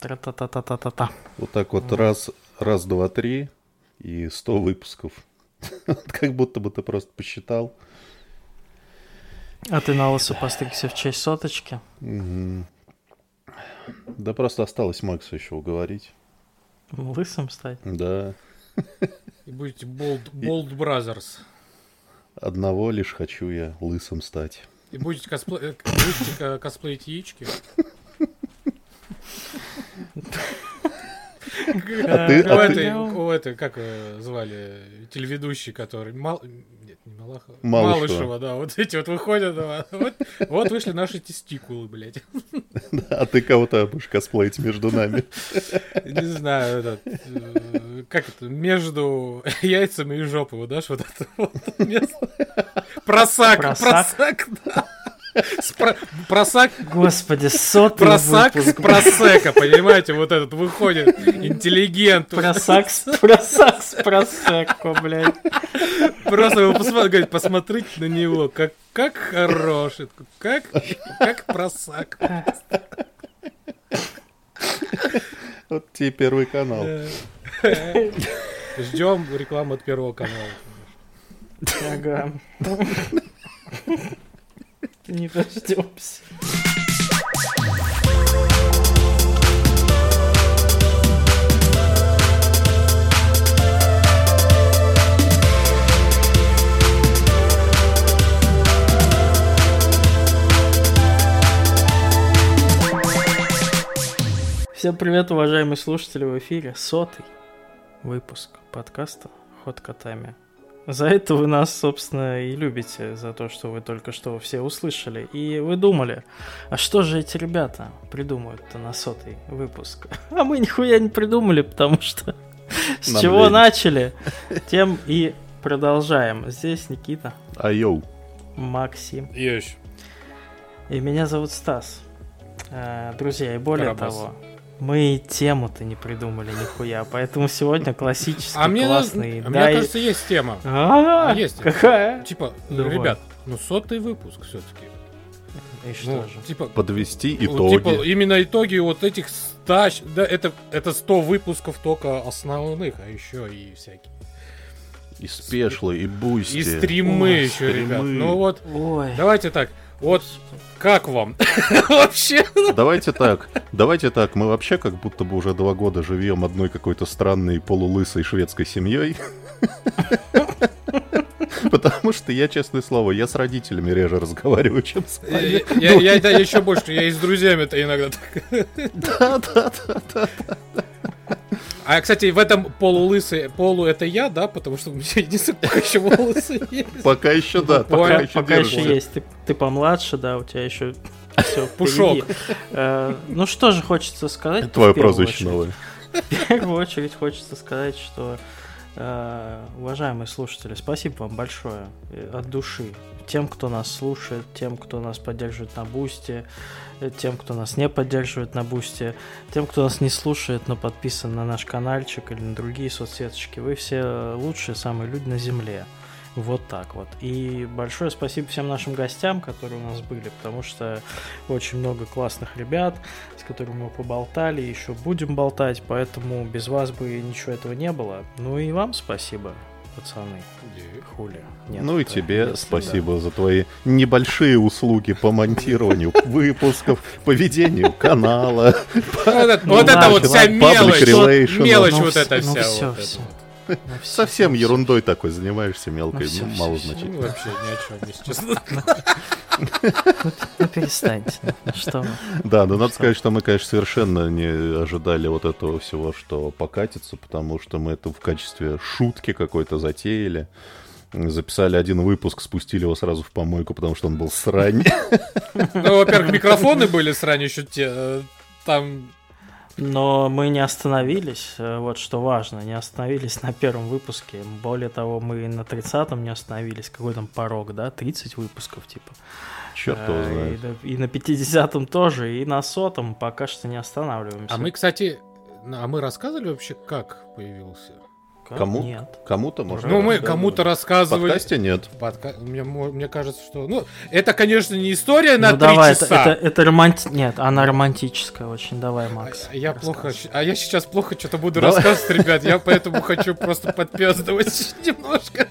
Тра-та-та-та-та-та. Вот так вот раз, раз, два, три и сто выпусков. Как будто бы ты просто посчитал. А ты на лысо постригся в честь соточки? Да просто осталось Максу еще уговорить. Лысым стать? Да, И будете Bold, Bold Brothers. одного лишь хочу я лысым стать. И будете, коспле... э, будете ко- косплеить яички. А ты- у, а ты- у этой, как звали, телеведущий, который... Мал... Нет, не Малахова. Малышева. Да. Вот эти вот выходят, да, вот, вот вышли наши тестикулы, блядь. А ты кого-то будешь косплеить между нами. Не знаю, этот, э, как это, между яйцами и жопой, вот дашь вот это вот место. Просак, Просак? просак, да. С про- Просак, Господи, сотый просак с выпуск. просека, понимаете, вот этот выходит интеллигент. Просак с просак с просекко, блядь. Просто вы посмотрите, говорит, посмотрите на него, как, как хороший, как, как просак. Вот тебе первый канал. Ждем рекламу от Первого канала. Ага. Не дождемся. Всем привет, уважаемые слушатели, в эфире сотый выпуск подкаста «Ход котами». За это вы нас, собственно, и любите, за то, что вы только что все услышали. И вы думали, а что же эти ребята придумают-то на сотый выпуск? А мы нихуя не придумали, потому что с Нам чего лень. начали, тем и продолжаем. Здесь Никита, А йоу, Максим Ешь. и меня зовут Стас. Э, Друзья, и более Карабас. того, мы и тему-то не придумали нихуя, поэтому сегодня классический, А мне, классный. а да мне кажется, есть тема. А, А, есть. Какая? Типа, Давай. ребят, ну сотый выпуск все-таки. И что Ну, же? типа, подвести ну, итоги. типа, именно итоги вот этих 100, щ- да, это, это 100 выпусков только основных, а еще и всякие. И special ы, и Boosty. И стримы Ой, еще, ребят. стримы. Ну вот, Ой. давайте так. Вот как вам вообще? Давайте так, давайте так, мы вообще как будто бы уже два года живем одной какой-то странной полулысой шведской семьей. Потому что я, честное слово, я с родителями реже разговариваю, чем с Я, вами. я, я- я еще больше, я и с друзьями-то иногда так. Да, да, да. А, кстати, в этом полулысый, полу это я, да, потому что у меня единственный пока еще волосы есть. Пока еще да, Пока- еще пока еще есть. Ты, помладше, да, у тебя еще все Пушок. ну что же хочется сказать? Твое прозвище новое. В первую очередь хочется сказать, что э, уважаемые слушатели, спасибо вам большое э, от души. Тем, кто нас слушает, тем, кто нас поддерживает на Бусте, э, тем, кто нас не поддерживает на Бусте, тем, кто нас не слушает, но подписан на наш каналчик или на другие соцсеточки. Вы все лучшие, самые люди на земле. Вот так вот. И большое спасибо всем нашим гостям, которые у нас были, потому что очень много классных ребят, с которыми мы поболтали, еще будем болтать, поэтому без вас бы ничего этого не было. Ну и вам спасибо, пацаны. Хули. Нет, Ну и да, тебе если спасибо за твои небольшие услуги по монтированию выпусков, по ведению канала. Вот это, вот вся мелочь. Мелочь вот эта вся. да. Совсем ерундой такой занимаешься мелкой, Ну мало всё. Ну, значительно. вообще ни о чем, если честно. Ну перестаньте. ну Что. Да, но надо сказать, что мы, конечно, совершенно не ожидали вот этого всего, что покатится, потому что мы это в качестве шутки какой-то затеяли. Записали один выпуск, спустили его сразу в помойку, потому что он был срань. Ну, во-первых, микрофоны были срань еще те. э, Там Но мы не остановились, э, вот что важно, не остановились на первом выпуске. Более того, мы на 30-м не остановились. Какой там порог, да? 30 выпусков, типа. Черт его Э, знает. И, на- и на 50-м тоже, и на сотом пока что не останавливаемся. А мы, кстати, а мы рассказывали вообще, как появился? Кому? Нет. Кому-то можно. Ну, мы кому-то В рассказывали. подкасте нет. Подка- Мне, мне кажется, что... Ну, это, конечно, не история на ну давай, это, часа. это, это романти... Нет, она романтическая очень. Давай, Макс. А я плохо, а я сейчас плохо что-то буду Давай. рассказывать, ребят. Я поэтому хочу просто подпездывать немножко.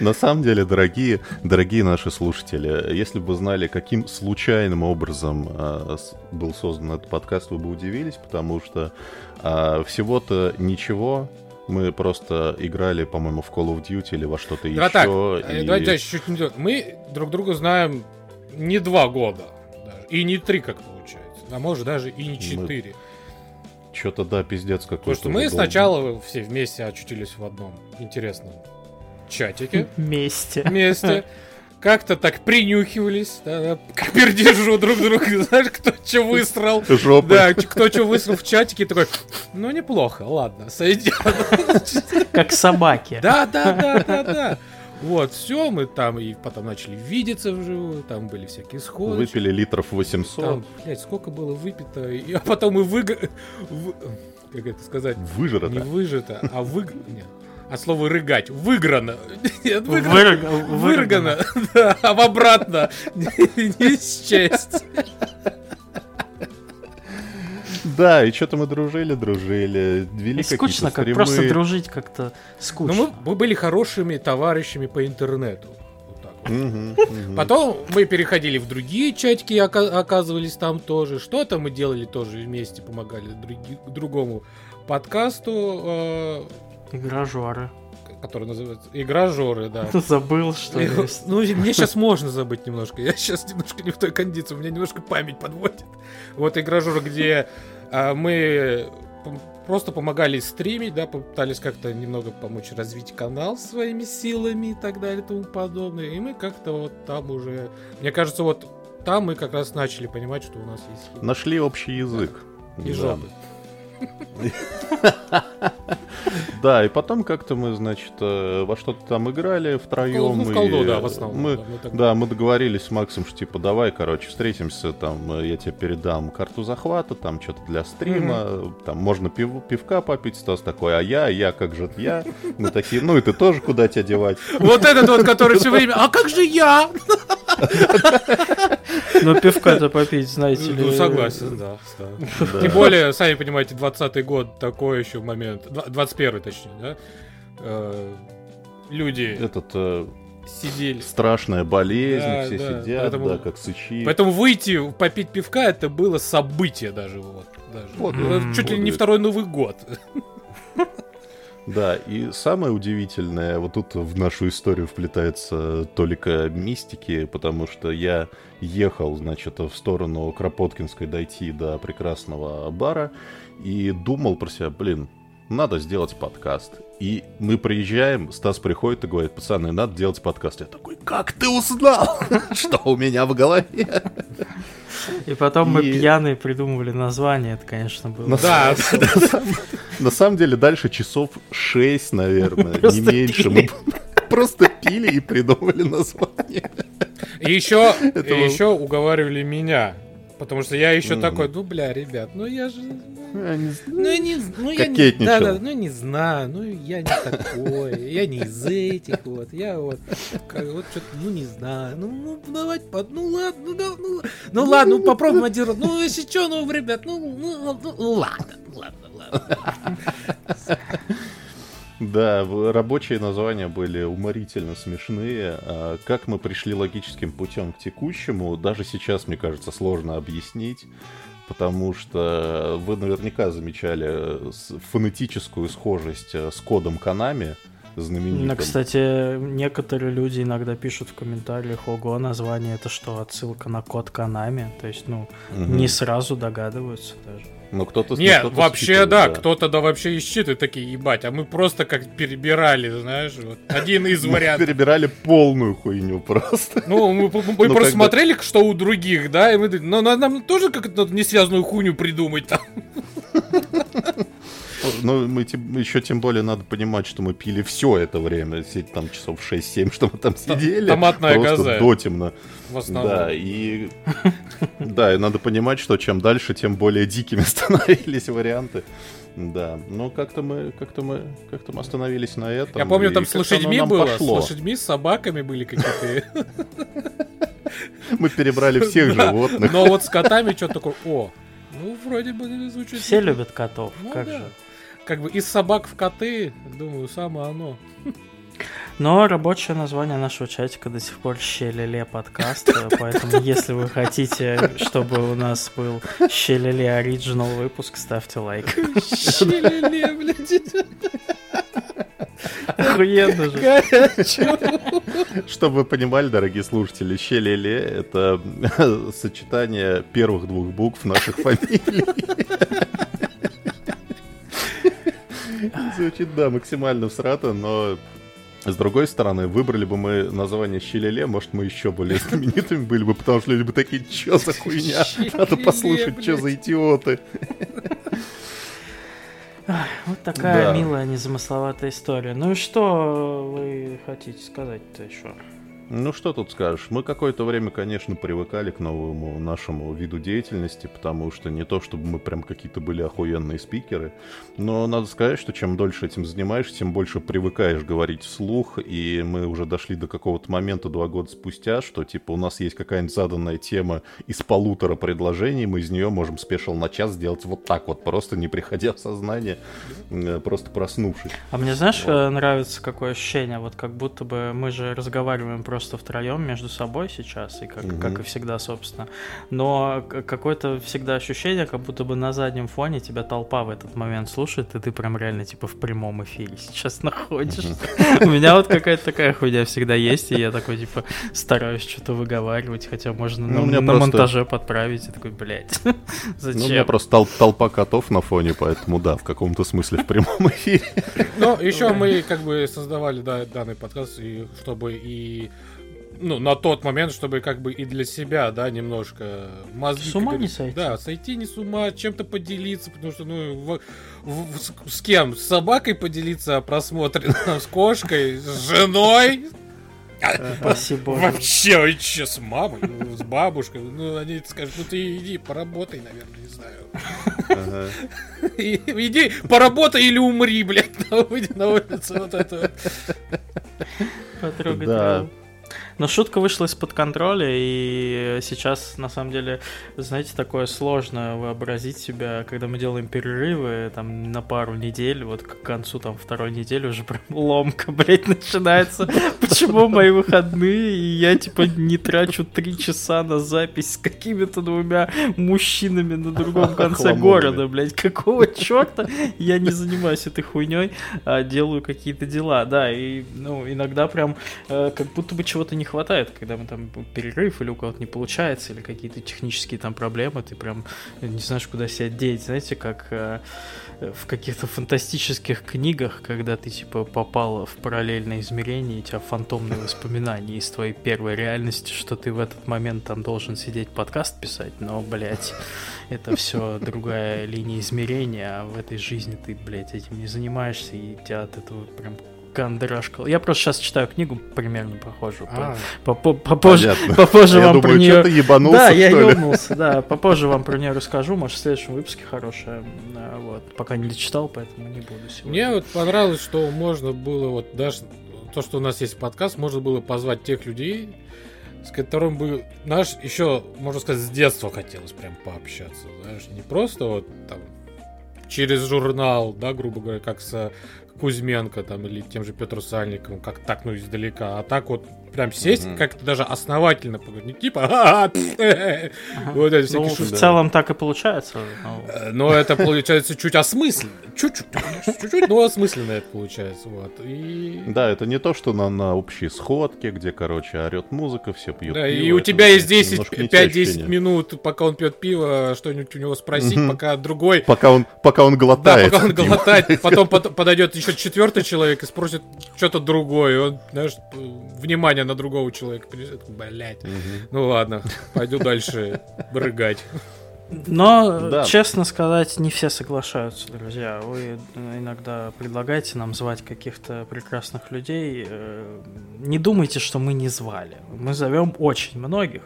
На самом деле, дорогие, дорогие наши слушатели, если бы знали, каким случайным образом а, был создан этот подкаст, вы бы удивились, потому что а, всего-то ничего. Мы просто играли, по-моему, в Call of Duty или во что-то так, еще. э, и- давайте дальше чуть не то. Мы друг друга знаем не два года. даже, И не три, как получается. А может даже и не четыре. Что-то, да, пиздец какой-то. Потому что мы долго. сначала все вместе очутились в одном интересном чатике. Вместе. вместе. Как-то так принюхивались, да, к пердежу друг друга, знаешь, кто что высрал. Жопы. Да, кто что высрал в чатике, такой, ну неплохо, ладно, сойдет. Как собаки. Да, да, да, да, да. Вот, все, мы там и потом начали видеться вживую, там были всякие сходы. Выпили литров 800. Там, блядь, сколько было выпито, и, а потом и выго... вы- Как это сказать? Выжрато. Не выжито, а выг... Нет. От слова рыгать. Выиграно. Нет, выиграно. Вырг- Выргано, да, а в обратно не счесть. Да, и что-то мы дружили, дружили. Вели И скучно, как просто дружить как-то Но скучно. мы, мы были хорошими товарищами по интернету. Вот так вот. Мгм, мгм. Потом мы переходили в другие чатики, оказывались там тоже. Что-то мы делали тоже вместе, помогали другому подкасту, э, Игражоры. который называется «Игра Жоры», да. Забыл, что И, есть. Ну, мне сейчас можно забыть немножко. Я сейчас немножко не в той кондиции, у меня немножко память подводит. Вот игра Жора, где а, мы просто помогали стримить, да, попытались как-то немного помочь развить канал своими силами и так далее и тому подобное. И мы как-то вот там уже... Мне кажется, вот там мы как раз начали понимать, что у нас есть... Нашли общий язык. И Да. Да, и потом как-то мы, значит, э, во что-то там играли втроем. Ну, в и, колду, да, э, в основном. Мы, да, мы так- да, мы договорились с Максом, что типа давай, короче, встретимся, там, э, я тебе передам карту захвата, там что-то для стрима, там можно пив- пивка попить, Стас такой, а я, я, как же это я? Мы такие, ну и ты тоже куда тебя девать? Вот этот вот, который все время... А как же я? Но пивка-то попить, знаете ли. Ну, согласен. Да. Тем более, сами понимаете, 20-й год такой еще момент, Два- 21-й точнее, да? Э, Люди Этот э, сидели. страшная болезнь, Да, все да, сидят, поэтому- да, как сычи. Поэтому выйти попить пивка это было событие даже вот. Даже. Вот, м, Чуть ли вот не это. второй Новый год. Да, и самое удивительное, вот тут в нашу историю вплетается толика мистики, потому что я ехал, значит, в сторону Кропоткинской дойти до прекрасного бара и думал про себя, блин, надо сделать подкаст. И мы приезжаем, Стас приходит и говорит, пацаны, надо делать подкаст. Я такой, как ты узнал, что у меня в голове? И потом мы пьяные придумывали название, это, конечно, было. На Да, На самом деле дальше часов 6, наверное, не меньше. Мы просто пили и придумали название. И еще, еще уговаривали меня. Потому что я еще такой, ну бля, ребят, ну я же. Я не знаю. Ну, я не, ну, я не, Кокетничал. да, да, ну не знаю, ну я не такой, я не из этих вот, я вот, как, вот что-то, ну не знаю, ну, ну давайте, под, ну ладно, ну, да, ну, ну ладно, ну попробуем один раз, ну если что, ну ребят, ну, ну, ну, ну, ладно, ладно, ладно. Да, рабочие названия были уморительно смешные. А Как мы пришли логическим путем к текущему, даже сейчас, мне кажется, сложно объяснить. Потому что вы наверняка замечали э, фонетическую схожесть э, с кодом Канами знаменитым. Ну, кстати, некоторые люди иногда пишут в комментариях, ого, название это что, отсылка на код Канами? То есть, ну, Мгм. не сразу догадываются даже. Но кто-то ну, Нет, кто-то вообще считает, да, кто-то да вообще и считает такие, ебать, а мы просто как перебирали, знаешь, вот, один из вариантов. перебирали полную хуйню просто. Ну, мы, мы- мы Ну, просто смотрели, что у других, да, и мы думали, ну, нам тоже как-то несвязную хуйню придумать там. Ну, мы тем- еще тем более надо понимать, что мы пили все это время, там часов 6-7, что мы там сидели. томатное просто газе. дотемно. В основном. Да, и... Да, и надо понимать, что чем дальше, тем более дикими становились варианты. Да, но как-то мы, как-то мы, как-то мы остановились на этом. Я помню, там с лошадьми было, пошло. с лошадьми, с собаками были какие-то. Мы перебрали всех животных. Но вот с котами что-то такое, о, ну, вроде бы звучит... Все любят котов, Ну как же. Как бы из собак в коты, думаю, самое оно. Но рабочее название нашего чатика до сих пор Щелеле подкаст, поэтому если вы хотите, чтобы у нас был Щелеле оригинал выпуск, ставьте лайк. Щелеле, блядь. Охуенно же. Горячо. Чтобы вы понимали, дорогие слушатели, Щелеле — это сочетание первых двух букв наших фамилий. Звучит, да, максимально всрато, но с другой стороны, выбрали бы мы название Щелеле, может, мы еще более знаменитыми были бы, потому что люди бы такие, чё за хуйня? Надо послушать, блядь. за идиоты. Вот такая Да. милая, незамысловатая история. Ну и что вы хотите сказать-то еще? Ну что тут скажешь? Мы какое-то время, конечно, привыкали к новому нашему виду деятельности, потому что не то, чтобы мы прям какие-то были охуенные спикеры, но надо сказать, что чем дольше этим занимаешься, тем больше привыкаешь говорить вслух, и мы уже дошли до какого-то момента два года спустя, что типа у нас есть какая-нибудь заданная тема из полутора предложений, мы из нее можем спешл на час сделать вот так вот, просто не приходя в сознание, э, просто проснувшись. А мне, знаешь, Вот. э, нравится какое ощущение, вот как будто бы мы же разговариваем просто втроем между собой сейчас, и как, Мгм. как и всегда, собственно. Но какое-то всегда ощущение, как будто бы на заднем фоне тебя толпа в этот момент слушает, и ты прям реально типа в прямом эфире сейчас находишься. У меня вот какая-то такая хуйня всегда есть, и я такой типа стараюсь что-то выговаривать, хотя можно Ну, на у меня на просто- монтаже подправить, и такой, блядь, Ну, у меня зачем? просто тол- толпа котов на фоне, поэтому да, в каком-то смысле в прямом эфире. Но еще мы как бы создавали да, данный подкаст, и чтобы и ну, на тот момент, чтобы как бы и для себя, да, немножко мозги... С ума не сойти. Да, сойти не с ума, чем-то поделиться, потому что, ну, в- в- с, с кем? С собакой поделиться о просмотре, с кошкой, с женой? Спасибо. Вообще, вообще, с мамой, ну, с бабушкой. Ну, они скажут, ну ты иди, поработай, наверное, не знаю. Иди, поработай или умри, блядь, на, ули- на улице. Вот это. Потрогать. Но шутка вышла из-под контроля, и сейчас, на самом деле, знаете, такое сложно вообразить себя, когда мы делаем перерывы там на пару недель, вот к концу там второй недели уже прям ломка, блядь, начинается. Почему мои выходные, и я, типа, не трачу три часа на запись с какими-то двумя мужчинами на другом конце города, блядь, какого черта я не занимаюсь этой хуйней, а делаю какие-то дела, да, и, ну, иногда прям э, как будто бы чего-то не хватает, когда мы там перерыв или у кого-то не получается, или какие-то технические там проблемы, ты прям не знаешь, куда себя деть, знаете, как э, в каких-то фантастических книгах, когда ты типа попал в параллельное измерение, и у тебя фантомные воспоминания из твоей первой реальности, что ты в этот момент там должен сидеть подкаст писать, но, блядь, это все другая линия измерения, а в этой жизни ты, блядь, этим не занимаешься, и тебя от этого прям кандрашка. Я просто сейчас читаю книгу примерно похожую. А, По- по- Попозже, Понятно. попозже Я вам думаю, про нее... что ты ебанулся, Да, я ебнулся, да. Попозже вам про нее расскажу, может, в следующем выпуске хорошая. А, Вот. Пока не дочитал, поэтому не буду сегодня. Мне вот понравилось, что можно было вот даже то, что у нас есть подкаст, можно было позвать тех людей, с которым бы наш еще, можно сказать, с детства хотелось прям пообщаться. Знаешь, не просто вот там через журнал, да, грубо говоря, как с Кузьменко там или тем же Петру Сальниковым, как так, ну, издалека, а так вот прям сесть, Мгм. как-то даже основательно поговорить, не типа, «А, пф, э, Ага. вот эти Ну, всякие в шутки. целом так и получается. ну. Э, Но это получается чуть осмысленно. Чуть-чуть, чуть-чуть, но осмысленно это получается. Вот. И... Да, это не то, что на, на общей сходке, где, короче, орет музыка, все пьют Да, пиво, и у тебя есть 10, немножко не те 5-10 ощущения. минут, пока он пьет пиво, что-нибудь у него спросить, пока другой... Пока он, пока он Да, глотает. пока он пиво. глотает, потом под- подойдет еще четвертый человек и спросит что-то другое. Он, знаешь, п- внимание на другого человека. Блять. Мгм. Ну ладно, пойду дальше рыгать. Но, Да. честно сказать, не все соглашаются, друзья. Вы э, иногда предлагаете нам звать каких-то прекрасных людей. Э, Не думайте, что мы не звали. Мы зовем очень многих.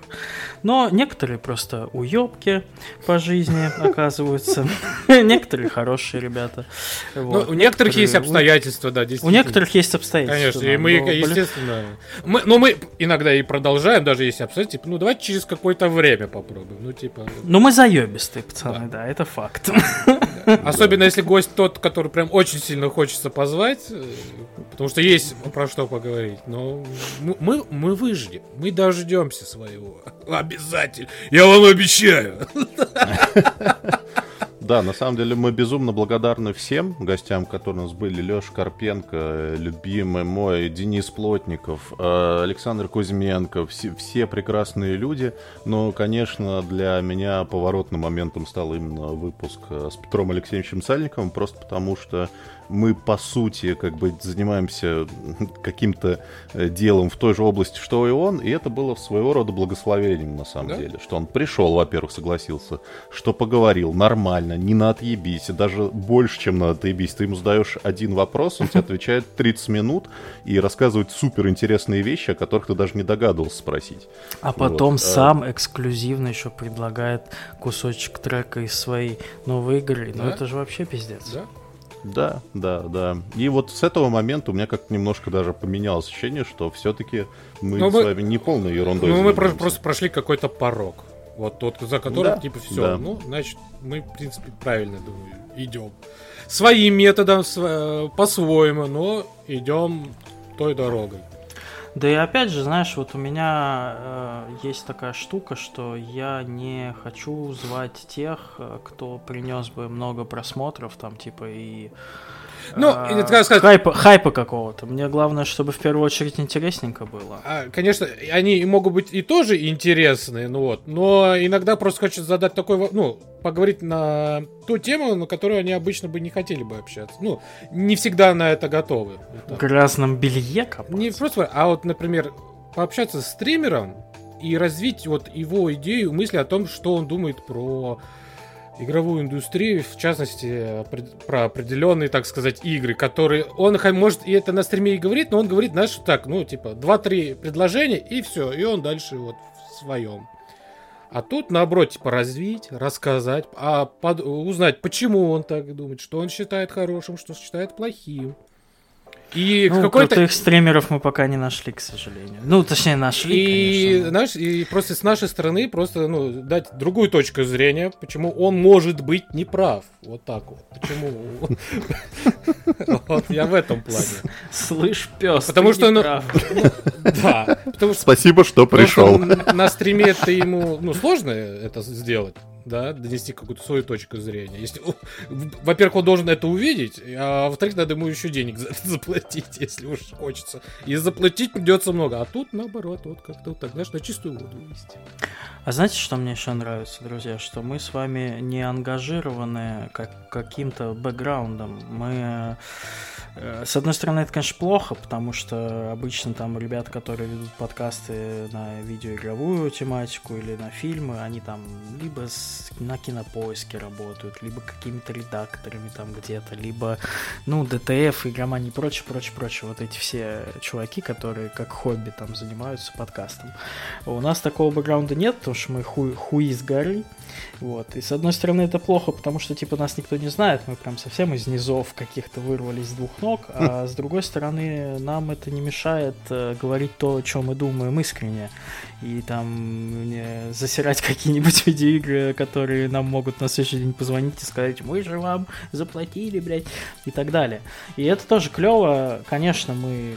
Но некоторые просто уебки по жизни оказываются. Некоторые хорошие ребята. Ну, у некоторых есть обстоятельства, да, У некоторых есть обстоятельства. Конечно, и мы, но, естественно... Мы, но мы иногда и продолжаем, даже если обстоятельства, типа, ну, давайте через какое-то время попробуем. Ну, типа... Ну, мы заебистые, пацаны, да, это факт. Особенно если гость тот, который прям очень сильно хочется позвать, э, потому что есть про что поговорить. Но мы, мы, мы выждем, мы дождемся своего. Обязательно. Я вам обещаю. Да, на самом деле мы безумно благодарны всем гостям, которые у нас были. Леша Карпенко, любимый мой, Денис Плотников, э, Александр Кузьменко, все, все прекрасные люди. Но, конечно, для меня поворотным моментом стал именно выпуск э, с Петром Алексеевичем Сальниковым, просто потому что мы, по сути, как бы занимаемся каким-то э, делом в той же области, что и он, и это было своего рода благословением, на самом Да? деле. Что он пришел, во-первых, согласился, что поговорил нормально, не на отъебись, и даже больше, чем на отъебись. Ты ему задаешь один вопрос, он тебе отвечает 30 минут и рассказывает супер интересные вещи, о которых ты даже не догадывался спросить. А потом Вот, а- сам эксклюзивно еще предлагает кусочек трека из своей новой игры. Ну Да. это же вообще пиздец. Да? Да, да, да. И вот с этого момента у меня как-то немножко даже поменялось ощущение, что все-таки мы Ну, с мы- вами не полной ерундой Ну, мы про- просто прошли какой-то порог. Вот тот, за которым, Да, типа, все. да. Ну, значит, мы, в принципе, правильно, думаю, идем. Своим методом, св- по-своему, но идем той дорогой. Да и опять же, знаешь, вот у меня э, есть такая штука, что я не хочу звать тех, э, кто принес бы много просмотров, там, типа, и... Ну, это, так сказать- хайпа, хайпа какого-то. Мне главное, чтобы в первую очередь интересненько было. А, конечно, они могут быть и тоже интересные, ну вот, но иногда просто хочется задать такой, ну, поговорить на ту тему, на которую они обычно бы не хотели бы общаться. Ну, не всегда на это готовы. В грязном белье копаться. Не просто, а вот, например, пообщаться с стримером и развить вот его идею, мысли о том, что он думает про игровую индустрию, в частности, про определенные, так сказать, игры, которые он может и это на стриме и говорит, но он говорит, знаешь, так, ну, типа, 2-3 предложения, и все, и он дальше вот в своем. А тут, наоборот, типа, развить, рассказать, а под- узнать, почему он так думает, что он считает хорошим, что считает плохим. И Ну, какой-то... крутых стримеров мы пока не нашли, к сожалению. Ну, точнее, нашли, И, конечно. но- знаешь, и просто с нашей стороны просто, ну, дать другую точку зрения, почему он может быть неправ. Вот так вот. Почему? Вот я в этом плане. Слышь, пес. Потому ты что, ну. Да. Потому Спасибо, что пришел. на стриме это ему, ну, сложно это сделать. Да, донести какую-то свою точку зрения. Если, во-первых, он должен это увидеть, а во-вторых, надо ему еще денег за это заплатить, если уж хочется. И заплатить придется много. А тут, наоборот, вот как-то вот так, знаешь, на чистую воду вывести. А знаете, что мне еще нравится, друзья? Что мы с вами не ангажированы как, каким-то бэкграундом. Мы... э, С одной стороны, это, конечно, плохо, потому что обычно там ребята, которые ведут подкасты на видеоигровую тематику или на фильмы, они там либо с- на кинопоиске работают, либо какими-то редакторами там где-то, либо, ну, ДТФ, игромания и прочее, прочее, прочее. Вот эти все чуваки, которые как хобби там занимаются подкастом. У нас такого бэкграунда нет, потому что мы хуй, хуи с горы. Вот. И с одной стороны это плохо, потому что типа нас никто не знает, мы прям совсем из низов каких-то вырвались с двух ног, а с другой стороны нам это не мешает э, говорить то, о чем мы думаем искренне. И там э, засирать какие-нибудь видеоигры, которые нам могут на следующий день позвонить и сказать, мы же вам заплатили, блядь, и так далее. И это тоже клево. Конечно, мы э,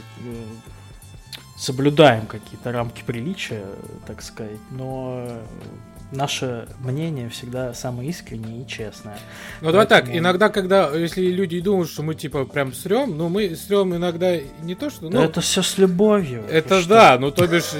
соблюдаем какие-то рамки приличия, так сказать, но наше мнение всегда самое искреннее и честное. Ну давай так, Поэтому- иногда, когда, если люди думают, что мы типа прям срем, ну мы срем иногда не то, что... Да Ну, это все с любовью. это что? да, ну то бишь,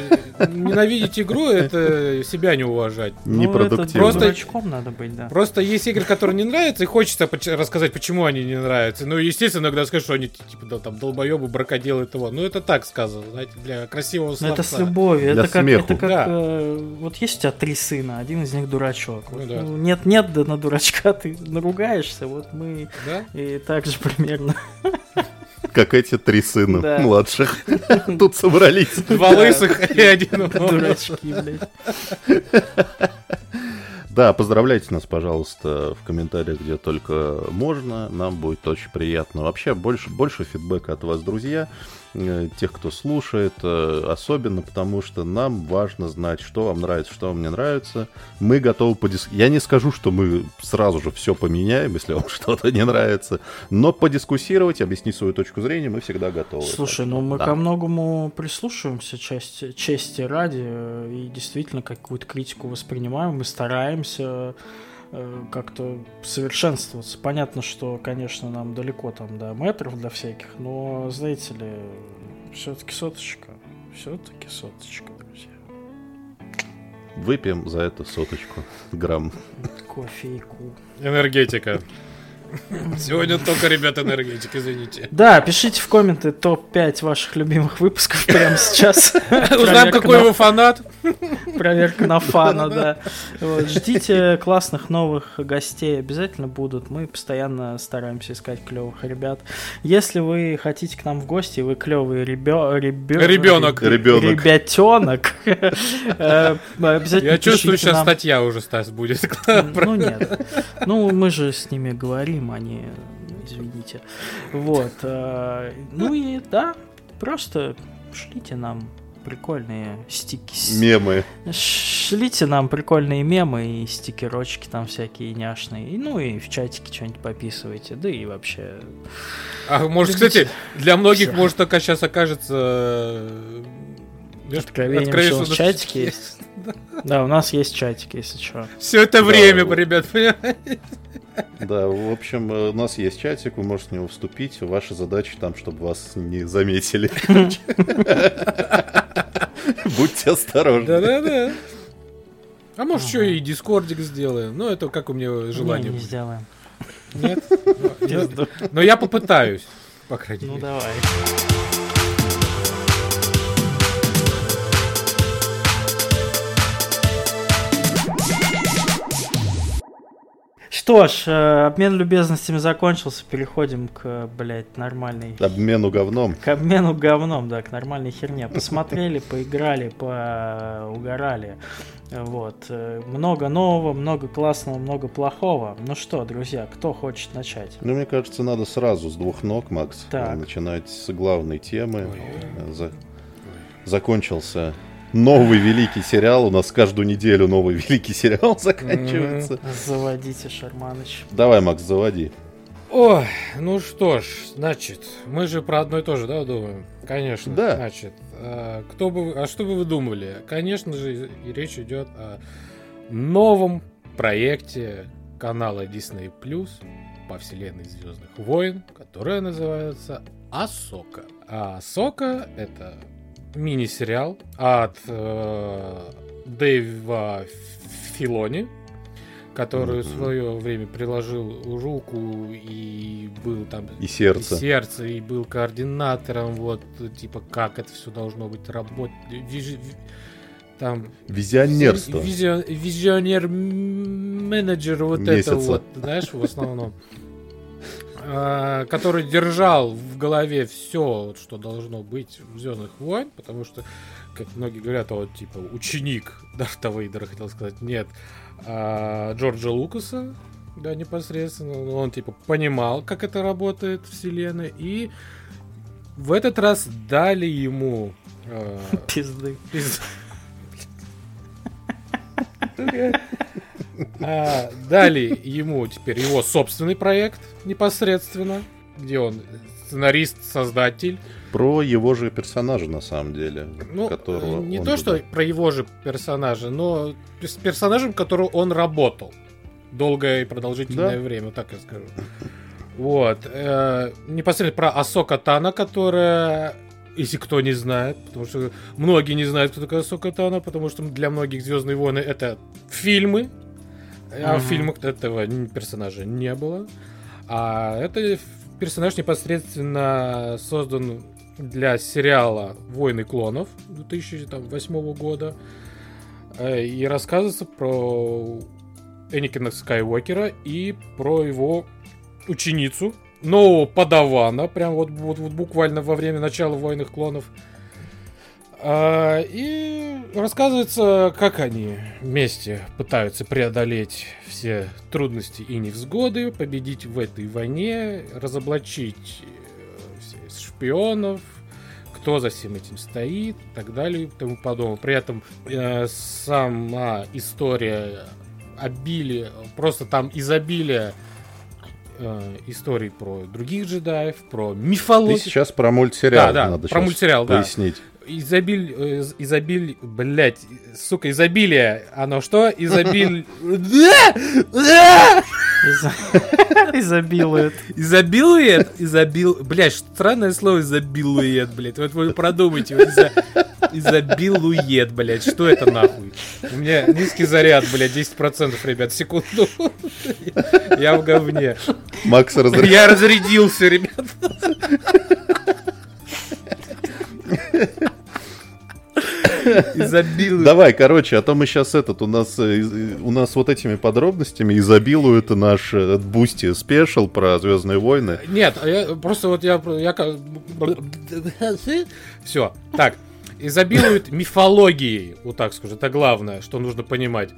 ненавидеть игру, это себя не уважать. Ну, Непродуктивно. Просто- дурачком надо быть, да. Просто есть игры, которые не нравятся, и хочется рассказать, почему они не нравятся. Ну, естественно, иногда скажешь, что они типа да, там долбоебы, бракоделы и того. Ну, это так сказано, знаете, для красивого Ну, словца. это с любовью. Для это как, это как Да. э, вот есть у тебя три сына, один из них дурачок. Ну Вот, да. ну, нет, нет, да на дурачка ты наругаешься. Вот мы Да? и так же примерно. Как эти три сына Да. младших тут собрались. Два лысых и один. Дурачки, блядь. Да, поздравляйте нас, пожалуйста, в комментариях, где только можно. Нам будет очень приятно. Вообще, больше, больше фидбэка от вас, друзья, тех, кто слушает, э, особенно потому, что нам важно знать, что вам нравится, что вам не нравится. Мы готовы подис... Я не скажу, что мы сразу же все поменяем, если вам что-то не нравится, но подискуссировать, объяснить свою точку зрения мы всегда готовы. Слушай, ну мы да. ко многому прислушиваемся, части, чести ради, э, и действительно какую-то критику воспринимаем, мы стараемся э, как-то совершенствоваться. Понятно, что, конечно, нам далеко там до метров, до всяких, но, знаете ли, все-таки соточка. Все-таки соточка, друзья. Выпьем за это соточку грамм. Кофейку. Энергетика. Сегодня только, ребят, энергетик, извините. Да, пишите в комменты топ-5 ваших любимых выпусков прямо сейчас. Узнаем, какой вы фанат. Проверка на фана, да. Ждите классных новых гостей, обязательно будут. Мы постоянно стараемся искать клевых ребят. Если вы хотите к нам в гости, вы клевый. Ребенок. Ребенок. Ребятенок. э, Обязательно Я чувствую, сейчас статья уже, Стас, будет. Ну нет. Ну, мы же с ними говорим, они, извините. Вот. э, Ну и да, просто шлите нам прикольные стики. Мемы. Шлите нам прикольные мемы и стикерочки там всякие няшные. И, Ну и в чатике что-нибудь пописывайте. Да и вообще... А может, кстати, для многих, Всё. может, только сейчас окажется... э, Откровением, откровение, что у нас чатики есть. Да, у нас есть чатик, если что. Все это время, ребят, понимаете? Да, в общем, э, у нас есть чатик, вы можете в него вступить. Ваша задача там, чтобы вас не заметили. Будьте осторожны. Да-да-да. А может, что и дискордик сделаем? Ну, это как у меня Не, желание. не будет. сделаем. Нет? Ну. Но я попытаюсь, по крайней Ну мере. давай. Что ж, э, обмен любезностями закончился, переходим к, блядь, нормальной... Обмену говном. К обмену говном, да, к нормальной херне. Посмотрели, поиграли, поугорали. Вот. э, Много нового, много классного, много плохого. Ну что, друзья, кто хочет начать? Ну, мне кажется, надо сразу с двух ног, Макс, Так. начинать с главной темы. Ой. Э, за- Закончился новый великий сериал. У нас каждую неделю новый великий сериал заканчивается. Заводите, Шарманыч. Давай, Макс, заводи. Ой, ну что ж, значит, мы же про одно и то же, да, думаем? Конечно. Да. Значит, а, кто бы, а что бы вы думали? Конечно же, и речь идет о новом проекте канала Disney Plus по вселенной Звездных войн, которая называется Асока. А Асока это мини-сериал от э, Дэйва Филони, который в Мгм. свое время приложил руку и был там И сердце. и сердце, и был координатором, вот, типа, как это все должно быть работать. Вижи- Там Визионерство. визио- Визионер-менеджер вот Месяца. это вот, знаешь, в основном. А, который держал в голове все, что должно быть в Звездных войн, потому что, как многие говорят, он типа ученик Дарта Вейдера, хотел сказать, нет, а, Джорджа Лукаса, да, непосредственно, он типа понимал, как это работает вселенная, и в этот раз дали ему а, Пизды. Пиз- А, Дали ему теперь его собственный проект непосредственно, где он сценарист, создатель. Про его же персонажа, на самом деле. Ну, которого не то, что про его же персонажа, но с персонажем, которого он работал долгое и продолжительное Да. время, так я скажу. Вот. э, непосредственно про Асока Тана, которая, если кто не знает, потому что многие не знают, кто такая Асока Тана, потому что для многих Звездные войны это фильмы, а в Мгм. фильмах этого персонажа не было. А это персонаж непосредственно создан для сериала «Войны клонов» 2008 года. Э, и рассказывается про Эникина Скайуокера и про его ученицу, нового подавана, прям вот, вот, вот буквально во время начала «Войных клонов». А, и рассказывается, как они вместе пытаются преодолеть все трудности и невзгоды, победить в этой войне, разоблачить э, шпионов, кто за всем этим стоит и так далее и тому подобное. При этом э, сама история обилие, просто там изобилие э, историй про других джедаев, про мифологию. Ты сейчас про мультсериал да, да, надо про мультсериал, пояснить. Изобиль, э, изобиль, блять, сука, изобилие, оно что? Изобиль... Изобилует. Изобилует? Изобил... Блять, странное слово изобилует, блять. Вот вы продумайте. Изобилует, блять. Что это нахуй? У меня низкий заряд, блять, 10%, ребят, секунду. Я в говне. Макс разрядился. Я разрядился, ребят. Изобилует. Давай, короче, а то мы сейчас этот, у нас, э, у нас вот этими подробностями изобилует наш э, Boosty special про Звездные войны. Нет, а я, просто вот я... я Все, так. Изобилует мифологией, вот так скажу, это главное, что нужно понимать.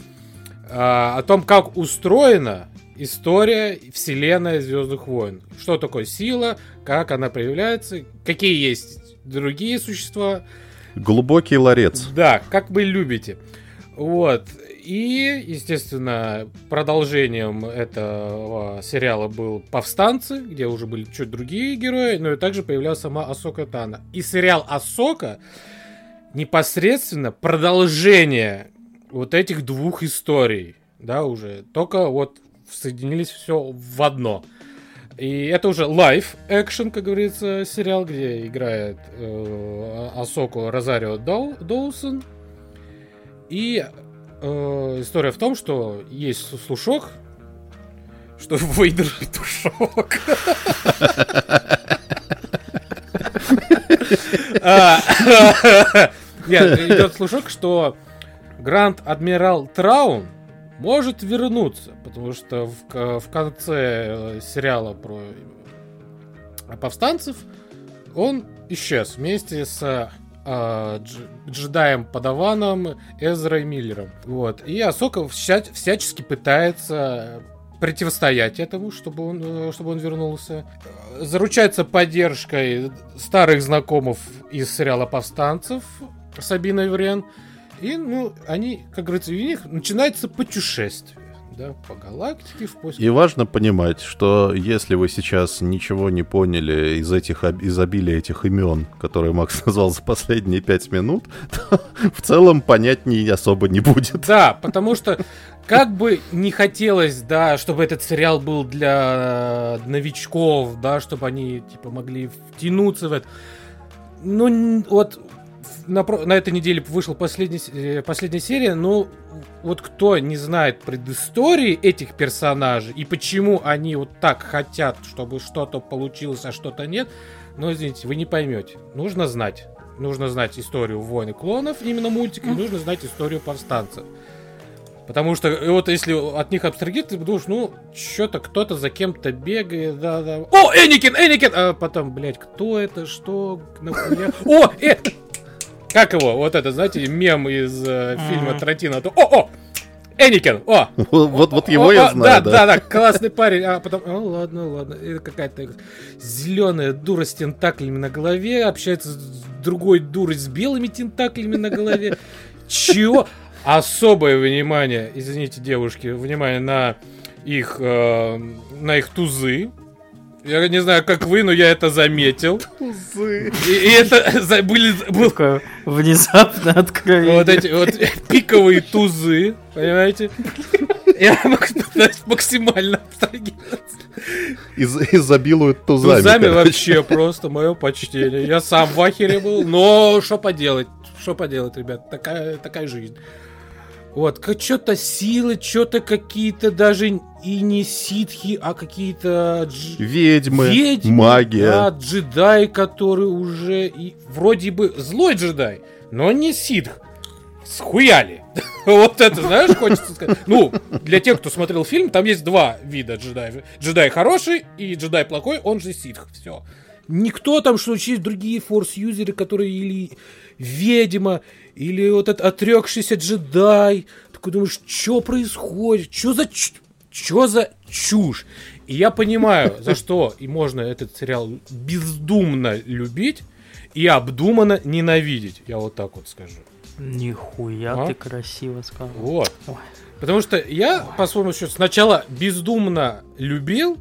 А, о том, как устроена история вселенная Звездных войн. Что такое сила, как она проявляется, какие есть другие существа, Глубокий ларец. Да, как вы любите. Вот. И, естественно, продолжением этого сериала был «Повстанцы», где уже были чуть другие герои, но и также появлялась сама Асока Тана. И сериал «Асока» непосредственно продолжение вот этих двух историй, да, уже. Только вот соединились все в одно. И это уже live action, как говорится, сериал, где играет э, Асоку Розарио Доу, Доусон. И э, история в том, что есть слушок, что Вейдер душок. А, нет, идет слушок, что Гранд Адмирал Траун может вернуться, потому что в, в конце э, сериала про э, повстанцев он исчез вместе с э, дж, джедаем Падаваном Эзрой Миллером. Вот. И Асока вся, всячески пытается противостоять этому, чтобы он, э, чтобы он вернулся. Заручается поддержкой старых знакомых из сериала «Повстанцев» Сабина Еврен. И, ну, они, как говорится, у них начинается путешествие да, по галактике в поиске. И важно понимать, что если вы сейчас ничего не поняли из этих изобилия этих имен, которые Макс назвал за последние пять минут, то в целом понять не особо не будет. Да, потому что как бы не хотелось, да, чтобы этот сериал был для новичков, да, чтобы они типа могли втянуться в это. Ну, вот на, на этой неделе вышла последняя, э, последняя серия, но вот кто не знает предыстории этих персонажей и почему они вот так хотят, чтобы что-то получилось, а что-то нет, ну, извините, вы не поймете. Нужно знать. Нужно знать историю войны клонов, именно мультика, и нужно знать историю повстанцев. Потому что вот если от них абстрагировать, ты думаешь, ну, что-то кто-то за кем-то бегает, да-да. О, Эникин, Эникин! А потом, блядь, кто это, что, нахуя? О, э, как его? Вот это, знаете, мем из э, фильма Тарантино. О, о! Эникин, о! Вот, вот его я знаю, да. Да, да, классный парень. А потом, о, ладно, ладно. Это какая-то зеленая дура с тентаклями на голове, общается с другой дурой с белыми тентаклями на голове. Чего? Особое внимание, извините, девушки, внимание на их, э, на их тузы, я не знаю, как вы, но я это заметил. Тузы. И, и это за, были... Был... Внезапно откровение. Вот эти вот пиковые тузы, понимаете? Я максимально абстрагироваться. Из, изобилуют тузами. Тузами короче. вообще просто мое почтение. Я сам в ахере был, но что поделать? Что поделать, ребят? Такая, такая жизнь. Вот, что-то силы, что-то какие-то даже и не ситхи, а какие-то дж... Ведьмы, ведьмы, магия. да, джедай, который уже и вроде бы злой джедай, но не ситх. Схуяли. вот это, знаешь, хочется сказать. Ну, для тех, кто смотрел фильм, там есть два вида джедаев. Джедай хороший и джедай плохой, он же ситх. Все. Никто там, что есть другие форс-юзеры, которые или ведьма, или вот этот отрекшийся джедай. Такой думаешь, что происходит? Что за, что за чушь? И я понимаю, за что и можно этот сериал бездумно любить и обдуманно ненавидеть. Я вот так вот скажу. Нихуя а? ты красиво сказал. Вот. Ой. Потому что я, Ой. по своему счету, сначала бездумно любил,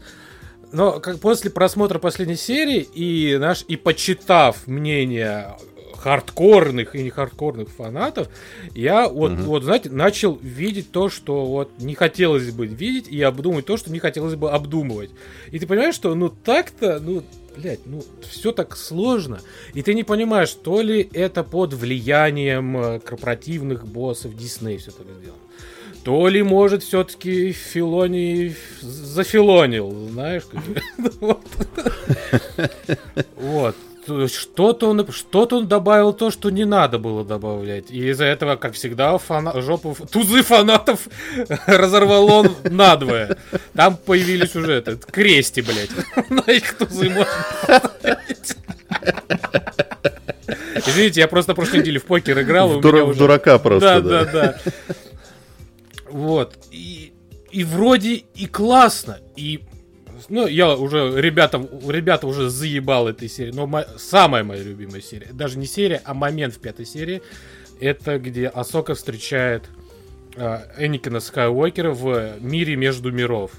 но как после просмотра последней серии и наш и почитав мнение хардкорных и не хардкорных фанатов, я вот, угу. вот, знаете, начал видеть то, что вот не хотелось бы видеть, и обдумывать то, что не хотелось бы обдумывать. И ты понимаешь, что ну так-то, ну, блядь, ну все так сложно. И ты не понимаешь, то ли это под влиянием э, корпоративных боссов Дисней все так сделано. То ли, может, все-таки Филони зафилонил, знаешь? Вот что-то он, что-то он добавил то, что не надо было добавлять. И из-за этого, как всегда, фана... жопу, тузы фанатов разорвал он надвое. Там появились уже этот, крести, блядь. На их тузы можно Извините, я просто прошлой неделе в покер играл. В, дура- уже... дурака просто, да. Да, да, да. Вот. И, и вроде и классно, и ну, я уже ребятам, ребята уже заебал этой серии, но мо- самая моя любимая серия, даже не серия, а момент в пятой серии, это где Асока встречает э, Энникена Скайуокера в мире между миров.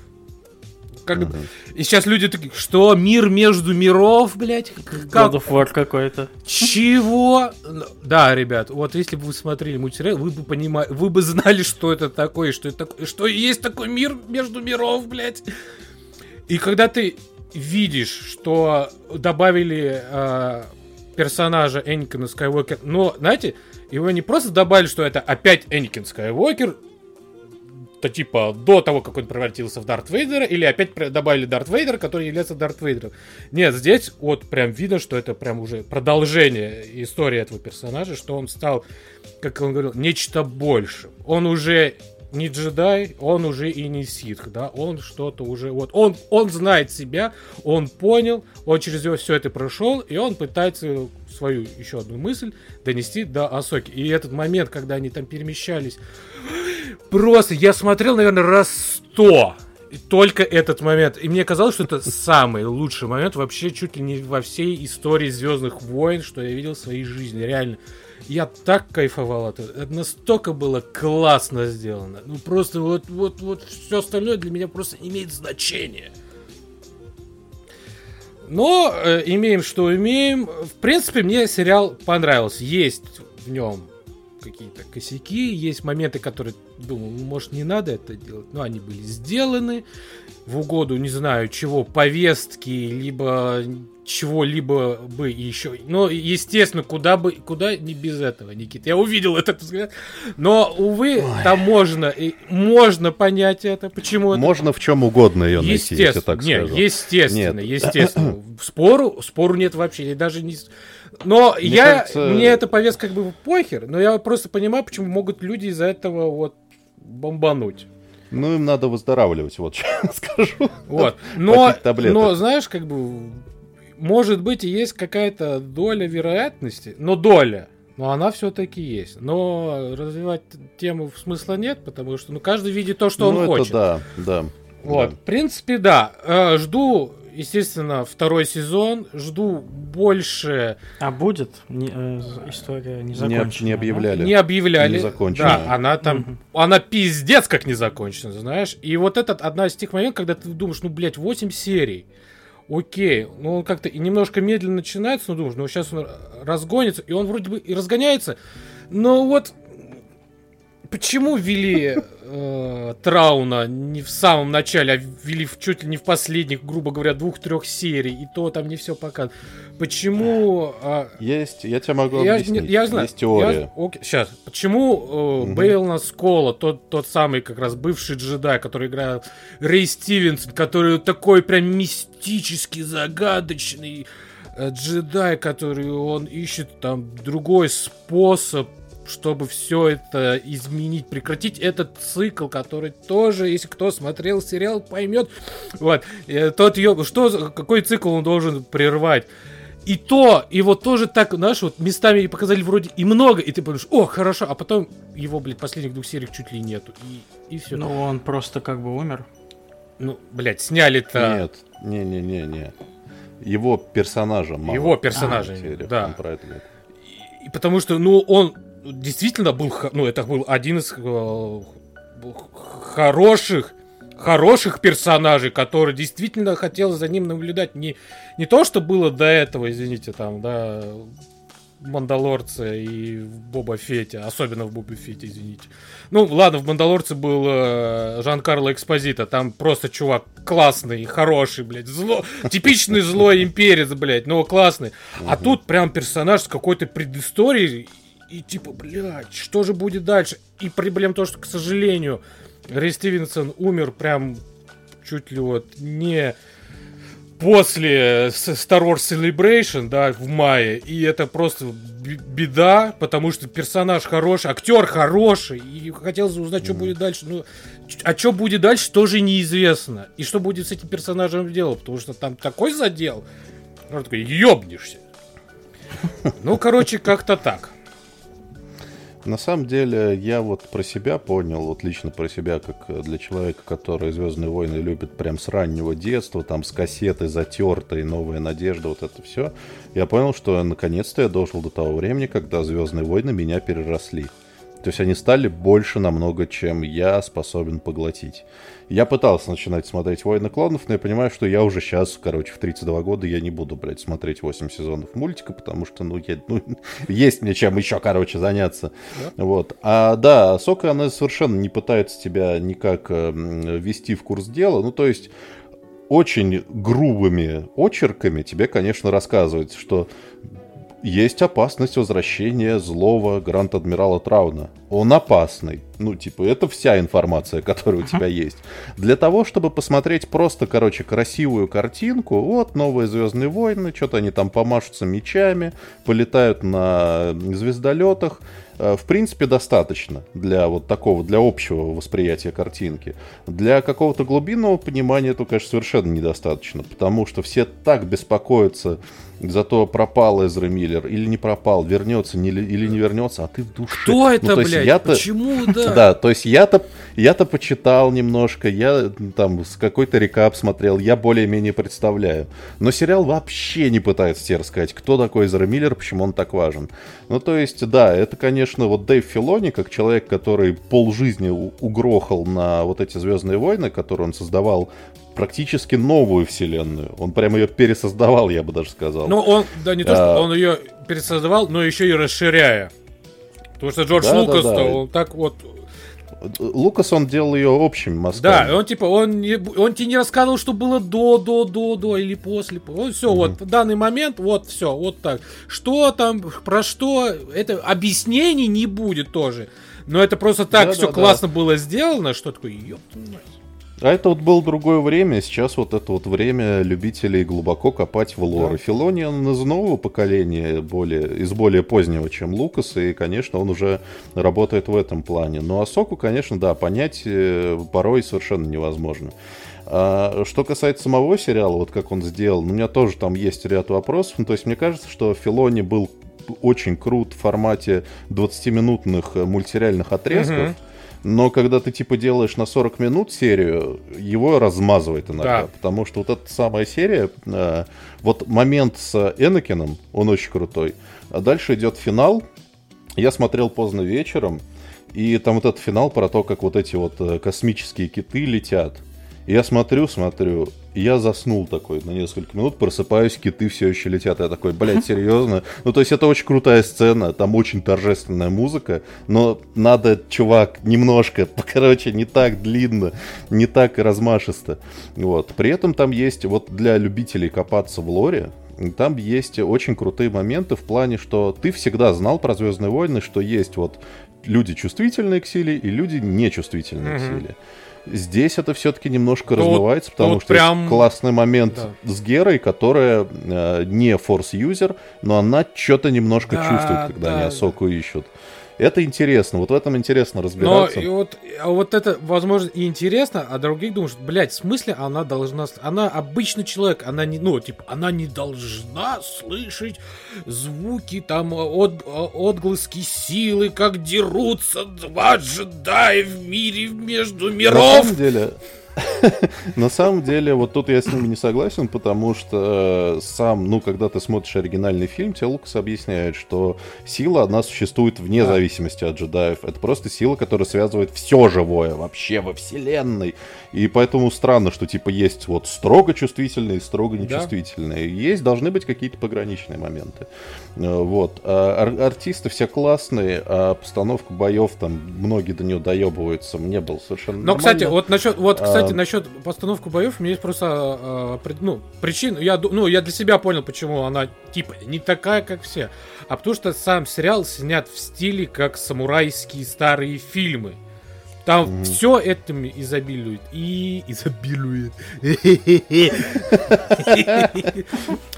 Как... Uh-huh. И сейчас люди такие, что мир между миров, блядь? Как... God of War какой-то. Чего? Да, ребят, вот если бы вы смотрели мультсериал, вы бы понимали, вы бы знали, что это такое, что это что есть такой мир между миров, блядь. И когда ты видишь, что добавили э, персонажа Энникена Скайуокер, но, знаете, его не просто добавили, что это опять Энникин Скайуокер, то типа до того, как он превратился в Дарт Вейдера, или опять добавили Дарт Вейдера, который является Дарт Вейдером. Нет, здесь вот прям видно, что это прям уже продолжение истории этого персонажа, что он стал, как он говорил, нечто большим. Он уже не джедай, он уже и не ситх, да, он что-то уже, вот, он, он знает себя, он понял, он через него все это прошел, и он пытается свою еще одну мысль донести до Асоки. И этот момент, когда они там перемещались, просто я смотрел, наверное, раз сто только этот момент. И мне казалось, что это самый лучший момент вообще чуть ли не во всей истории Звездных войн, что я видел в своей жизни. Реально. Я так кайфовал от этого. Это настолько было классно сделано. Ну просто вот, вот, вот все остальное для меня просто имеет значение. Но э, имеем, что имеем. В принципе, мне сериал понравился. Есть в нем какие-то косяки, есть моменты, которые, думаю, может, не надо это делать, но они были сделаны в угоду, не знаю, чего, повестки, либо чего-либо бы еще. Но, естественно, куда бы, куда не без этого, Никит. Я увидел этот взгляд. Но, увы, Ой. там можно, и можно понять это. Почему Можно в чем угодно ее найти, если так нет, скажу. Естественно, нет. естественно. Спору, спору нет вообще. И даже не... Но мне я, кажется... мне эта повестка как бы похер, но я просто понимаю, почему могут люди из-за этого вот бомбануть. Ну, им надо выздоравливать, вот что скажу. Вот. Но, но, знаешь, как бы, может быть, и есть какая-то доля вероятности, но доля, но она все-таки есть. Но развивать тему смысла нет, потому что ну, каждый видит то, что ну, он это хочет. Да, да. Вот, да. в принципе, да. Э, жду естественно, второй сезон. Жду больше. А будет не, э, история не закончена? Не, не объявляли. Да? Не объявляли. Не закончена. Да, она там, угу. она пиздец как не закончена, знаешь. И вот этот одна из тех моментов, когда ты думаешь, ну, блядь, 8 серий. Окей, ну он как-то и немножко медленно начинается, но думаешь, ну сейчас он разгонится, и он вроде бы и разгоняется, но вот почему ввели э, Трауна не в самом начале, а ввели в, чуть ли не в последних, грубо говоря, двух-трех серий, и то там не все показано. Почему... Э, есть, я тебе могу я, объяснить. Я, я знаю. Есть теория. Я, окей, сейчас. Почему э, угу. Бейл Скола, тот, тот самый как раз бывший джедай, который играл Рэй Стивенсон, который такой прям мистический, загадочный э, джедай, который он ищет там другой способ чтобы все это изменить, прекратить этот цикл, который тоже, если кто смотрел сериал, поймет. Вот, тот ее, что, какой цикл он должен прервать. И то, его тоже так, знаешь, вот местами показали вроде и много, и ты понимаешь, о, хорошо, а потом его, блядь, последних двух серий чуть ли нету, и, и все. Ну, он просто как бы умер. Ну, блядь, сняли-то... Нет, не-не-не-не. Его персонажа мало. Его персонажа, а, да. Он про это говорит. И, потому что, ну, он действительно был, ну, это был один из э, хороших, хороших персонажей, который действительно хотел за ним наблюдать. Не, не то, что было до этого, извините, там, да, Мандалорце и в Боба Фете, особенно в Боба Фете, извините. Ну, ладно, в Мандалорце был э, Жан-Карло Экспозита, там просто чувак классный, хороший, блядь, зло, типичный злой имперец, блядь, но классный. А тут прям персонаж с какой-то предысторией, и типа, блядь, что же будет дальше? И проблема то, что, к сожалению, Рэй Стивенсон умер прям чуть ли вот не после Star Wars Celebration, да, в мае, и это просто беда, потому что персонаж хороший, актер хороший, и хотелось узнать, что будет дальше. Ну, а что будет дальше, тоже неизвестно. И что будет с этим персонажем делать, потому что там такой задел, он такой, ёбнешься. Ну, короче, как-то так. На самом деле, я вот про себя понял, вот лично про себя, как для человека, который Звездные войны любит прям с раннего детства, там с кассеты затертой, новая надежда, вот это все. Я понял, что наконец-то я дошел до того времени, когда Звездные войны меня переросли. То есть они стали больше намного, чем я способен поглотить. Я пытался начинать смотреть «Войны клонов», но я понимаю, что я уже сейчас, короче, в 32 года я не буду, блядь, смотреть 8 сезонов мультика, потому что, ну, я, ну есть мне чем еще, короче, заняться. Да? Вот. А, да, Сока, она совершенно не пытается тебя никак э, в курс дела. Ну, то есть очень грубыми очерками тебе, конечно, рассказывают, что есть опасность возвращения злого Гранд-Адмирала Трауна. Он опасный. Ну, типа, это вся информация, которая у тебя есть. Для того, чтобы посмотреть просто, короче, красивую картинку, вот, новые Звездные войны, что-то они там помашутся мечами, полетают на звездолетах, э, в принципе, достаточно для вот такого, для общего восприятия картинки. Для какого-то глубинного понимания это, конечно, совершенно недостаточно, потому что все так беспокоятся Зато пропал Эзра Миллер или не пропал, вернется не, или не вернется, а ты в душе. Кто ну, это, ну, блядь? Я-то... Почему, да? Да, то есть я-то я-то почитал немножко, я там с какой-то рекап смотрел, я более-менее представляю. Но сериал вообще не пытается тебе рассказать, кто такой Эзра Миллер, почему он так важен. Ну, то есть, да, это, конечно, вот Дэйв Филони, как человек, который полжизни угрохал на вот эти Звездные войны, которые он создавал практически новую вселенную. Он прямо ее пересоздавал, я бы даже сказал. Ну, он, да, не то, что а... он ее пересоздавал, но еще и расширяя. Потому что Джордж да, Лукас, да, да. он так вот Лукас, он делал ее общим мазками. Да, он типа, он, не, он тебе не рассказывал, что было до, до, до, до или после. Он все, mm-hmm. вот в данный момент, вот все, вот так. Что там, про что, это объяснений не будет тоже. Но это просто так да, все да, классно да. было сделано, что такое, мать. А это вот было другое время, сейчас вот это вот время любителей глубоко копать в лор. Да. Филони, он из нового поколения, более, из более позднего, чем Лукас, и, конечно, он уже работает в этом плане. Но Асоку, конечно, да, понять э, порой совершенно невозможно. А что касается самого сериала, вот как он сделал, ну, у меня тоже там есть ряд вопросов. Ну, то есть мне кажется, что Филони был очень крут в формате 20-минутных мультсериальных отрезков. Угу но когда ты типа делаешь на 40 минут серию, его размазывает иногда. Да. Потому что вот эта самая серия, э, вот момент с Энакином, он очень крутой. А дальше идет финал. Я смотрел поздно вечером, и там вот этот финал про то, как вот эти вот э, космические киты летят. Я смотрю, смотрю, я заснул такой на несколько минут, просыпаюсь, киты все еще летят. Я такой, блядь, серьезно? Ну, то есть это очень крутая сцена, там очень торжественная музыка, но надо, чувак, немножко, короче, не так длинно, не так размашисто. Вот. При этом там есть, вот для любителей копаться в лоре, там есть очень крутые моменты в плане, что ты всегда знал про Звездные войны, что есть вот люди чувствительные к силе и люди нечувствительные mm-hmm. к силе. Здесь это все-таки немножко ну, размывается, потому вот что прям... классный момент да. с Герой, которая э, не форс-юзер, но она что-то немножко да, чувствует, когда да, они Асоку да. ищут. Это интересно, вот в этом интересно разбираться. Но и вот, а вот это, возможно, и интересно, а других думаешь, блядь, в смысле она должна... Она обычный человек, она не, ну, типа, она не должна слышать звуки, там, от, отглыски силы, как дерутся два джедая в мире между миров. На самом деле, На самом деле, вот тут я с ними не согласен, потому что э, сам, ну, когда ты смотришь оригинальный фильм, тебе Лукас объясняет, что сила, одна существует вне зависимости от джедаев. Это просто сила, которая связывает все живое вообще во вселенной. И поэтому странно, что, типа, есть вот строго чувствительные и строго нечувствительные. Да. Есть, должны быть какие-то пограничные моменты. Э, вот. А ар- артисты все классные, а постановка боев там, многие до нее доебываются. Мне было совершенно Но, нормально. кстати, вот насчет, вот, кстати, кстати, насчет постановки боев, у меня есть просто э, ну, причин. Я, ну, я для себя понял, почему она типа не такая, как все. А потому что сам сериал снят в стиле, как самурайские старые фильмы. Там mm-hmm. все этим изобилует. И изобилует.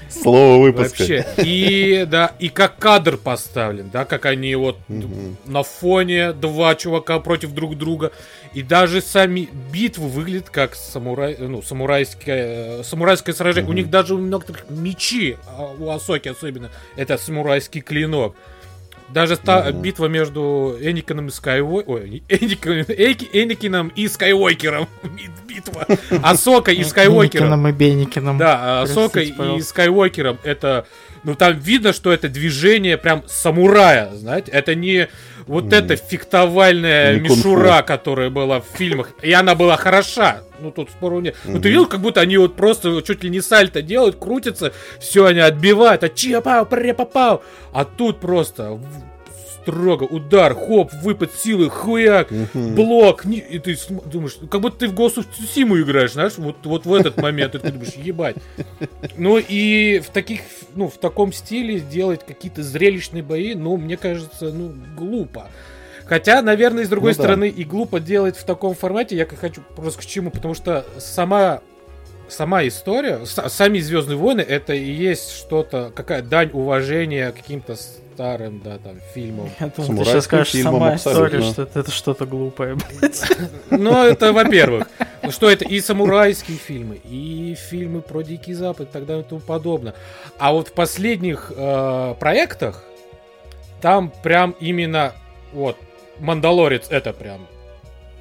Слово выпуска. Вообще. И, да, и как кадр поставлен, да, как они вот mm-hmm. на фоне два чувака против друг друга. И даже сами битвы выглядят как самурай, ну, самурайское, самурайское сражение. Mm-hmm. У них даже у многих мечи, а у Асоки особенно, это самурайский клинок. Даже та mm-hmm. битва между Эникином и Скайуокером... Ой, Эникином, Эникином и Скайуокером. Битва. Асока и Скайуокером. Эникином и Беникином. Да, Асока и Скайуокером. Это... Ну, там видно, что это движение прям самурая, знаете. Это не вот mm. эта фехтовальная не мишура, которая была в фильмах. И она была хороша. Ну, тут спору нет. Mm-hmm. Ну, ты видел, как будто они вот просто чуть ли не сальто делают, крутятся, все они отбивают, а чья пау, попал. А тут просто строго, удар, хоп, выпад силы, хуяк, угу. блок, не, и ты думаешь, как будто ты в Ghost Симу играешь, знаешь, вот, вот в этот момент, и ты думаешь, ебать. Ну и в таких, ну, в таком стиле сделать какие-то зрелищные бои, ну, мне кажется, ну, глупо. Хотя, наверное, с другой ну, стороны, да. и глупо делать в таком формате, я хочу просто к чему, потому что сама сама история, сами Звездные войны, это и есть что-то, какая дань уважения каким-то старым, да, там, фильмом. Я думал, ты сейчас скажешь сама история, что это, это что-то глупое, блядь. Ну, это во-первых. Ну, что это и самурайские фильмы, и фильмы про Дикий Запад и так далее и тому подобное. А вот в последних э, проектах там прям именно вот Мандалорец это прям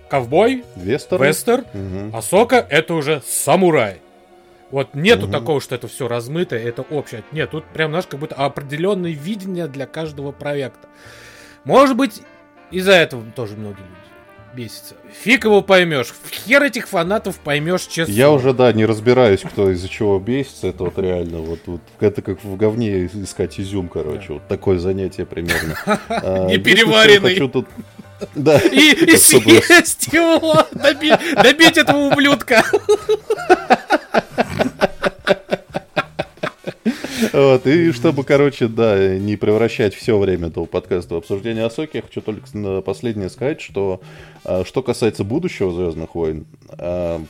ковбой, Вестер, Вестер угу. Асока это уже самурай. Вот нету угу. такого, что это все размыто, это общее. Нет, тут прям, знаешь, как будто определенное видение для каждого проекта. Может быть, из-за этого тоже многие люди бесятся. Фиг его поймешь. Хер этих фанатов поймешь, честно. Я уже, да, не разбираюсь, кто из-за чего бесится. Это вот реально, вот, вот это как в говне искать изюм, короче. Да. Вот такое занятие примерно. А, не переваренный. Да. И, и съесть его, добить этого ублюдка. Вот, и чтобы, короче, да, не превращать все время этого подкаста в обсуждение Асоки, я хочу только на последнее сказать, что а, что касается будущего Звездных войн, а,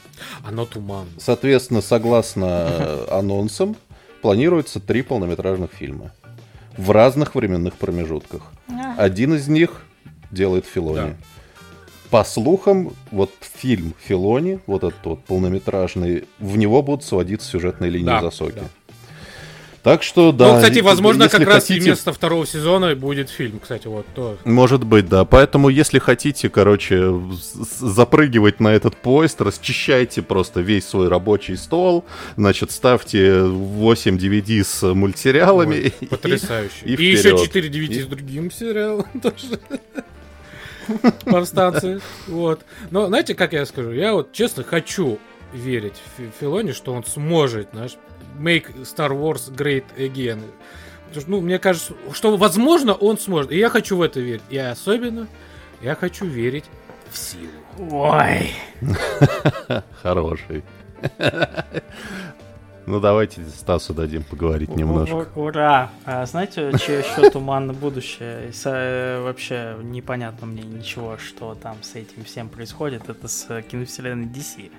оно туман. Соответственно, согласно анонсам, планируется три полнометражных фильма в разных временных промежутках. Один из них делает Филони. Да. По слухам, вот фильм Филони, вот этот вот полнометражный, в него будут сводиться сюжетные линии да, Засоки. Да. Так что, да. Ну, кстати, возможно, как раз хотите... вместо второго сезона будет фильм, кстати, вот то. Может быть, да. Поэтому, если хотите, короче, запрыгивать на этот поезд, расчищайте просто весь свой рабочий стол, значит, ставьте 8 DVD с мультсериалами. Потрясающе. И, и, и еще 4 DVD и... с другим сериалом тоже. Повстанцы. Вот. Но знаете, как я скажу? Я вот честно хочу верить Филоне, что он сможет, знаешь, make Star Wars great again. Ну, мне кажется, что, возможно, он сможет. И я хочу в это верить. И особенно я хочу верить в силу. Ой. Хороший. Ну, давайте Стасу дадим поговорить немножко. Ура! А знаете, чье еще туманное будущее? И э, вообще непонятно мне ничего, что там с этим всем происходит. Это с киновселенной DC.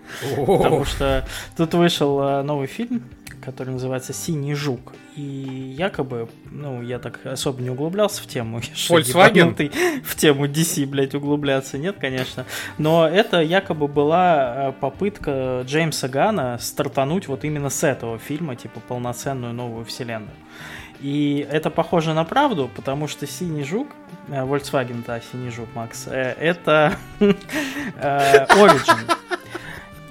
Потому что тут вышел э, новый фильм, который называется «Синий жук». И якобы, ну, я так особо не углублялся в тему. Volkswagen? В тему DC, блядь, углубляться нет, конечно. Но это якобы была э, попытка Джеймса Гана стартануть вот именно с этого фильма, типа полноценную новую вселенную. И это похоже на правду, потому что Синий Жук, э, Volkswagen, да, Синий Жук, Макс, э, это Origin.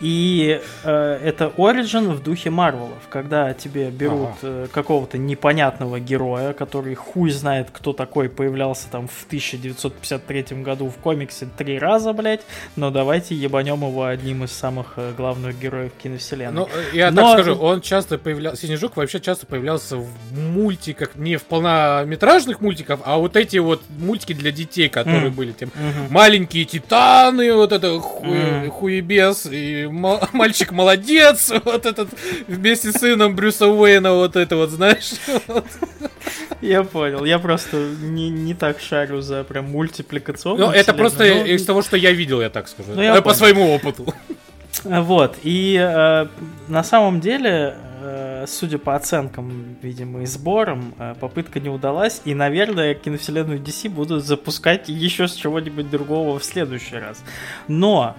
И э, это Origin в духе Марвелов, когда тебе берут ага. э, какого-то непонятного героя, который хуй знает, кто такой, появлялся там в 1953 году в комиксе три раза, блядь, но давайте ебанем его одним из самых э, главных героев киновселенной. Ну, э, я но... так скажу, он часто появлялся, Синежук вообще часто появлялся в мультиках, не в полнометражных мультиках, а вот эти вот мультики для детей, которые mm. были, тем mm-hmm. маленькие титаны, вот это ху... mm. хуебес и мальчик молодец, вот этот вместе с сыном Брюса Уэйна, вот это вот, знаешь. Я понял, я просто не, не так шарю за прям мультипликационную Ну, это просто но... из того, что я видел, я так скажу. Ну, я по своему опыту. Вот, и э, на самом деле, э, судя по оценкам, видимо, и сборам, э, попытка не удалась, и, наверное, киновселенную DC будут запускать еще с чего-нибудь другого в следующий раз. Но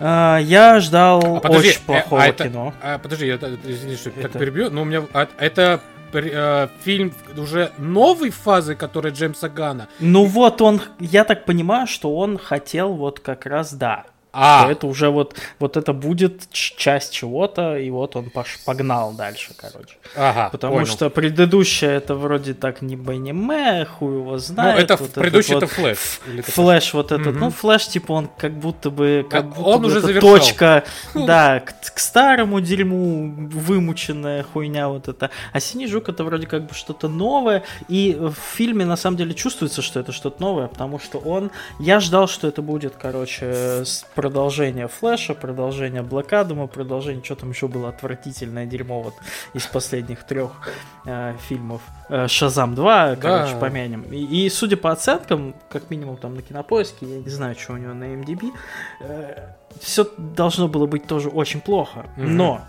а, я ждал а, подожди, очень плохого а это, кино. А, подожди, я, извини, что это... так перебью, но у меня а, это э, фильм уже новой фазы, которая Джеймса Гана. Ну вот он, я так понимаю, что он хотел вот как раз, да, а. Это уже вот, вот это будет часть чего-то, и вот он пош, погнал дальше, короче. Ага, Потому понял. что предыдущее это вроде так не аниме, хуй его знает. Ну, это вот предыдущий это вот, Flash. Flash вот этот, угу. ну, Flash, типа, он как будто бы, как будто он бы уже завершал. точка, да, к, к старому дерьму вымученная хуйня вот это. А Синий Жук это вроде как бы что-то новое, и в фильме на самом деле чувствуется, что это что-то новое, потому что он, я ждал, что это будет, короче, продолжение Флэша, продолжение Блэк Адама, продолжение, что там еще было отвратительное дерьмо вот из последних трех э, фильмов. Э, Шазам 2, короче, да. помянем. И, и судя по оценкам, как минимум там на кинопоиске, я не знаю, что у него на MDB, э, все должно было быть тоже очень плохо. Mm-hmm. Но,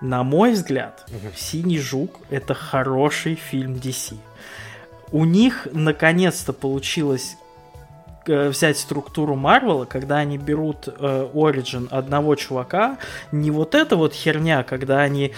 на мой взгляд, mm-hmm. Синий жук это хороший фильм DC. У них наконец-то получилось взять структуру Марвела, когда они берут э, Origin одного чувака, не вот эта вот херня, когда они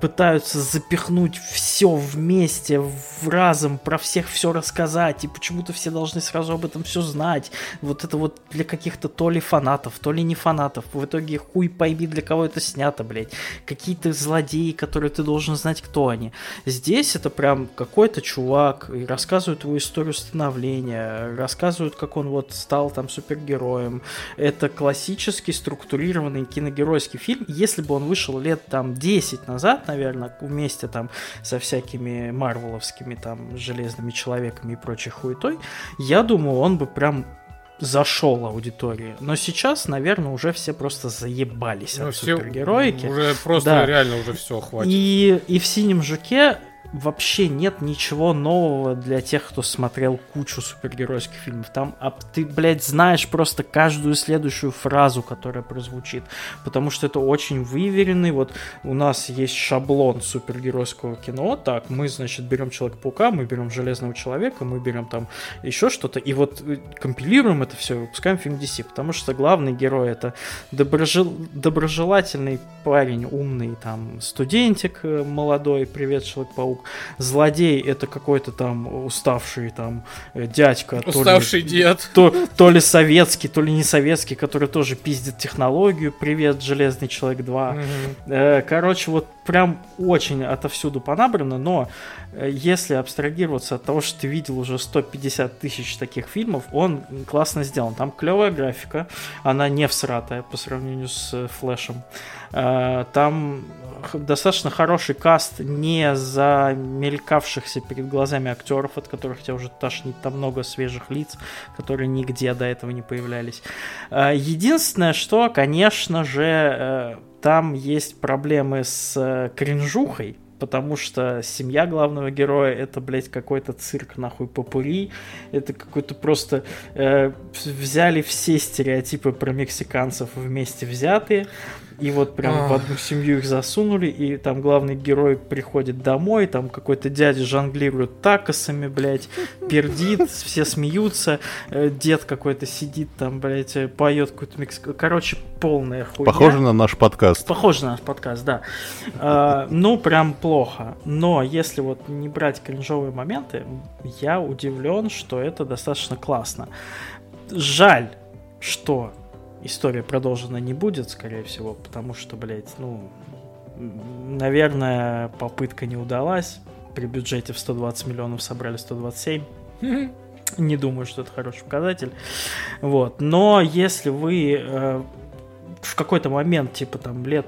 пытаются запихнуть все вместе, в разом, про всех все рассказать, и почему-то все должны сразу об этом все знать. Вот это вот для каких-то то ли фанатов, то ли не фанатов. В итоге хуй пойми, для кого это снято, блядь. Какие-то злодеи, которые ты должен знать, кто они. Здесь это прям какой-то чувак, и рассказывает твою историю становления, рассказывают, как он вот стал там супергероем. Это классический структурированный киногеройский фильм. Если бы он вышел лет там 10 назад, наверное, вместе там со всякими марвеловскими там железными человеками и прочей хуетой, я думаю, он бы прям зашел аудитории. Но сейчас, наверное, уже все просто заебались ну, от все супергероики. Уже просто да. реально уже все хватит. И, и в синем жуке вообще нет ничего нового для тех, кто смотрел кучу супергеройских фильмов. Там а ты, блядь, знаешь просто каждую следующую фразу, которая прозвучит. Потому что это очень выверенный. Вот у нас есть шаблон супергеройского кино. Так, мы, значит, берем Человека-паука, мы берем Железного Человека, мы берем там еще что-то. И вот э, компилируем это все, выпускаем фильм DC. Потому что главный герой это доброжел... доброжелательный парень, умный, там, студентик э, молодой, привет, Человек-паук Злодей это какой-то там уставший там э, дядька. Уставший то ли, дед. То, то ли советский, то ли не советский, который тоже пиздит технологию. Привет, Железный Человек 2. Угу. Э, короче, вот прям очень отовсюду понабрано, но э, если абстрагироваться от того, что ты видел уже 150 тысяч таких фильмов, он классно сделан. Там клевая графика, она не всратая по сравнению с Флэшем. Э, там достаточно хороший каст не замелькавшихся перед глазами актеров, от которых тебя уже тошнит. Там много свежих лиц, которые нигде до этого не появлялись. Единственное, что, конечно же, там есть проблемы с э, кринжухой, потому что семья главного героя это, блядь, какой-то цирк, нахуй, попури. Это какой-то просто... Э, взяли все стереотипы про мексиканцев вместе взятые, и вот прям в одну семью их засунули, и там главный герой приходит домой, там какой-то дядя жонглирует такосами, блядь, пердит, все смеются, э, дед какой-то сидит там, блядь, э, поет какую-то мексик... Короче, полная хуйня. Похоже на наш подкаст. Похоже на наш подкаст, да. А, ну, прям плохо. Но если вот не брать кринжовые моменты, я удивлен, что это достаточно классно. Жаль, что история продолжена не будет, скорее всего, потому что, блядь, ну, наверное, попытка не удалась. При бюджете в 120 миллионов собрали 127. Не думаю, что это хороший показатель. Вот. Но если вы э, в какой-то момент, типа там лет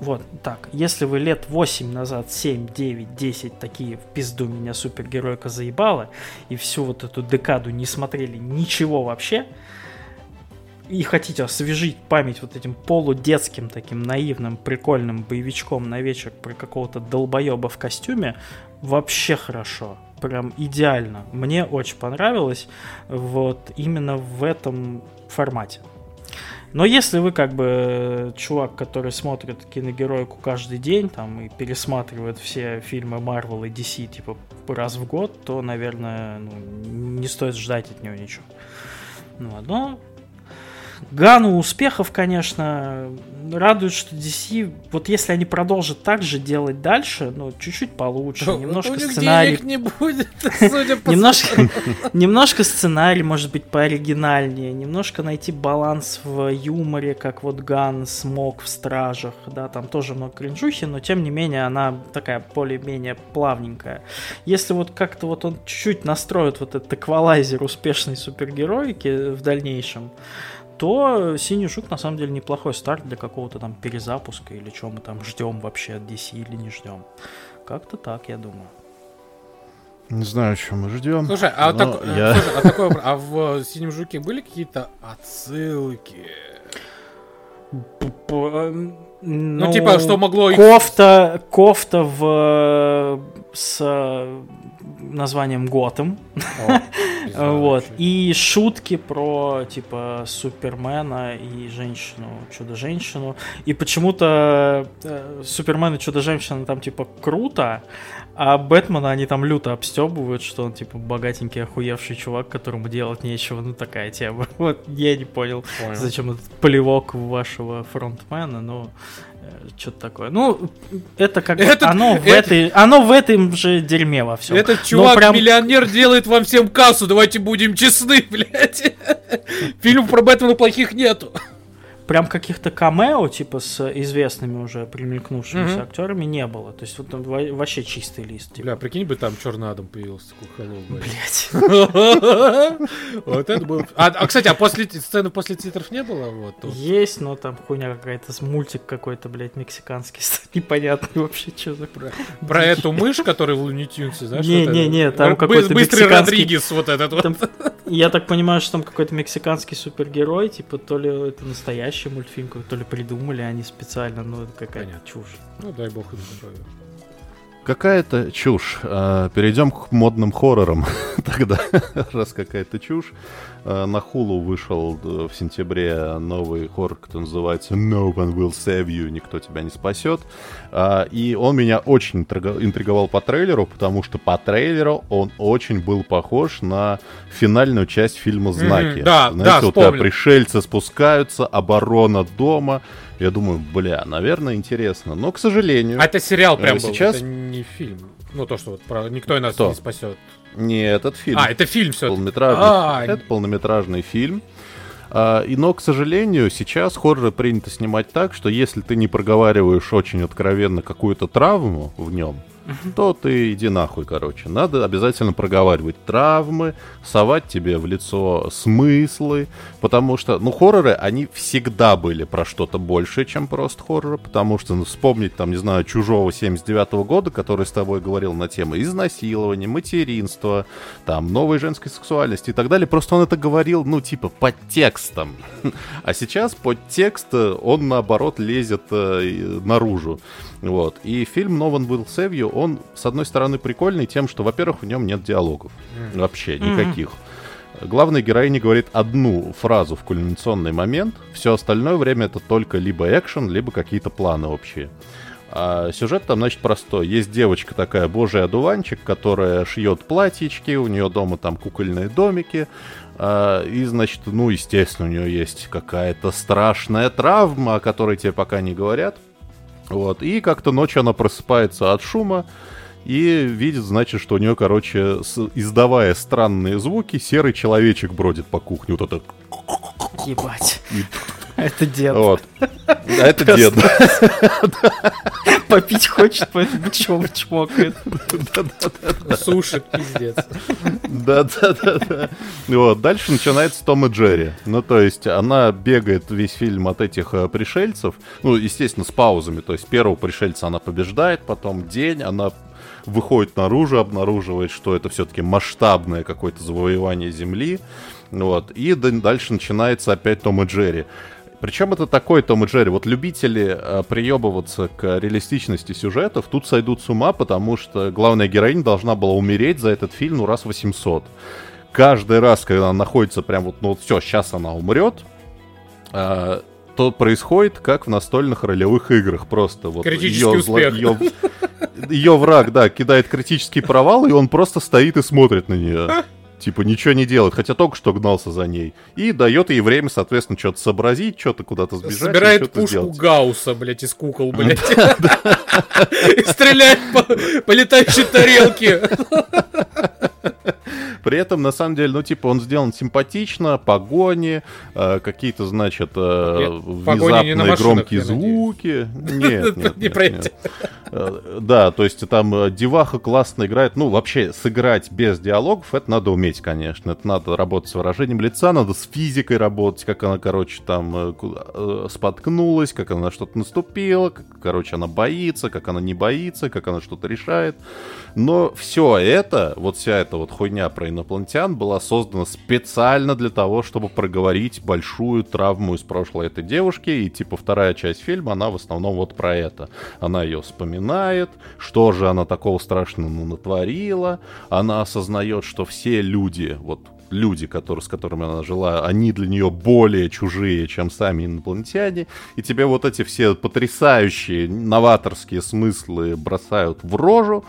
вот так, если вы лет 8 назад, 7, 9, 10 такие в пизду меня супергеройка заебала, и всю вот эту декаду не смотрели ничего вообще, и хотите освежить память вот этим полудетским таким наивным прикольным боевичком на вечер про какого-то долбоеба в костюме, вообще хорошо. Прям идеально. Мне очень понравилось вот именно в этом формате. Но если вы как бы чувак, который смотрит киногеройку каждый день там и пересматривает все фильмы Marvel и DC типа раз в год, то, наверное, ну, не стоит ждать от него ничего. Ну, но Гану успехов, конечно, радует, что DC, вот если они продолжат так же делать дальше, ну, чуть-чуть получше, Ну, немножко сценарий... не будет, судя по Немножко, немножко сценарий может быть пооригинальнее, немножко найти баланс в юморе, как вот Ган смог в Стражах, да, там тоже много кринжухи, но тем не менее она такая более-менее плавненькая. Если вот как-то вот он чуть-чуть настроит вот этот эквалайзер успешной супергероики в дальнейшем, то Синий Жук на самом деле неплохой старт для какого-то там перезапуска или что мы там ждем вообще от DC или не ждем. Как-то так, я думаю. Не знаю, что мы ждем. Слушай, а, так- э, я- слушай, а такой вопрос, а в Синем Жуке были какие-то отсылки? Ну, Ну, типа, что могло Кофта, кофта в с э, названием Готэм. Вот. И шутки про, типа, Супермена и женщину, Чудо-женщину. И почему-то э, Супермен и Чудо-женщина там, типа, круто, а Бэтмена они там люто обстебывают, что он, типа, богатенький, охуевший чувак, которому делать нечего. Ну, такая тема. Вот я не понял, Понял. зачем этот плевок вашего фронтмена, но что-то такое. Ну, это как бы Этот- оно, в этот- этой, оно в этом же дерьме во всем. Этот Но чувак, прям- делает вам всем кассу, давайте будем честны, блядь. Фильмов про Бэтмена плохих нету. Прям каких-то камео, типа с известными уже примелькнувшимися Мгм. актерами не было. То есть вот там во- вообще чистый лист. Типа. Бля, прикинь бы там Черный Адам появился, такой hello. Блять. Вот это было... А, а, кстати, а после сцены после титров не было? Вот? Есть, но там хуйня какая-то, мультик какой-то, блядь, мексиканский. Непонятный вообще, что за... Про эту мышь, которая в Луни Тюнсе, знаешь? Не, вот не, это? не, там какой-то Быстрый Родригес, вот этот вот. Я так понимаю, что там какой-то мексиканский супергерой, типа, то ли это настоящий мультфильм, какой- то ли придумали они специально, ну, это какая-то чушь. Ну, дай бог им здоровья. Какая-то чушь. А, Перейдем к модным хоррорам тогда, раз какая-то чушь. А, На Хулу вышел э, в сентябре новый хоррор, который называется No One Will Save You, никто тебя не спасет. А, И он меня очень интриговал по трейлеру, потому что по трейлеру он очень был похож на финальную часть фильма «Знаки». да, Знаете, да, вот вспомнил. пришельцы спускаются, оборона дома. Я думаю, бля, наверное, интересно. Но, к сожалению... А это сериал прям Э, был, сейчас- это не фильм. Ну, то, что вот про «Никто нас Кто? не спасет». Не этот фильм. А, это фильм все полнометражный. А, Это полнометражный фильм. А, и, но, к сожалению, сейчас хорроры принято снимать так, что если ты не проговариваешь очень откровенно какую-то травму в нем, то ты иди нахуй, короче. Надо обязательно проговаривать травмы, совать тебе в лицо смыслы, потому что, ну, хорроры, они всегда были про что-то большее, чем просто хорроры, потому что, ну, вспомнить, там, не знаю, «Чужого» 79 -го года, который с тобой говорил на тему изнасилования, материнства, там, новой женской сексуальности и так далее, просто он это говорил, ну, типа, под текстом. А сейчас под текст э, он, наоборот, лезет э, наружу. Вот. И фильм «No One Will Save You», он, с одной стороны, прикольный тем, что, во-первых, в нем нет диалогов. Mm. Вообще никаких. Mm-hmm. Главная героиня говорит одну фразу в кульминационный момент. Все остальное время это только либо экшен, либо какие-то планы общие. А сюжет там, значит, простой. Есть девочка такая, божий одуванчик, которая шьет платьички, у нее дома там кукольные домики. А, и, значит, ну, естественно, у нее есть какая-то страшная травма, о которой тебе пока не говорят. Вот. И как-то ночью она просыпается от шума и видит, значит, что у нее, короче, издавая странные звуки, серый человечек бродит по кухне. Вот это... Ебать. Это дед. Вот. А это дед. Попить хочет, поэтому чмок чмокает. Сушит, пиздец. Да-да-да. Вот. Дальше начинается Том и Джерри. Ну, то есть, она бегает весь фильм от этих э, пришельцев. Ну, естественно, с паузами. То есть, первого пришельца она побеждает, потом день, она выходит наружу, обнаруживает, что это все-таки масштабное какое-то завоевание Земли. Вот. И дальше начинается опять Том и Джерри. Причем это такой Том и Джерри. Вот любители э, приебываться к реалистичности сюжетов тут сойдут с ума, потому что главная героиня должна была умереть за этот фильм ну раз 800. Каждый раз, когда она находится прям вот, ну вот все, сейчас она умрет, э, то происходит как в настольных ролевых играх. Просто вот ее, успех. Ее, ее враг, да, кидает критический провал, и он просто стоит и смотрит на нее. Типа ничего не делает, хотя только что гнался за ней. И дает ей время, соответственно, что-то сообразить, что-то куда-то сбежать. Собирает пушку сделать. Гаусса, блядь, из кукол, блядь. И стреляет по летающей тарелке. При этом, на самом деле, ну, типа, он сделан симпатично, погони, э, какие-то, значит, э, внезапные не громкие звуки. Нет, нет, не нет, нет. Э, да, то есть там э, деваха классно играет. Ну, вообще, сыграть без диалогов, это надо уметь, конечно. Это надо работать с выражением лица, надо с физикой работать, как она, короче, там э, споткнулась, как она на что-то наступила, как, короче, она боится, как она не боится, как она что-то решает. Но все это, вот вся эта вот хуйня про инопланетян была создана специально для того, чтобы проговорить большую травму из прошлой этой девушки. И типа вторая часть фильма, она в основном вот про это. Она ее вспоминает, что же она такого страшного натворила. Она осознает, что все люди, вот люди, которые, с которыми она жила, они для нее более чужие, чем сами инопланетяне. И тебе вот эти все потрясающие новаторские смыслы бросают в рожу.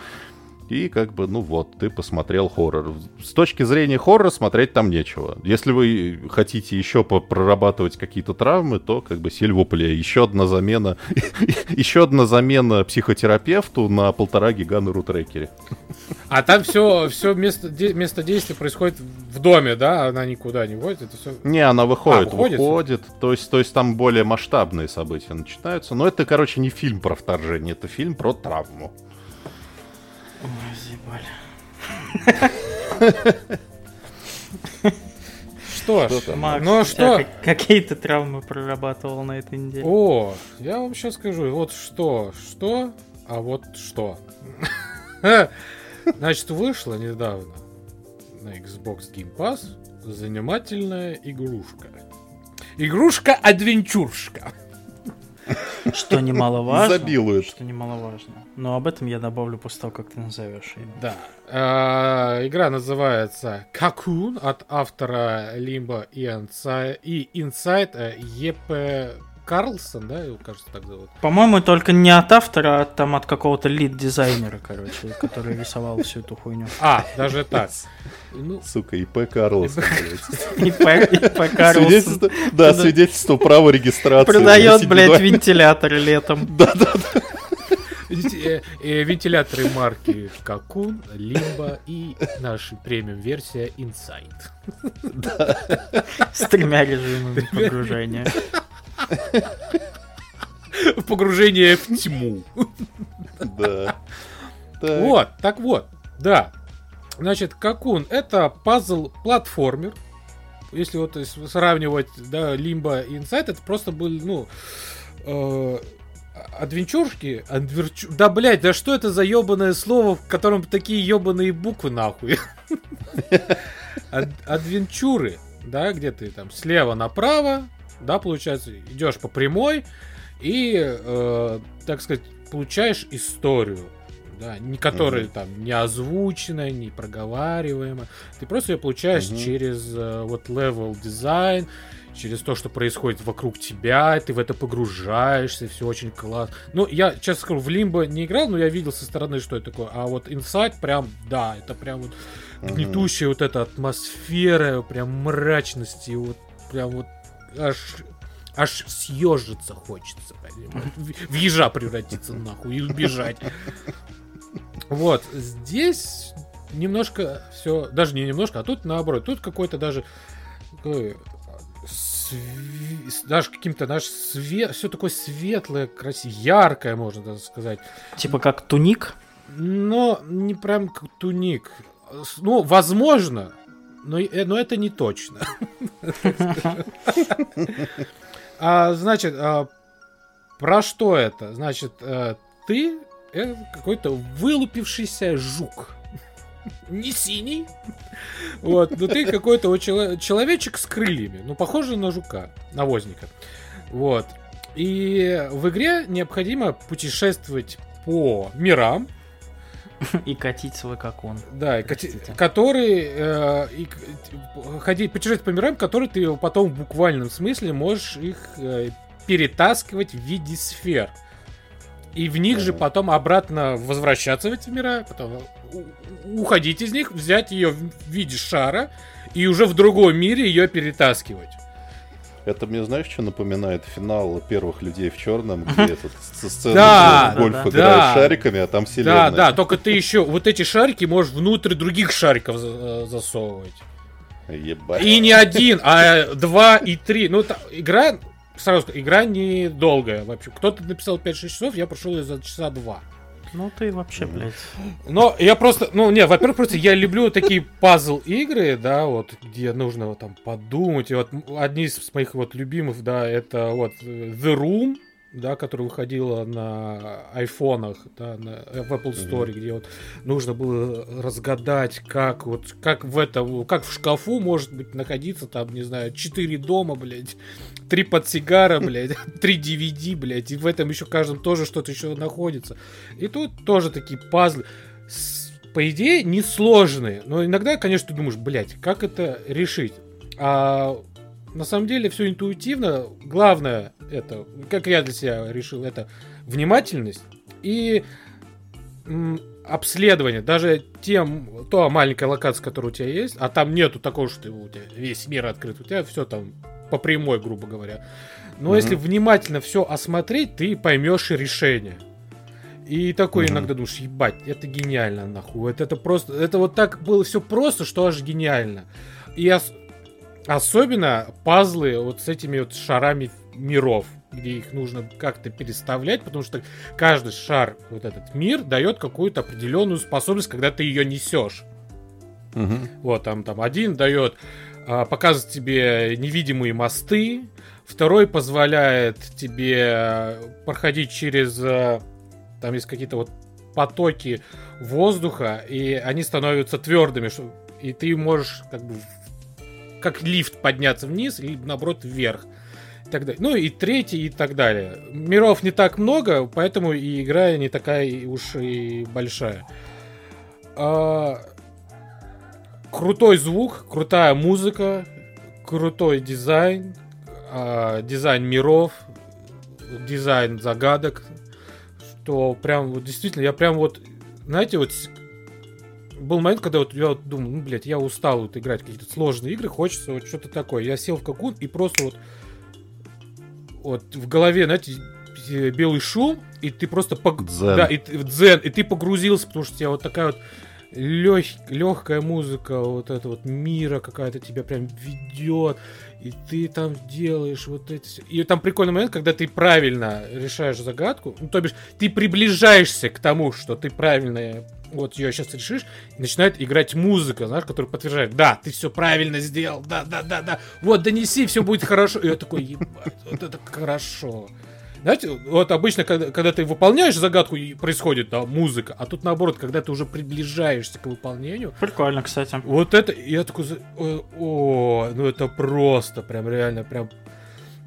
И как бы, ну вот, ты посмотрел хоррор. С точки зрения хоррора смотреть там нечего. Если вы хотите еще прорабатывать какие-то травмы, то как бы сильвупле. Еще одна замена, еще одна замена психотерапевту на полтора гига на рутрекере. А там все, все место, место действия происходит в доме, да? Она никуда не водит? Это все... Не, она выходит, а, выходит, выходит. То есть, то есть там более масштабные события начинаются. Но это, короче, не фильм про вторжение, это фильм про травму. Что ж, Макс, ну что? Какие ты травмы прорабатывал на этой неделе? О, я вам сейчас скажу. Вот что, что, а вот что. Значит, вышла недавно на Xbox Game Pass занимательная игрушка. Игрушка-адвенчуршка. Что немаловажно. Забилует. Что немаловажно. Но об этом я добавлю после того, как ты назовешь ее. Да. А, игра называется Cocoon от автора Limbo и Inside э, Епе Карлсон, да, его, кажется, так зовут. По-моему, только не от автора, а там от какого-то лид-дизайнера, короче, который рисовал всю эту хуйню. А, даже так. Ну, Сука, ИП Карлсон, ИП Карлсон. Да, свидетельство права регистрации. Продает, блядь, вентиляторы летом. Да-да-да. Э, э, Вентиляторы марки Какун, Лимба и наша премиум-версия Insight. С тремя режимами погружения. Погружение в тьму. Да. Так. Вот, так вот, да. Значит, Какун это пазл-платформер. Если вот сравнивать, да, Лимба и Инсайт, это просто были, ну, э, адвенчурки, адверчу... Да, блядь, да что это за ебаное слово, в котором такие ебаные буквы нахуй? Ад- Адвенчуры, да, где ты там слева направо, да, получается, идешь по прямой и, э, так сказать, получаешь историю, да, не которая Мгм. там не озвучена, не проговариваема. Ты просто ее получаешь Мгм. через э, вот level дизайн, через то, что происходит вокруг тебя, ты в это погружаешься, все очень классно. Ну, я, честно скажу, в Лимбо не играл, но я видел со стороны, что это такое. А вот Inside прям, да, это прям вот гнетущая вот эта атмосфера, прям мрачности, вот прям вот аж аж съежиться хочется, понимаешь? В, ежа превратиться нахуй и убежать. Вот, здесь немножко все, даже не немножко, а тут наоборот, тут какой-то даже такой, сви- с- даже каким-то наш свет, все такое светлое, красивое, яркое, можно даже сказать. Типа как туник. Но не прям как туник. Ну, возможно, но, и- э, но это не точно. А, значит, а, про что это? Значит, э, ты э, какой-то вылупившийся жук. Не синий. Вот, но ты какой-то вот чело- человечек с крыльями. Ну, похоже на жука, навозника. Вот. И в игре необходимо путешествовать по мирам, И катить свой как он. да, и кати- который э, и ходить, путешествовать по мирам, которые ты потом в буквальном смысле можешь их э, перетаскивать в виде сфер. И в них же потом обратно возвращаться в эти мира, потом уходить из них, взять ее в виде шара и уже в другом мире ее перетаскивать. Это мне, знаешь, что напоминает? Финал первых людей в черном, где этот сцена, Да, гольф да, да. играют Да. шариками, а там вселенная. Да, да, только ты еще вот эти шарики можешь внутрь других шариков э, засовывать. Ебать. И не один, а два и три. Ну, та- игра, сразу скажу, игра недолгая вообще. Кто-то написал 5-6 часов, я прошел ее за часа два. Ну ты вообще, блядь. Но я просто, ну, не, во-первых, просто я люблю такие пазл-игры, да, вот, где нужно вот там подумать. И вот одни из моих вот любимых, да, это вот э, The Room, да, которая выходила на айфонах, да, на, э, в Apple Store, где вот нужно было разгадать, как вот, как в этом, как в шкафу может быть находиться там, не знаю, 4 дома, блядь, три подсигара, блядь, три DVD, блядь, и в этом еще каждом тоже что-то еще находится. И тут тоже такие пазлы. С- По идее, несложные. Но иногда, конечно, ты думаешь, блядь, как это решить? А на самом деле все интуитивно. Главное это, как я для себя решил, это внимательность и обследование. Даже тем, то маленькая локация, которая у тебя есть, а там нету такого, что ты- у тебя весь мир открыт, у тебя все там по прямой, грубо говоря. Но Мгм. если внимательно все осмотреть, ты поймешь решение. И такой Мгм. иногда думаешь, ебать, это гениально, нахуй. Вот это просто, это вот так было все просто, что аж гениально. И ос- особенно пазлы вот с этими вот шарами миров, где их нужно как-то переставлять, потому что каждый шар, вот этот мир, дает какую-то определенную способность, когда ты ее несешь. Мгм. Вот, там, там один дает, показывает тебе невидимые мосты, второй позволяет тебе э, проходить через, э, там есть какие-то вот потоки воздуха, и они становятся твердыми, и ты можешь как бы как лифт подняться вниз, либо наоборот вверх. И так далее. Ну и третий и так далее. Миров не так много, поэтому и игра не такая уж и большая. А, крутой звук, крутая музыка, крутой дизайн, а, дизайн миров, дизайн загадок, что прям вот действительно, я прям вот, знаете, вот был момент, когда вот я вот думал, ну, блядь, я устал вот играть какие-то сложные игры, хочется вот что-то такое. Я сел в какун и просто вот вот в голове, знаете, э, белый шум, и ты просто пог... Дзен. Да, и в дзен, и ты погрузился, потому что у тебя вот такая вот легкая музыка, вот это вот мира какая-то тебя прям ведет, и ты там делаешь вот эти... всё- И там прикольный момент, когда ты правильно решаешь загадку, ну, то бишь, ты приближаешься к тому, что ты правильно вот ее сейчас решишь, и начинает играть музыка, знаешь, которая подтверждает, да, ты все правильно сделал, да, да, да, да, вот, донеси, все будет хорошо. И я такой, ебать, вот это хорошо. Знаете, вот обычно, когда, когда ты выполняешь загадку, и происходит да, музыка, а тут наоборот, когда ты уже приближаешься к выполнению, Прикольно, кстати. вот это, я такой, о, ну это просто, прям реально, прям...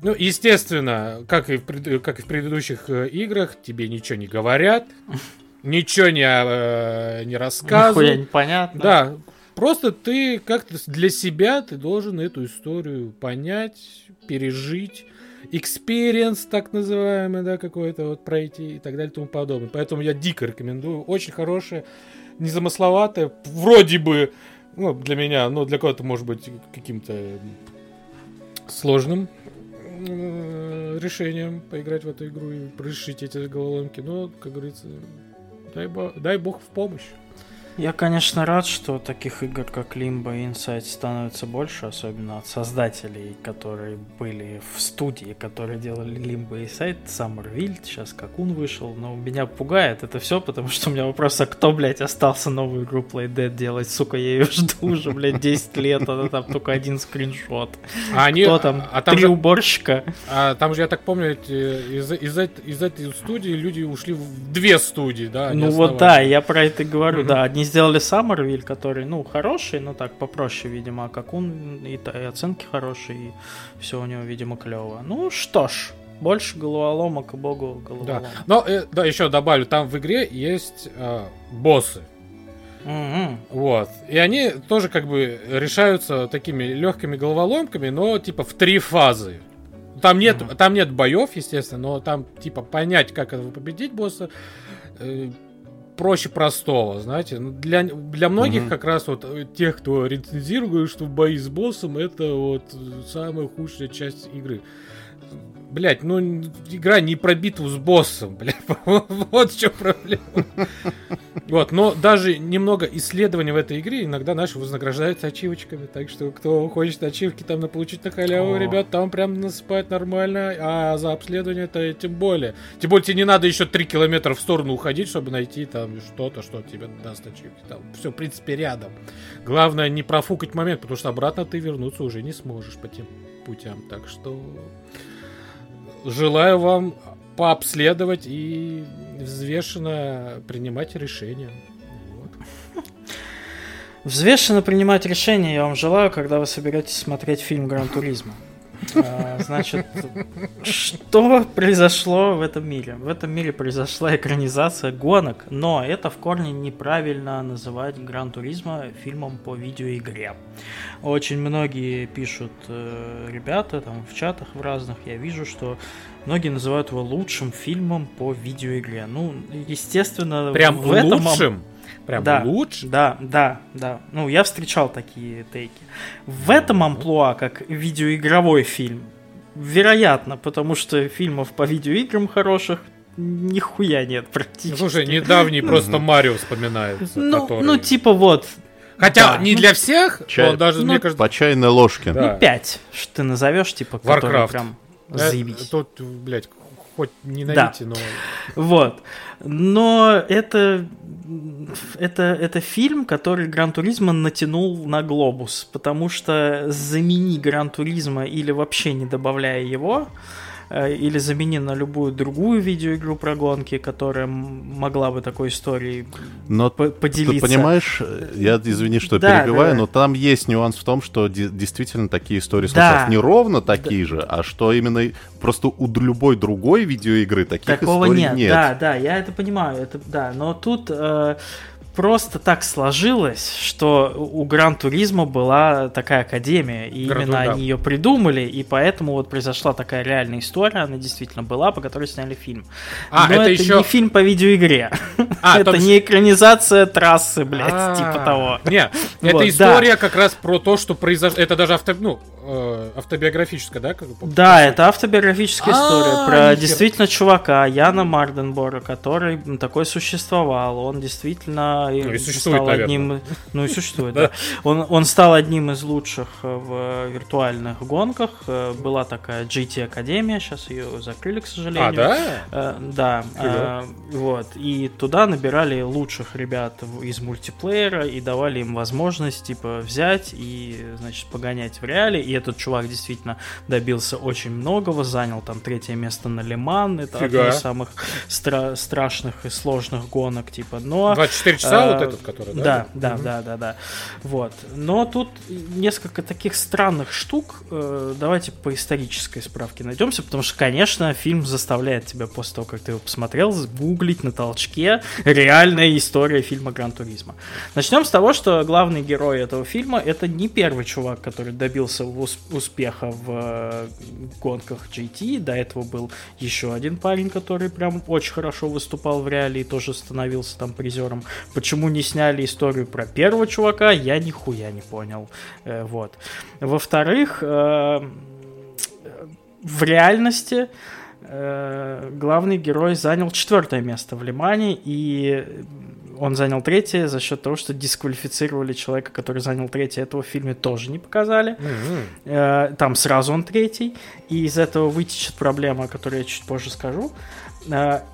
Ну, естественно, как и в, как и в предыдущих э, играх, тебе ничего не говорят, ничего не, э, не Нихуя рассказывают. непонятно. Да, просто ты как-то для себя ты должен эту историю понять, пережить, experience так называемый, да, какой-то вот пройти и так далее и тому подобное. Поэтому я дико рекомендую. Очень хорошая, незамысловатая, вроде бы, ну, для меня, но для кого-то может быть каким-то сложным э, решением поиграть в эту игру и решить эти головоломки. Но, как говорится, дай, бо- дай бог в помощь. Я, конечно, рад, что таких игр, как Limbo и Inside, становится больше, особенно от создателей, которые были в студии, которые делали Limbo и Inside, Summerville, сейчас как он вышел, но меня пугает это все, потому что у меня вопрос, а кто, блядь, остался новую игру Play Dead делать, сука, я ее жду уже, блядь, 10 лет, а там только один скриншот. А они, Кто там? а там Три же- уборщика? А там же, я так помню, из, из, из этой студии люди ушли в две студии, да? Ну вот да, я про это говорю, да, одни сделали Summerville, который, ну, хороший, но так попроще, видимо, а как он, и, и оценки хорошие, и все у него, видимо, клево. Ну что ж, больше головоломок, и богу Да. головоломок. Но, э, да, еще добавлю, там в игре есть э, боссы. Мгм. Вот. И они тоже как бы решаются такими легкими головоломками, но типа в три фазы. Там нет, Мгм. там нет боев, естественно, но там типа понять, как этого победить босса, э, проще простого, знаете. Ну, Для, для многих Мгм. как раз вот э, тех, кто рецензирует, что бои с боссом это вот самая худшая часть игры. Блять, ну игра не про битву с боссом, блядь. Вот в чем проблема. Вот, но даже немного исследований в этой игре иногда наши вознаграждаются ачивочками. Так что, кто хочет ачивки там на получить на халяву, О. ребят, там прям насыпают нормально. А за обследование это тем более. Тем более тебе не надо еще 3 километра в сторону уходить, чтобы найти там что-то, что тебе даст ачивки. Там все, в принципе, рядом. Главное не профукать момент, потому что обратно ты вернуться уже не сможешь по тем путям. Так что желаю вам пообследовать и взвешенно принимать решения. Вот. Взвешенно принимать решения я вам желаю, когда вы соберетесь смотреть фильм Гран Туризма. А, Значит, что произошло в этом мире? В этом мире произошла экранизация гонок, но это в корне неправильно называть Гран Туризма фильмом по видеоигре. Очень многие пишут э, ребята там в чатах в разных, я вижу, что многие называют его лучшим фильмом по видеоигре. Ну, естественно, Прям в этом лучшим? Прям Да. лучше? да, да, да. Ну, я встречал такие тейки. В этом амплуа, как видеоигровой фильм, вероятно, потому что фильмов по видеоиграм хороших нихуя нет Ну, практически. Слушай, недавний просто Марио вспоминается. ну, который- ну, типа вот, Хотя да. не для всех, Чай- но даже, ну, мне кажется, По чайной ложке. Да. ну, 5, что ты назовешь, типа, Warcraft. прям э, заебись. тут, блядь, хоть ненавидите, но... Вот. Но это, это, это фильм, который Гран Туризма натянул на глобус, потому что замени Гран Туризма или вообще не добавляя его, или замени на любую другую видеоигру про гонки, которая могла бы такой историей Но по- ты поделиться. понимаешь, я извини, что Да, перебиваю, да. но там есть нюанс в том, что де- действительно такие истории Да. случаются не ровно такие же, а что именно просто у любой другой видеоигры таких Такого историй нет. нет. Да, да, я это понимаю, это да. Но тут э, просто так сложилось, что у Гран Туризма была такая академия, и Гран именно да. они ее придумали, и поэтому вот произошла такая реальная история, она действительно была, по которой сняли фильм. А, Но это это, еще- не фильм по видеоигре. А, это том- не экранизация трассы, блядь, А, типа того. Не, Вот, это история как раз про то, что произошло. Это даже авто, ну, э, автобиографическая, да? как Да, это автобиографическая А, история про нихера. действительно чувака Яна Марденбора, который такой существовал. Он действительно и Ну, и существует, стал наверное. одним, ну и существует, да. Он, он стал одним из лучших в виртуальных гонках. Э, Была такая GT Академия, сейчас ее закрыли, к сожалению. А, да? Э, да, э, вот. И туда набирали лучших ребят из мультиплеера и давали им возможность, типа, взять и, значит, погонять в реале. И этот чувак действительно добился очень многого, занял там третье место на Лиман. Это Фига. одна из самых стра- страшных и сложных гонок, типа. Но 24 часа э, вот этот, который, да? Да, да, да, да, да. Вот. Но тут несколько таких странных штук. Э, Давайте по исторической справке найдемся, потому что, конечно, фильм заставляет тебя после того, как ты его посмотрел, гуглить на толчке реальная история фильма Гран Туризма. Начнем с того, что главный герой этого фильма это не первый чувак, который добился ус- успеха в э, гонках GT. До этого был еще один парень, который прям очень хорошо выступал в реале и тоже становился там призером. Почему не сняли историю про первого чувака, я нихуя не понял. Э, вот. Во-вторых, э, в реальности э, главный герой занял четвертое место в Лимане, и он занял третье за счет того, что дисквалифицировали человека, который занял третье. Этого в фильме тоже не показали. Мгм. Э, Там сразу он третий, и из этого вытечет проблема, о которой я чуть позже скажу. Э,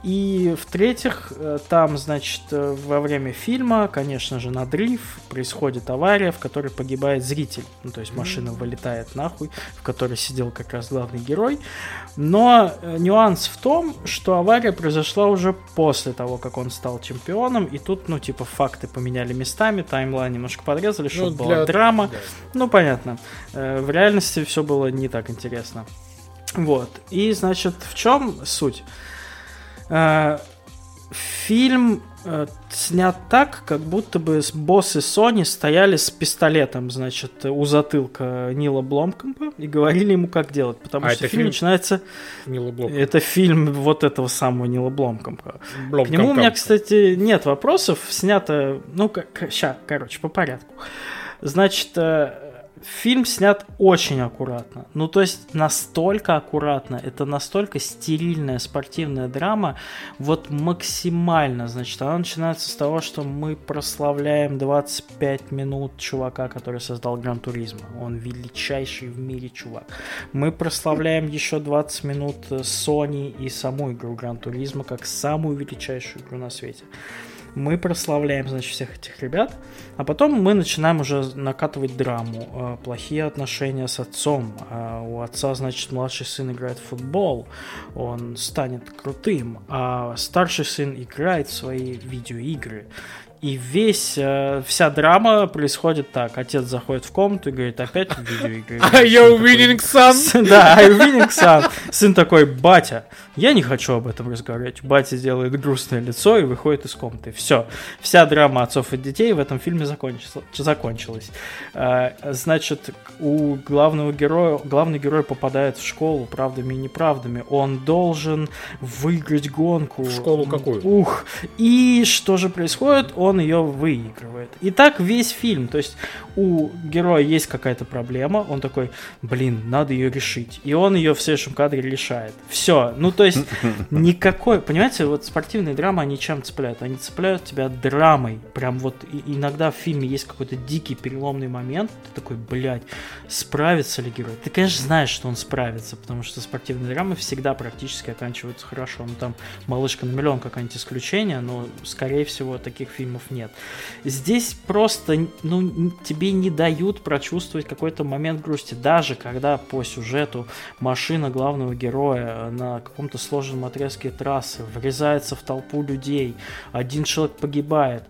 И в-третьих, э, там, значит, э, во время фильма, конечно же, надрыв, происходит авария, в которой погибает зритель. Ну, то есть машина вылетает нахуй, в которой сидел как раз главный герой. Но э, нюанс в том, что авария произошла уже после того, как он стал чемпионом, и тут, ну, типа, факты поменяли местами, таймлайн немножко подрезали, чтобы Ну, была для- драма. Да. Ну, понятно. Э, В реальности все было не так интересно. Вот. И, значит, в чем суть? Э, Фильм э, снят так, как будто бы боссы Sony стояли с пистолетом, значит, у затылка Нила Бломкомпа и говорили ему, как делать. Потому А что фильм фильм? начинается... Нила. Это фильм вот этого самого Нила Бломкомпа. Блок К нему у меня, кстати, нет вопросов. Снято, ну, сейчас, короче, по порядку. Значит, э, фильм снят очень аккуратно. Ну, то есть настолько аккуратно. Это настолько стерильная спортивная драма. Вот максимально, значит, она начинается с того, что мы прославляем 25 минут чувака, который создал Гран Туризма. Он величайший в мире чувак. Мы прославляем еще 20 минут э, Sony и саму игру Гран Туризма как самую величайшую игру на свете. Мы прославляем, значит, всех этих ребят, а потом мы начинаем уже накатывать драму. Э, Плохие отношения с отцом. Э, У отца, значит, младший сын играет в футбол, он станет крутым, а старший сын играет в свои видеоигры. И весь, э, вся драма происходит так. Отец заходит в комнату и говорит, опять видеоигры. Are you winning, son? Да, I winning son. Сын такой, батя, я не хочу об этом разговаривать. Батя делает грустное лицо и выходит из комнаты. Все. Вся драма отцов и детей в этом фильме закончила- закончилась. А, Значит, у главного героя, главный герой попадает в школу правдами и неправдами. Он должен выиграть гонку. В школу какую? Ух. И что же происходит? Он ее выигрывает. И так весь фильм. То есть у героя есть какая-то проблема, он такой, блин, надо ее решить. И он ее в следующем кадре решает. Все. Ну, то есть, никакой, понимаете, вот спортивные драмы, они чем цепляют? Они цепляют тебя драмой. Прям вот иногда в фильме есть какой-то дикий переломный момент, ты такой, блядь, справится ли герой? Ты, конечно, знаешь, что он справится, потому что спортивные драмы всегда практически оканчиваются хорошо. Ну, там «Малышка на миллион» какое-нибудь исключение, но, скорее всего, таких фильмов нет. Здесь просто, ну, тебе не дают прочувствовать какой-то момент грусти, даже когда по сюжету машина главного героя на каком-то сложном отрезке трассы врезается в толпу людей, один человек погибает,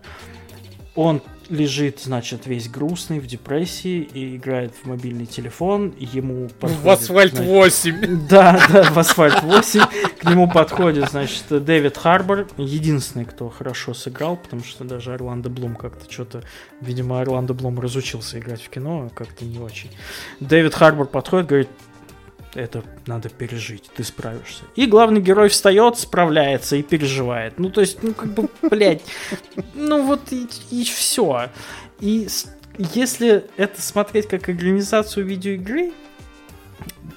он лежит, значит, весь грустный, в депрессии, и играет в мобильный телефон, ему подходит, В Асфальт значит, 8! Да, да, в Асфальт 8. К нему подходит, значит, Дэвид Харбор, единственный, кто хорошо сыграл, потому что даже Орландо Блум как-то что-то, видимо, Орландо Блум разучился играть в кино, а как-то не очень. Дэвид Харбор подходит, говорит, это надо пережить, ты справишься. И главный герой встает, справляется и переживает. Ну, то есть, ну, как бы, блядь, ну вот и, и все. И если это смотреть как организацию видеоигры,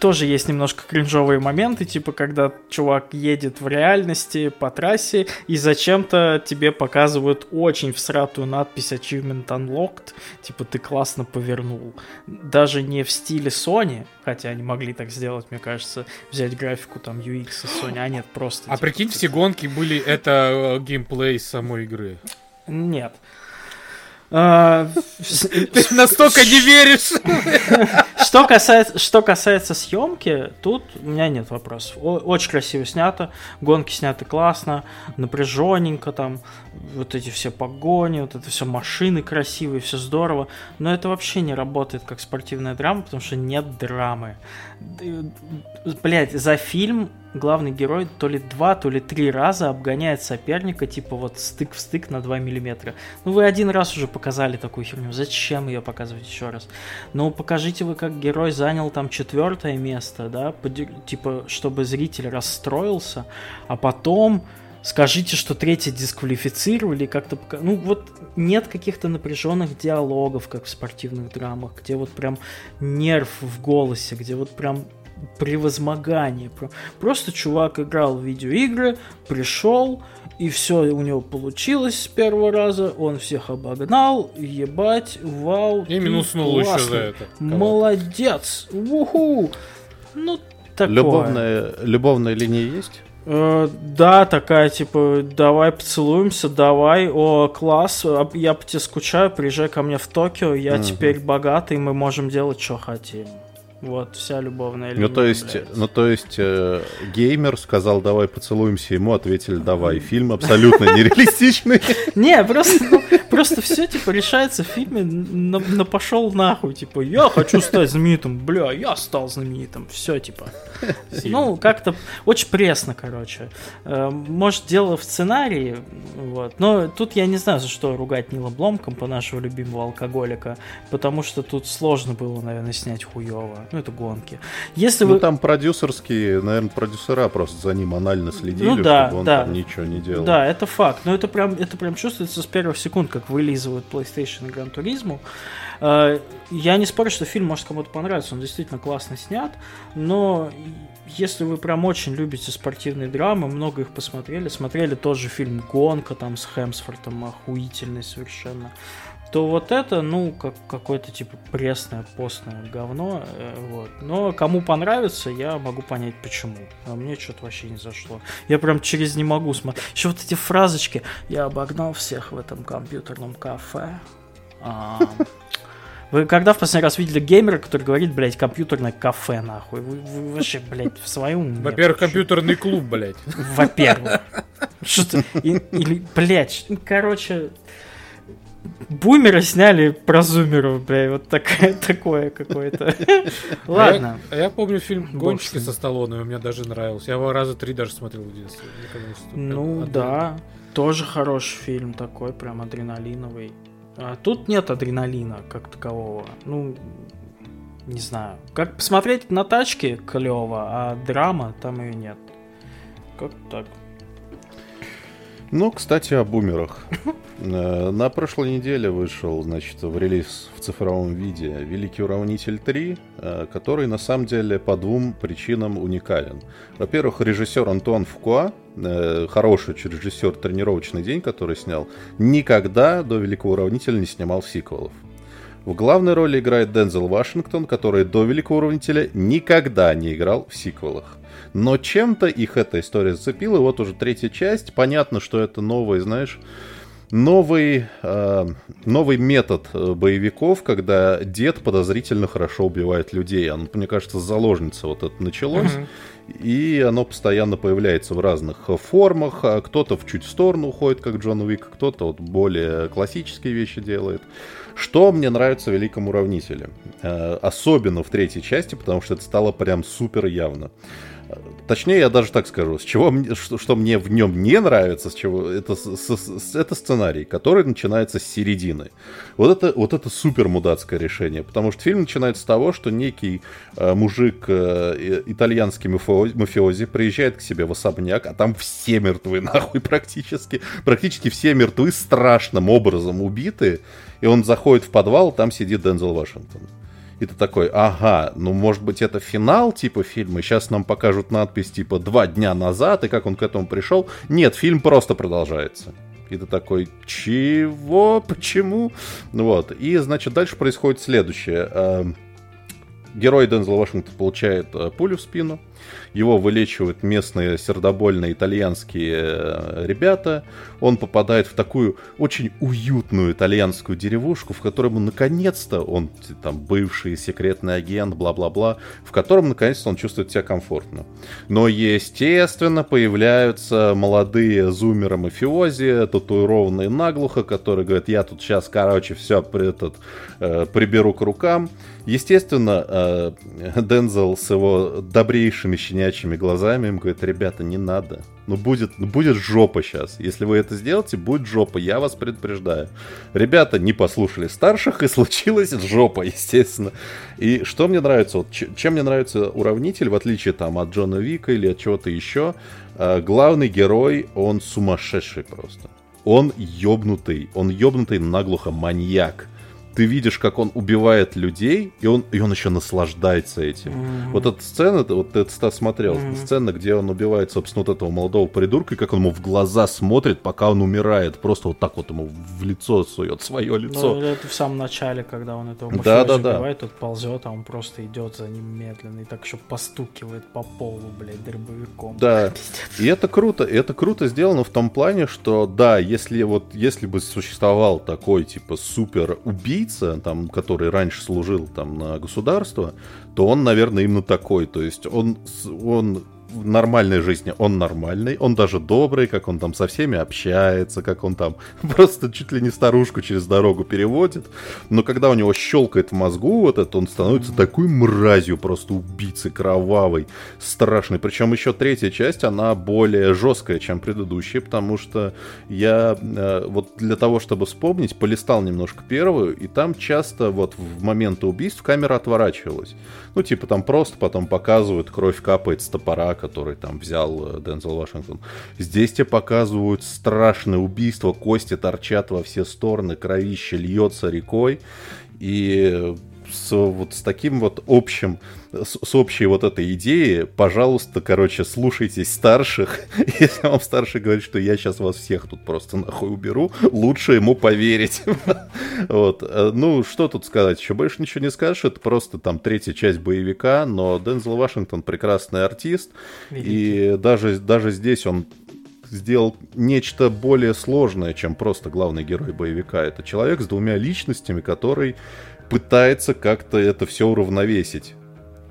тоже есть немножко кринжовые моменты, типа когда чувак едет в реальности по трассе и зачем-то тебе показывают очень всратую надпись Achievement Unlocked, типа ты классно повернул. Даже не в стиле Sony, хотя они могли так сделать, мне кажется, взять графику там UX и Sony, а нет, просто... А типа, прикинь, все гонки были это э, геймплей самой игры. Нет. А, Ты настолько не веришь. Что касается, что касается съемки, тут у меня нет вопросов. Очень красиво снято, гонки сняты классно, напряженненько там, вот эти все погони, вот это все машины красивые, все здорово. Но это вообще не работает как спортивная драма, потому что нет драмы. Блять, за фильм главный герой то ли два, то ли три раза обгоняет соперника, типа вот стык в стык на 2 миллиметра. Ну вы один раз уже показали такую херню, зачем ее показывать еще раз? Ну покажите вы, как герой занял там четвертое место, да, типа, чтобы зритель расстроился, а потом скажите, что третье дисквалифицировали, как-то... Ну, вот нет каких-то напряженных диалогов, как в спортивных драмах, где вот прям нерв в голосе, где вот прям превозмогание. Просто чувак играл в видеоигры, пришел, и все у него получилось с первого раза, он всех обогнал, ебать, вау. И минуснул еще за это. Молодец, уху. Ну, такое. Любовная, любовная линия есть? Э, да, такая, типа, давай поцелуемся, давай, о, класс, я по тебе скучаю, приезжай ко мне в Токио, я угу. теперь богатый, мы можем делать, что хотим. Вот, вся любовная линия. Ну, то есть, ну, то есть э, геймер сказал, давай поцелуемся, ему ответили, давай. Фильм абсолютно нереалистичный. Не, просто, ну, просто все, типа, решается в фильме на, на пошел нахуй. Типа, я хочу стать знаменитым, бля, я стал знаменитым. Все, типа. Ну, как-то очень пресно, короче. Э, может, дело в сценарии, вот. Но тут я не знаю, за что ругать Нила Бломкомпа, нашего любимого алкоголика, потому что тут сложно было, наверное, снять хуево. Ну, это гонки. Если ну, вы... там продюсерские, наверное, продюсера просто за ним анально следили, ну, да, чтобы он да. там ничего не делал. Да, это факт. Но это прям, это прям чувствуется с первых секунд, как вылизывают PlayStation и Gran Turismo. Э, я не спорю, что фильм может кому-то понравиться, он действительно классно снят, но если вы прям очень любите спортивные драмы, много их посмотрели, смотрели тот же фильм «Гонка» там с Хемсфортом, охуительный совершенно, то вот это, ну, как какое-то типа пресное, постное говно, э, вот. Но кому понравится, я могу понять почему. А мне что-то вообще не зашло. Я прям через не могу смотреть. Еще вот эти фразочки. Я обогнал всех в этом компьютерном кафе. А, вы когда в последний раз видели геймера, который говорит, блядь, компьютерное кафе, нахуй? Вы, вы вообще, блядь, в своем... Во-первых, компьютерный клуб, блядь. Во-первых. Что-то... Или, блядь, короче... Бумеры сняли про зумеров, бля, вот такое, такое какое-то. Ладно. А я, я помню фильм «Гонщики» со Сталлоне, мне даже нравился. Я его раза три даже смотрел в детстве. Ну да, тоже хороший фильм такой, прям адреналиновый. А тут нет адреналина как такового. Ну, не знаю. Как посмотреть на тачке клево, а драма там ее нет. Как так? Ну, кстати, о бумерах. Э, на прошлой неделе вышел, значит, в релиз в цифровом виде Великий Уравнитель 3, э, который на самом деле по двум причинам уникален. Во-первых, режиссер Антуан Фукуа, э, хороший режиссер «Тренировочный день», который снял, никогда до Великого Уравнителя не снимал сиквелов. В главной роли играет Дензел Вашингтон, который до Великого Уравнителя никогда не играл в сиквелах. Но чем-то их эта история зацепила, вот уже третья часть. Понятно, что это новый, знаешь, новый, э, новый метод э, боевиков, когда дед подозрительно хорошо убивает людей. Оно, мне кажется, с заложницы вот это началось. Mm-hmm. И оно постоянно появляется в разных формах. А кто-то в чуть в сторону уходит, как Джон Уик, кто-то вот более классические вещи делает. Что мне нравится в Великом Уравнителе? Э, особенно в третьей части, потому что это стало прям супер явно. Точнее, я даже так скажу, с чего что, что мне в нем не нравится, с чего это, с, с, это сценарий, который начинается с середины. Вот это, вот это супер мудацкое решение, потому что фильм начинается с того, что некий э, мужик э, итальянский мафиози, мафиози приезжает к себе в особняк, а там все мертвы, нахуй, практически. Практически все мертвы страшным образом убиты, и он заходит в подвал, там сидит Дензел Вашингтон. И ты такой, ага, ну может быть это финал типа фильма, сейчас нам покажут надпись типа «Два дня назад», и как он к этому пришел. Нет, фильм просто продолжается. И ты такой, чего? Почему? Вот. И, значит, дальше происходит следующее. Эм, герой Дензел Вашингтон получает э, пулю в спину. Его вылечивают местные сердобольные итальянские э, ребята. Он попадает в такую очень уютную итальянскую деревушку, в котором он наконец-то, он там бывший секретный агент, бла-бла-бла, в котором наконец-то он чувствует себя комфортно. Но, естественно, появляются молодые зумеры-мафиози, татуированные наглухо, которые говорят, я тут сейчас, короче, все этот, э, приберу к рукам. Естественно, э, Дензел с его добрейшими щенячьими глазами им говорит, ребята, не надо. Ну будет, ну будет жопа сейчас. Если вы это сделаете, будет жопа. Я вас предупреждаю. Ребята не послушали старших, и случилась жопа, естественно. И что мне нравится? Вот, чем мне нравится уравнитель, в отличие там от Джона Вика или от чего-то еще, э, главный герой, он сумасшедший просто. Он ёбнутый, он ёбнутый наглухо маньяк ты видишь, как он убивает людей, и он, и он еще наслаждается этим. Mm-hmm. Вот эта сцена, вот ты Стас смотрел, mm-hmm. сцена, где он убивает, собственно, вот этого молодого придурка, и как он ему в глаза смотрит, пока он умирает, просто вот так вот ему в лицо сует свое лицо. Ну, это в самом начале, когда он этого да, да, да. убивает, тот ползет, а он просто идет за ним медленно, и так еще постукивает по полу, блядь, дробовиком. Да, и это круто, и это круто сделано в том плане, что, да, если вот, если бы существовал такой, типа, супер убийца, убийца, там, который раньше служил там на государство, то он, наверное, именно такой. То есть он, он в нормальной жизни он нормальный, он даже добрый, как он там со всеми общается, как он там просто чуть ли не старушку через дорогу переводит. Но когда у него щелкает в мозгу вот это, он становится такой мразью, просто убийцей кровавой, страшной. Причем еще третья часть, она более жесткая, чем предыдущая, потому что я э, вот для того, чтобы вспомнить, полистал немножко первую, и там часто вот в моменты убийств камера отворачивалась. Ну, типа там просто потом показывают, кровь капает с топора, который там взял э, Дензел Вашингтон. Здесь тебе показывают страшное убийство, кости торчат во все стороны, кровище льется рекой. И с, вот с таким вот общим, с, с общей вот этой идеей, пожалуйста, короче, слушайтесь старших. Если вам старший говорит, что я сейчас вас всех тут просто нахуй уберу, лучше ему поверить. Вот. Э, ну, что тут сказать? Еще больше ничего не скажешь. Это просто там третья часть боевика, но Дензел Вашингтон прекрасный артист. И даже, даже здесь он сделал нечто более сложное, чем просто главный герой боевика. Это человек с двумя личностями, который пытается как-то это все уравновесить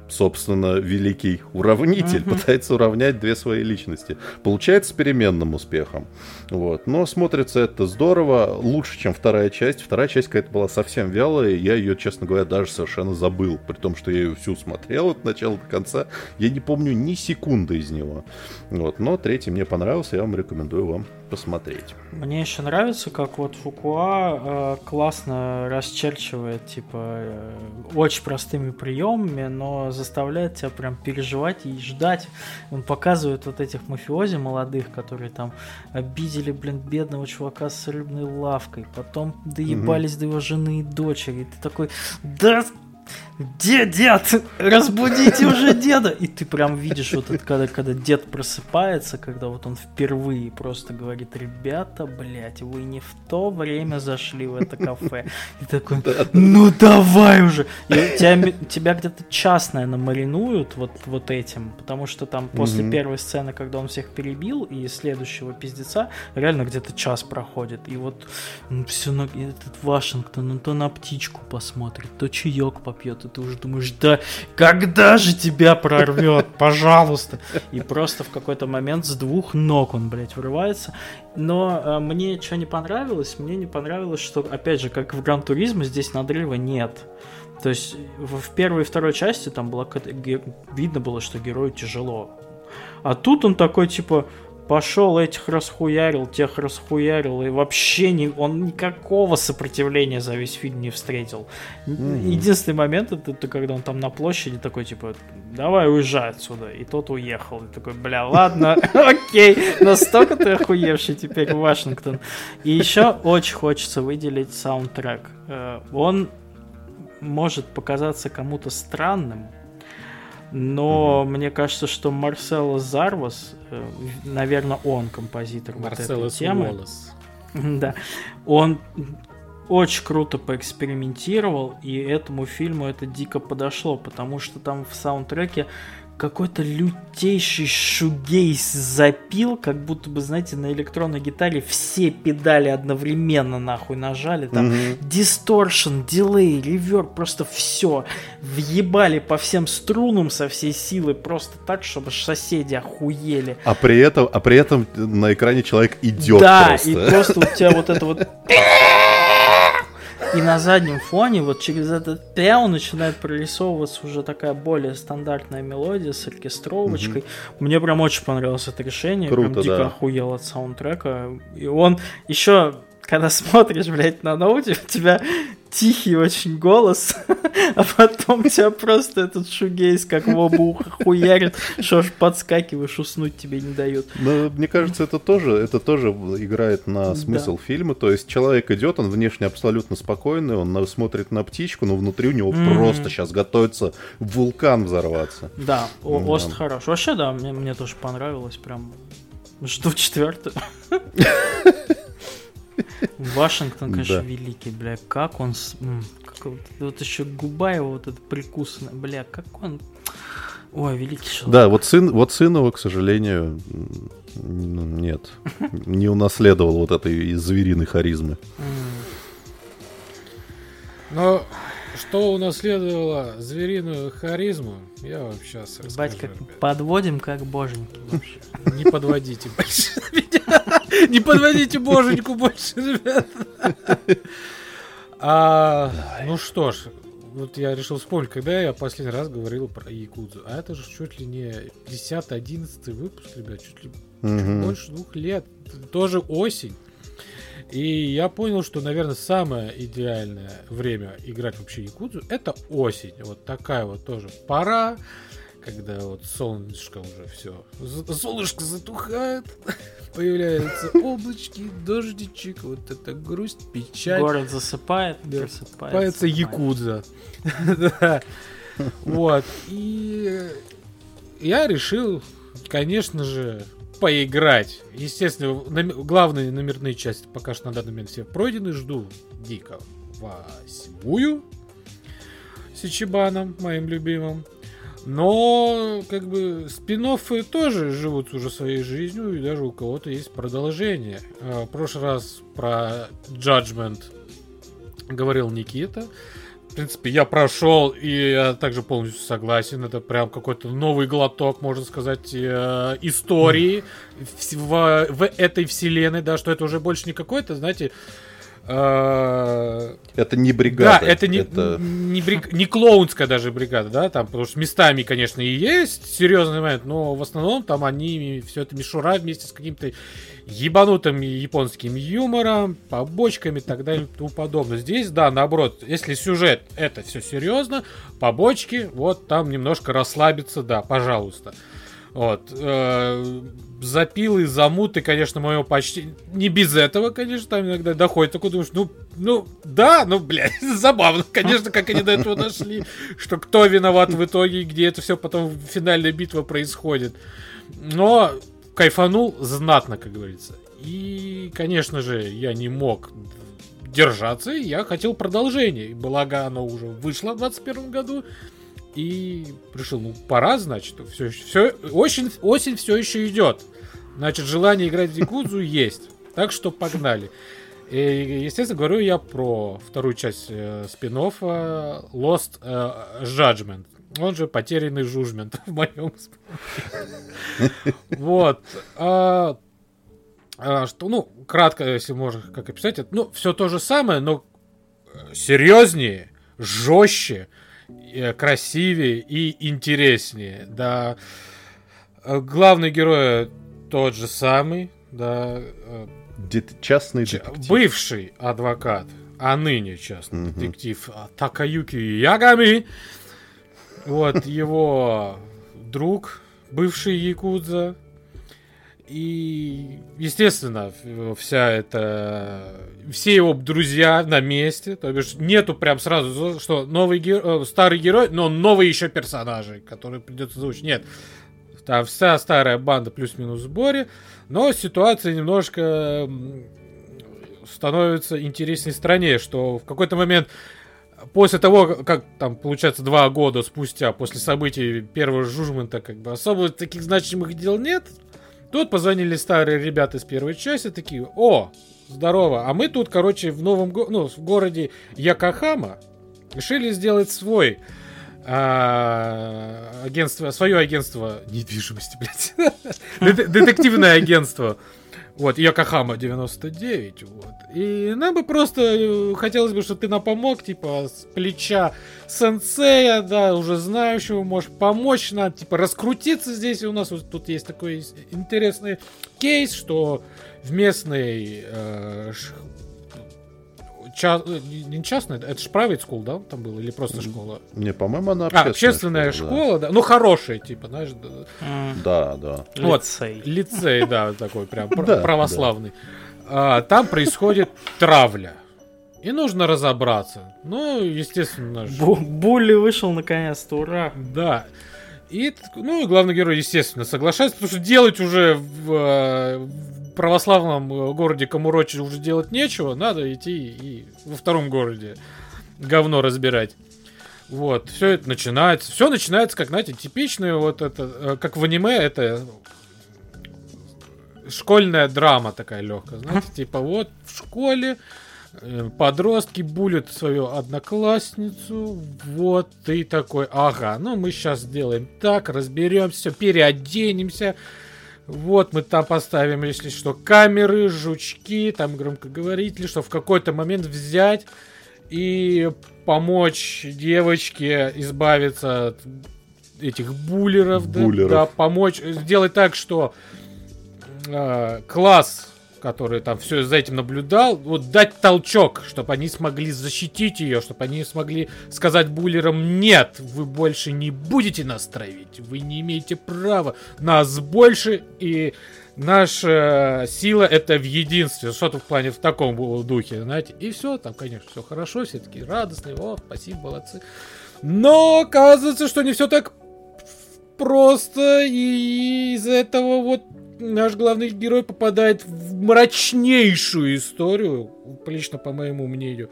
собственно, великий уравнитель, uh-huh. пытается уравнять две свои личности. Получается с переменным успехом. Вот. Но смотрится это здорово, лучше, чем вторая часть. Вторая часть какая-то была совсем вялая, я ее, честно говоря, даже совершенно забыл. При том, что я ее всю смотрел от начала до конца. Я не помню ни секунды из него. Вот. Но третий мне понравился, я вам рекомендую вам посмотреть. Мне еще нравится, как вот Фукуа э, классно расчерчивает, типа, э, очень простыми приемами, но заставляет тебя прям переживать и ждать. Он показывает вот этих мафиози молодых, которые там обидели, блин, бедного чувака с рыбной лавкой, потом доебались угу. до его жены и дочери. И ты такой, да где дед? Разбудите уже деда! И ты прям видишь вот это, когда, когда дед просыпается, когда вот он впервые просто говорит, ребята, блядь, вы не в то время зашли в это кафе. И такой, ну давай уже! И тебя, тебя где-то час, наверное, маринуют вот, вот этим, потому что там после mm-hmm. первой сцены, когда он всех перебил, и следующего пиздеца, реально где-то час проходит. И вот ну, все, на, этот Вашингтон, он то на птичку посмотрит, то чаек попьет, и ты уже думаешь, да когда же тебя прорвет, пожалуйста. И просто в какой-то момент с двух ног он, блядь, вырывается. Но э, мне что не понравилось? Мне не понравилось, что, опять же, как в Гран Туризме, здесь надрыва нет. То есть в первой и второй части там было видно было, что герою тяжело. А тут он такой, типа, пошел этих расхуярил, тех расхуярил, и вообще не, он никакого сопротивления за весь фильм не встретил. Mm-hmm. Единственный момент, это, это когда он там на площади такой, типа, давай уезжай отсюда, и тот уехал. И такой, бля, ладно, окей, настолько ты охуевший теперь Вашингтон. И еще очень хочется выделить саундтрек. Э, он может показаться кому-то странным, но mm-hmm. мне кажется, что Марсело Зарвас, э, наверное, он композитор Марселос вот этой темы. Уоллес. Да. Он очень круто поэкспериментировал, и этому фильму это дико подошло, потому что там в саундтреке какой-то лютейший шугейс запил, как будто бы, знаете, на электронной гитаре все педали одновременно нахуй нажали. Там дисторшн, дилей, реверб, просто все. Въебали по всем струнам со всей силы, просто так, чтобы соседи охуели. А при этом, а при этом на экране человек идет Да, просто. и просто у тебя вот это вот и на заднем фоне вот через этот пяу начинает прорисовываться уже такая более стандартная мелодия с оркестровочкой. Угу. Мне прям очень понравилось это решение. Круто, прям дико да. охуел от саундтрека. И он еще когда смотришь, блядь, на ноуте, у тебя тихий очень голос, а потом тебя просто этот шугейс как в оба уха хуярит, что ж подскакиваешь, уснуть тебе не дают. Но мне кажется, это тоже, это тоже играет на смысл да. фильма, то есть человек идет, он внешне абсолютно спокойный, он смотрит на птичку, но внутри у него mm-hmm. просто сейчас готовится вулкан взорваться. Да, да. Ост хорош. Вообще, да, мне, мне тоже понравилось, прям жду четвертую. Вашингтон, конечно, да. великий, бля, как он, как, вот, вот еще губа его вот эта прикусанная, бля, как он, ой, великий человек. Да, вот сын, вот сын его, к сожалению, нет, не унаследовал вот этой звериной харизмы. Но что унаследовало звериную харизму, я вам сейчас расскажу. Бать, как подводим, как боженьки вообще. Не подводите больше меня. Не подводите боженьку больше, ребят. А, ну что ж, вот я решил вспомнить, когда я последний раз говорил про Якудзу. А это же чуть ли не 10-11 выпуск, ребят, чуть ли чуть больше двух лет. Тоже осень. И я понял, что, наверное, самое идеальное время играть вообще Якудзу это осень. Вот такая вот тоже пора, когда вот солнышко уже все, солнышко затухает, появляются облачки, дождичек, вот это грусть, печаль. Город засыпает, да, просыпается. Якудза. Вот. И я решил, конечно же, поиграть. Естественно, нам... главные номерные части пока что на данный момент все пройдены. Жду дико восьмую с Ичибаном, моим любимым. Но, как бы, спин тоже живут уже своей жизнью, и даже у кого-то есть продолжение. А, в прошлый раз про Judgment говорил Никита принципе, я прошел, и я также полностью согласен. Это прям какой-то новый глоток, можно сказать, э, истории в, в, в этой вселенной, да, что это уже больше не какой-то, знаете, э, это не бригада. Да, это не, это... не, бриг... не клоунская даже бригада, да, там, потому что местами, конечно, и есть серьезный момент, но в основном там они, все это мишура вместе с каким-то ебанутым японским юмором, побочками и так далее и тому подобное. Здесь, да, наоборот, если сюжет это все серьезно, побочки, вот там немножко расслабиться, да, пожалуйста. Вот. Э, запилы, замуты, конечно, мое почти... Не без этого, конечно, там иногда доходит. Такой думаешь, ну, ну, да, ну, блядь, забавно, конечно, как они до этого дошли. Что кто виноват в итоге, где это все потом финальная битва происходит. Но кайфанул знатно, как говорится. И, конечно же, я не мог держаться, и я хотел продолжения. Благо, оно уже вышло в 2021 году. И решил, ну, пора, значит, все, все, осень, осень все еще идет. Значит, желание играть в Якудзу есть. Так что погнали. И, естественно, говорю я про вторую часть э, спин Lost э, Judgment. Он же потерянный жужмент в моем Вот. А, а, что, ну, кратко, если можно как описать, это, ну, все то же самое, но э, серьезнее, жестче, э, красивее и интереснее. Да, э, главный герой тот же самый, да. Дет частный детектив. Бывший адвокат, а ныне частный угу. детектив Такаюки Ягами. Вот его друг, бывший Якудза, и, естественно, вся эта... Все его друзья на месте. То бишь, нету прям сразу, что новый герой, э, старый герой, но новые еще персонажи, которые придется заучить. Нет. Там вся старая банда плюс-минус в сборе. Но ситуация немножко становится интересней стране, что в какой-то момент после того, как там, получается, два года спустя, после событий первого жужмента, как бы особо таких значимых дел нет, Тут позвонили старые ребята из первой части, такие, о, здорово, а мы тут, короче, в новом го- ну, в городе Якохама решили сделать свой а, агентство, свое агентство недвижимости, блядь, детективное агентство. Вот, Йокохама 99, вот. И нам бы просто э, хотелось бы, чтобы ты нам помог, типа, с плеча сенсея, да, уже знающего, можешь помочь нам, типа, раскрутиться здесь. И у нас вот тут есть такой интересный кейс, что в местной э, ча... Не частная, это же private school, да, там было, или просто школа? Не, по-моему, она общественная, а, общественная школа, школа да. да. Ну, хорошая, типа, знаешь. Да, да. Вот. Лицей. Лицей, да, такой прям православный. А, там происходит травля. И нужно разобраться. Ну, естественно. Бу Булли вышел наконец-то, ура. Да. И, ну, и главный герой, естественно, соглашается, потому что делать уже в, э, православном э, городе Камурочи уже делать нечего, надо идти и во втором городе говно разбирать. Вот, все это начинается. Все начинается, как, знаете, типичное, вот это, э, как в аниме, это школьная драма такая легкая. Знаете, типа вот в школе э, подростки булят свою одноклассницу, вот ты такой, ага, ну мы сейчас сделаем так, разберемся, переоденемся, вот мы там поставим, если что, камеры, жучки, там громкоговорители, что в какой-то момент взять и помочь девочке избавиться от этих буллеров, буллеров. Да, да, помочь сделать так, что э, класс который там все за этим наблюдал, вот дать толчок, чтобы они смогли защитить ее, чтобы они смогли сказать буллерам, нет, вы больше не будете нас травить, вы не имеете права, нас больше, и наша сила это в единстве, что-то в плане в таком духе, знаете, и все, там, конечно, все хорошо, все такие радостные, о, спасибо, молодцы. Но оказывается, что не все так просто, и из-за этого вот наш главный герой попадает в мрачнейшую историю, лично по моему мнению,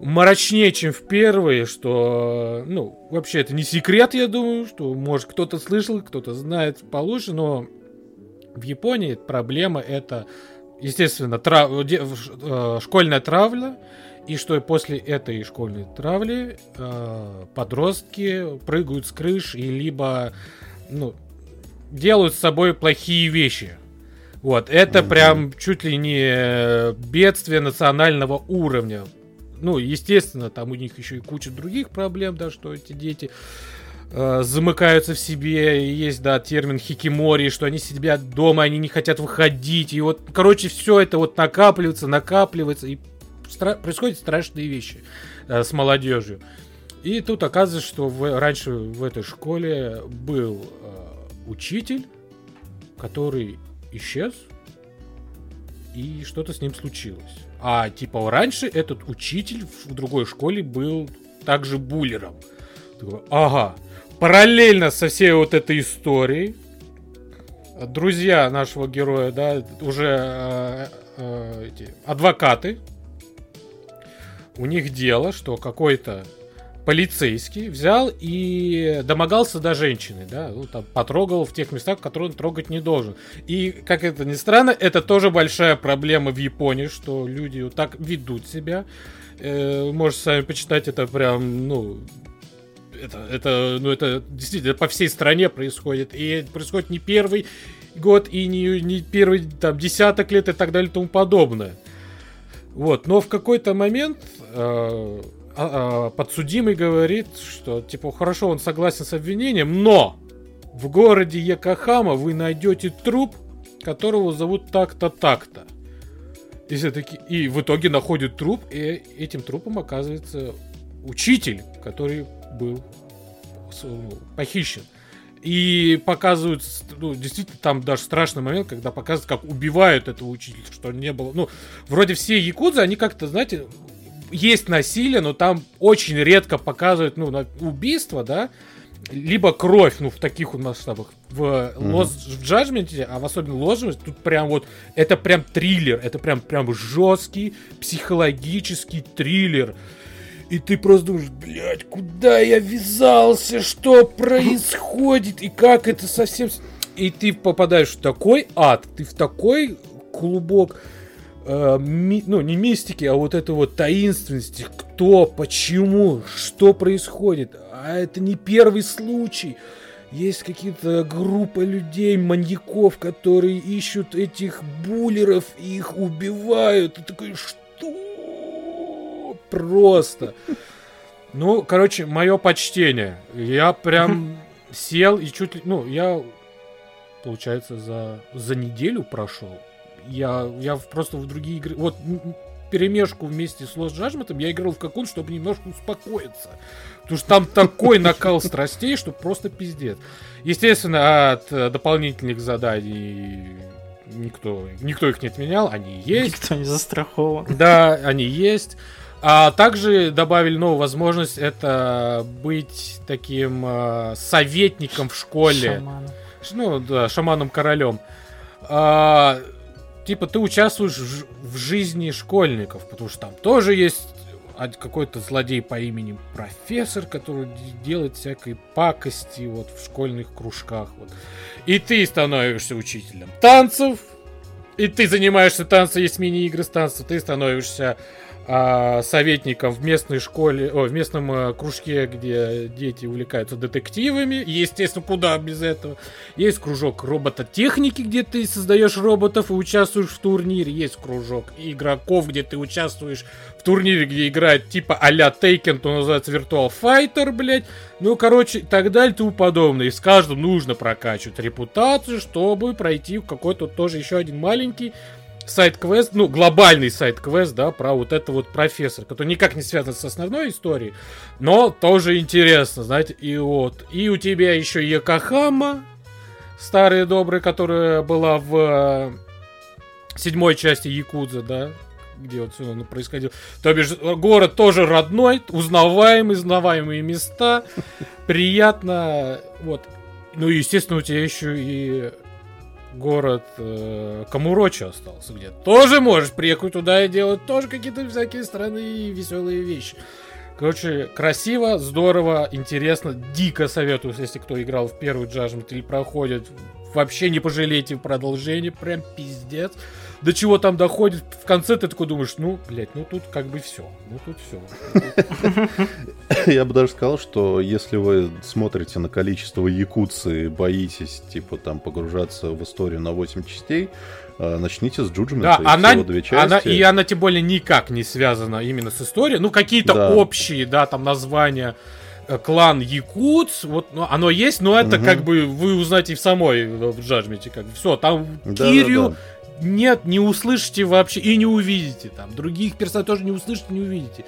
мрачнее, чем в первой, что, ну, вообще это не секрет, я думаю, что, может, кто-то слышал, кто-то знает получше, но в Японии проблема это, естественно, трав... Э, школьная травля, и что после этой школьной травли э, подростки прыгают с крыш и либо, ну, делают с собой плохие вещи. Вот, это mm-hmm. прям чуть ли не бедствие национального уровня. Ну, естественно, там у них еще и куча других проблем, да, что эти дети э, замыкаются в себе. И есть, да, термин хикимори, что они сидят дома, они не хотят выходить. И вот, короче, все это вот накапливается, накапливается, и стра- происходят страшные вещи э, с молодежью. И тут оказывается, что в, раньше в этой школе был э, учитель, который исчез, и что-то с ним случилось. А типа раньше этот учитель в другой школе был также буллером. Ага, параллельно со всей вот этой историей, друзья нашего героя, да, уже э, э, эти адвокаты, у них дело, что какой-то полицейский взял и домогался до женщины, да, ну, там, потрогал в тех местах, которые он трогать не должен. И, как это ни странно, это тоже большая проблема в Японии, что люди вот так ведут себя. Э, можете сами почитать, это прям, ну, это, это, ну, это действительно по всей стране происходит. И происходит не первый год и не, не первый там десяток лет и так далее и тому подобное. Вот, но в какой-то момент э, подсудимый говорит, что типа хорошо, он согласен с обвинением, но в городе Якохама вы найдете труп, которого зовут так-то, так-то. И, все-таки, и в итоге находят труп, и этим трупом оказывается учитель, который был похищен. И показывают, ну, действительно, там даже страшный момент, когда показывают, как убивают этого учителя, что не было. Ну, вроде все якудзы, они как-то, знаете, есть насилие, но там очень редко показывают, ну, убийство, да, либо кровь, ну, в таких вот масштабах. В, mm-hmm. Judgment, а в особенно Ложность, тут прям вот, это прям триллер, это прям, прям жесткий психологический триллер. И ты просто думаешь, блядь, куда я ввязался, что происходит, и как это совсем... И ты попадаешь в такой ад, ты в такой клубок э, ми, ну, не мистики, а вот это вот таинственности. Кто, почему, что происходит. А это не первый случай. Есть какие-то группа людей, маньяков, которые ищут этих буллеров и их убивают. И такой, что? Просто. Ну, короче, мое почтение. Я прям сел и чуть ли... Ну, я, получается, за, за неделю прошел я, я просто в другие игры... Вот перемешку вместе с Lost Judgment я играл в каком, чтобы немножко успокоиться. Потому что там такой накал страстей, что просто пиздец. Естественно, от э, дополнительных заданий никто, никто их не отменял, они есть. Никто не застрахован. Да, они есть. А также добавили новую возможность, это быть таким э, советником в школе. Шаманом. Ну, да, шаманом-королем. А, типа ты участвуешь в, в жизни школьников, потому что там тоже есть какой-то злодей по имени профессор, который делает всякой пакости вот в школьных кружках. Вот. И ты становишься учителем танцев, и ты занимаешься танцем, есть мини-игры с танцев, ты становишься а, советником в местной школе, о, в местном а, кружке, где дети увлекаются детективами. естественно, куда без этого. Есть кружок робототехники, где ты создаешь роботов и участвуешь в турнире. Есть кружок игроков, где ты участвуешь в турнире, где играет типа а-ля Taken, то называется Virtual Fighter, блядь. Ну, короче, и так далее и тому подобное. И с каждым нужно прокачивать репутацию, чтобы пройти какой-то тоже еще один маленький сайт-квест, ну, глобальный сайт-квест, да, про вот это вот профессор, который никак не связан с основной историей, но тоже интересно, знаете, и вот, и у тебя еще Якохама, старая добрая, которая была в э, седьмой части Якудза, да, где вот все происходило. То бишь, город тоже родной, узнаваемый, узнаваемые места, приятно, вот. Ну, естественно, у тебя еще и город э, Камурочи остался где Тоже можешь приехать туда и делать тоже какие-то всякие странные веселые вещи. Короче, красиво, здорово, интересно, дико советую, если кто играл в первый Judgment или проходит, вообще не пожалейте продолжение, прям пиздец до чего там доходит, в конце ты такой думаешь, ну, блядь, ну тут как бы все, ну тут все. Я бы даже сказал, что если вы смотрите на количество якутцы и боитесь, типа, там, погружаться в историю на 8 частей, э, начните с Джуджмента, да, она, две части. Она, и она тем более никак не связана именно с историей. Ну, какие-то да. общие, да, там названия э, клан Якутс, вот ну, оно есть, но это угу. как бы вы узнаете в самой в Джаджменте, как все, там да, Кирю, да, да нет, не услышите вообще и не увидите там. Других персонажей тоже не услышите, не увидите.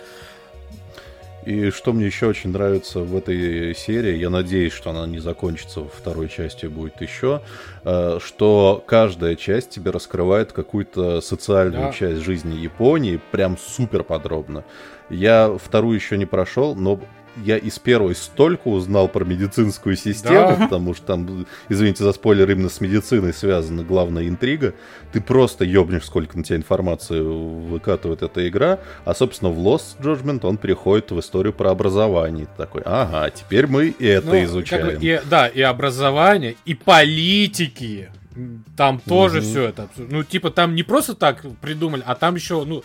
И что мне еще очень нравится в этой серии, я надеюсь, что она не закончится во второй части, будет еще, э, что каждая часть тебе раскрывает какую-то социальную да. часть жизни Японии прям супер подробно. Я вторую еще не прошел, но я из первой столько узнал про медицинскую систему, да. потому что там, извините за спойлер, именно с медициной связана главная интрига. Ты просто ёбнешь, сколько на тебя информации выкатывает эта игра. А, собственно, в Lost Judgment он переходит в историю про образование. Ты такой, ага, теперь мы и это ну, изучаем. Как бы, и, да, и образование, и политики. Там тоже угу. все это. Ну, типа, там не просто так придумали, а там еще, ну,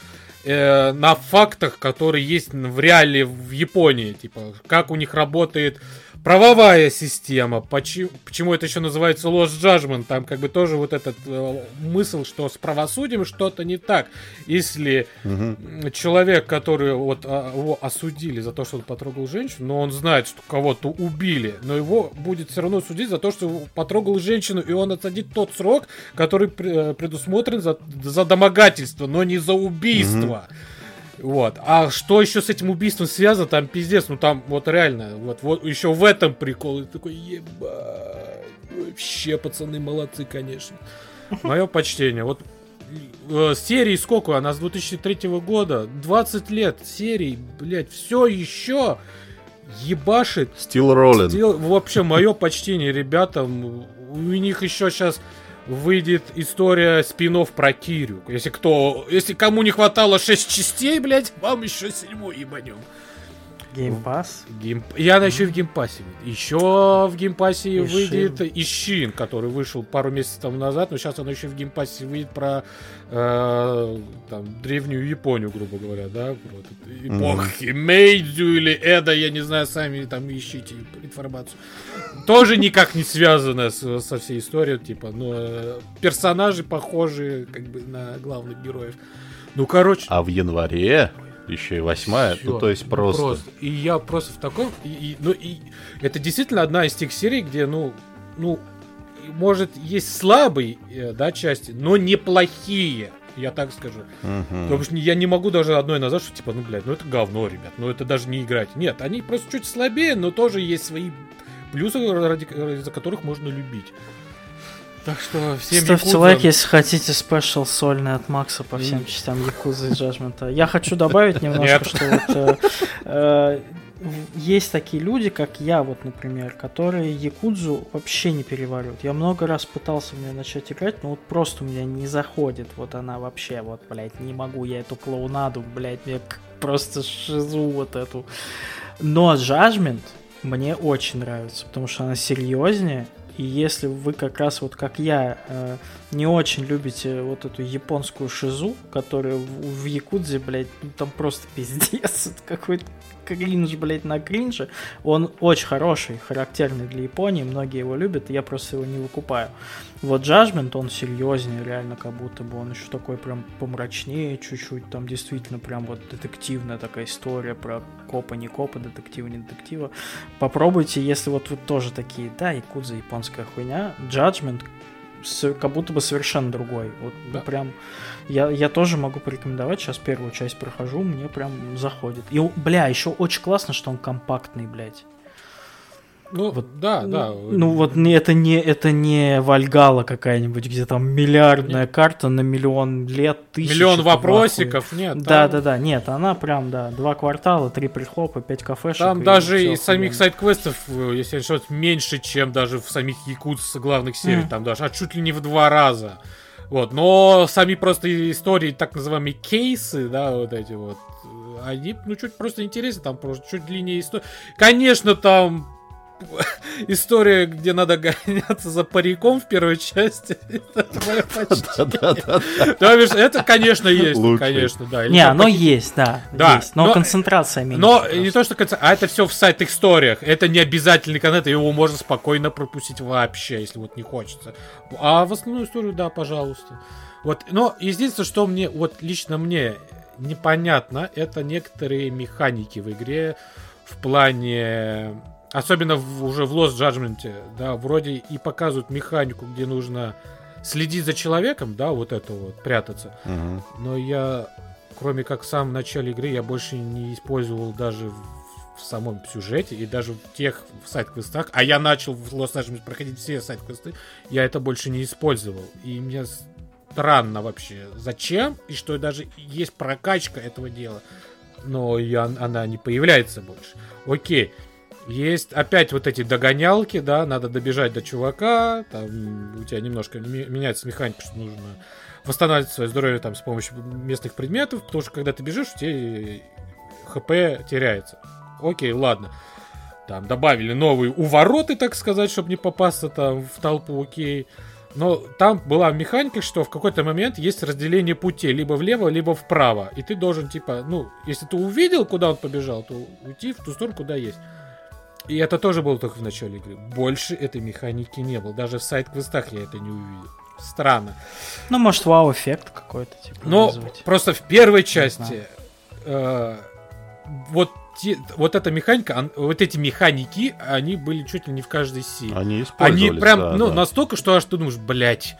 э, на фактах, которые есть в реале в Японии, типа как у них работает правовая система, почему, почему это еще называется Lost Judgment, там как бы тоже вот этот э, мысль, что с правосудием что-то не так. Если угу. человек, который вот а, его осудили за то, что он потрогал женщину, но он знает, что кого-то убили, но его будет все равно судить за то, что потрогал женщину, и он отсадит тот срок, который предусмотрен за, за домогательство, но не за убийство. Угу. Вот. А что еще с этим убийством связано, там пиздец, ну там вот реально, вот, вот еще в этом прикол. И такой, ебать, вообще, пацаны, молодцы, конечно. Мое почтение. Вот э, серии сколько? Она с 2003 года. 20 лет серий, блядь, все еще ебашит. Still rolling. Still, вообще, мое почтение ребятам. У них еще сейчас выйдет история спинов про Кирю. Если кто, если кому не хватало 6 частей, блядь, вам еще седьмой ебанем. Game Pass? Game... И она еще в Game Pass е выйдет. Еще в Game Pass е Ишин. выйдет Ишин, который вышел пару месяцев тому назад, но сейчас она еще в Game Pass е выйдет про э, там, древнюю Японию, грубо говоря, да? Вот, эпохи mm-hmm. Мейдзю или Эда, я не знаю, сами там ищите информацию. Тоже никак не связано с, со всей историей, типа, но э, персонажи похожи как бы на главных героев. Ну, короче... А в январе еще и восьмая, Всё, ну то есть просто. просто. И я просто в таком, и, и, ну и это действительно одна из тех серий, где, ну, ну, может есть слабые, э, да, части, но неплохие. Я так скажу. Угу. Потому что я не могу даже одной назвать, что типа, ну, блядь, ну это говно, ребят, ну это даже не играть. Нет, они просто чуть слабее, но тоже есть свои плюсы, ради, ради которых можно любить. Так что всем Ставьте Якудза... лайк, если хотите спешл сольный от Макса по всем частям Якузы и Джаджмента. Я хочу добавить немножко, что вот э, э, есть такие люди, как я, вот, например, которые Якудзу вообще не переваривают. Я много раз пытался в нее начать играть, но вот просто у меня не заходит. Вот она вообще, вот, блядь, не могу я эту клоунаду, блядь, мне просто шизу вот эту. Но Judgment мне очень нравится, потому что она серьезнее, и если вы как раз вот как я э, не очень любите вот эту японскую шизу, которая в, Якудзе, блядь, ну там просто пиздец, какой-то кринж, блядь, на кринже. Он очень хороший, характерный для Японии, многие его любят, я просто его не выкупаю. Вот Judgment, он серьезнее, реально, как будто бы он еще такой прям помрачнее чуть-чуть, там действительно прям вот детективная такая история про копа, не копа, детектива, не детектива. Попробуйте, если вот вы тоже такие, да, якудза, японская хуйня, Judgment как будто бы совершенно другой. Вот да. прям я, я тоже могу порекомендовать. Сейчас первую часть прохожу, мне прям заходит. И, бля, еще очень классно, что он компактный, блядь. Ну, вот, да, да. Ну, вот это не, это не Вальгала какая-нибудь, где там миллиардная нет. карта на миллион лет, тысяч. Миллион вопросиков, нет. Да, да, да, нет, она прям, да, два квартала, три прихлопа, пять кафешек. Там даже из самих сайт-квестов, э, если ошибаюсь, меньше, чем даже в самих Якутс главных серий, mm. там даже, а чуть ли не в два раза. Вот, но сами просто истории, так называемые кейсы, да, вот эти вот, э, они, ну, чуть просто интереснее, там просто чуть длиннее история. Конечно, там история, где надо гоняться за париком в первой части. Это конечно, есть. Конечно, да. Не, оно есть, да. Да. Но концентрация меньше. Но не то, что концентрация, а это все в сайт-историях. Это не обязательный контент, его можно спокойно пропустить вообще, если вот не хочется. А в основную историю, да, пожалуйста. Вот, но единственное, что мне, вот лично мне непонятно, это некоторые механики в игре в плане Особенно в, уже в Lost Judgment, да, вроде и показывают механику, где нужно следить за человеком, да, вот это вот, прятаться. Угу. Но я, кроме как в самом начале игры, я больше не использовал даже в самом сюжете и даже в тех сайт-квестах, а я начал в Лос-Анджелесе проходить все сайт-квесты, я это больше не использовал. И мне странно вообще, зачем, и что даже есть прокачка этого дела, но я, она не появляется больше. Окей, есть опять вот эти догонялки, да, надо добежать до чувака, там у тебя немножко меняется механика, что нужно восстанавливать свое здоровье там с помощью местных предметов, потому что когда ты бежишь, у тебя хп теряется. Окей, ладно. Там добавили новые увороты, так сказать, чтобы не попасться там в толпу, окей. Но там была механика, что в какой-то момент есть разделение путей, либо влево, либо вправо. И ты должен, типа, ну, если ты увидел, куда он побежал, то уйти в ту сторону, куда есть. И это тоже было только в начале игры. Больше этой механики не было. Даже в сайт-квестах я это не увидел. Странно. Ну, может, вау-эффект какой-то, типа, Но вызвать. просто в первой части э, вот те, вот эта механика, вот эти механики, они были чуть ли не в каждой силе. Они использовались, Они прям, да, ну, да. настолько, что аж ты думаешь, блядь.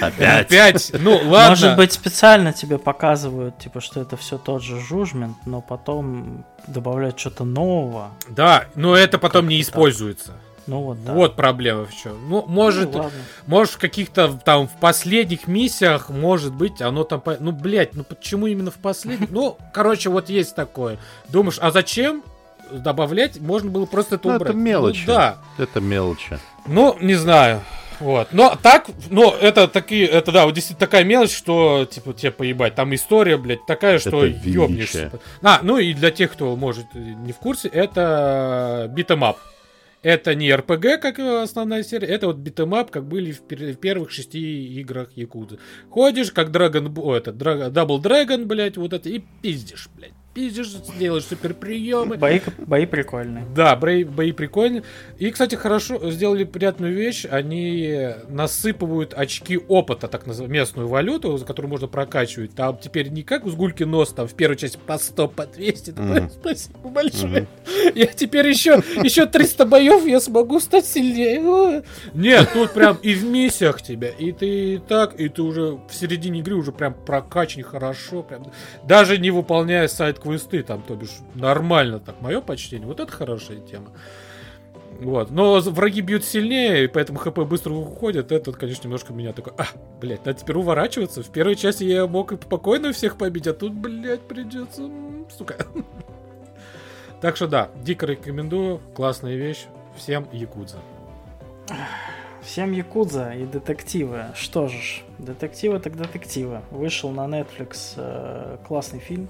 Опять. Опять. Ну, ладно. Может быть, специально тебе показывают, типа, что это все тот же жужмент, но потом добавляют что-то нового. Да, но это потом не используется. Ну вот, да. Вот проблема в чем. Ну, может, Ну, ладно. может, в каких-то там в последних миссиях, может быть, оно там... Ну, блядь, ну почему именно в последних? Ну, короче, вот есть такое. Думаешь, а зачем добавлять? Можно было просто это Ну, убрать. это мелочи. Ну, да. Это мелочи. Ну, не знаю. Вот. Но так, ну, это такие, это да, вот действительно такая мелочь, что, типа, тебе поебать. Там история, блядь, такая, что Это ёбнешься. величие. А, ну и для тех, кто, может, не в курсе, это beat 'em up. Это не РПГ, как основная серия, это вот beat 'em up, как были в, пер- в первых шести играх Якудзы. Ходишь, как Dragon, о, это, Double Dragon, блядь, вот это, и пиздишь, блядь. Пиздишь, делаешь супер приемы. Бои, бои прикольные. Да, бои, бои прикольные. И, кстати, хорошо сделали приятную вещь. Они насыпывают очки опыта, так называемую местную валюту, за которую можно прокачивать. Там теперь не как у Сгульки нос, там в первой части по 100, по 200. Такой, Мгм. Спасибо большое. Я теперь еще, еще 300 боев, я смогу стать сильнее. Нет, тут прям и в миссиях тебя, и ты и так, и ты уже в середине игры уже прям прокачан хорошо. Прям, даже не выполняя сайт-квесты, там, то бишь, нормально так. Мое почтение. Вот это хорошая тема. Вот. Но враги бьют сильнее, и поэтому хп быстро уходит. Это, конечно, немножко меня такой, а, блядь, надо теперь уворачиваться. В первой части я мог и спокойно всех побить, а тут, блядь, придется, сука. Так что да, дико рекомендую, классная вещь. Всем якудза. Всем Якудза и детективы. Что же ж, детективы так детективы. Вышел на Netflix э, классный фильм,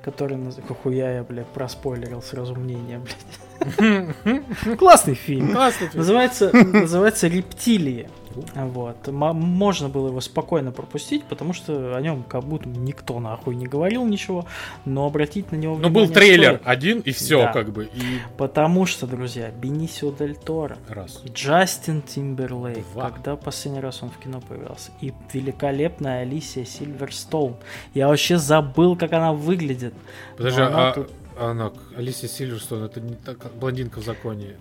который... Хуя я, блядь, проспойлерил сразу мнение, блядь. Классный фильм. Классный фильм. Называется, называется «Рептилии». Вот. М- можно было его спокойно пропустить, потому что о нем как будто никто нахуй не говорил ничего, но обратить на него Ну, был внимание трейлер стоит. один, и все, Да. как бы. И Потому что, друзья, Бенисио Дель Торо раз. Джастин Тимберлейк, Два. когда последний раз он в кино появился, и великолепная Алисия Сильверстоун. Я вообще забыл, как она выглядит. Подожди, она а, тут- она, Алисия Сильверстон, это не так, блондинка в законе.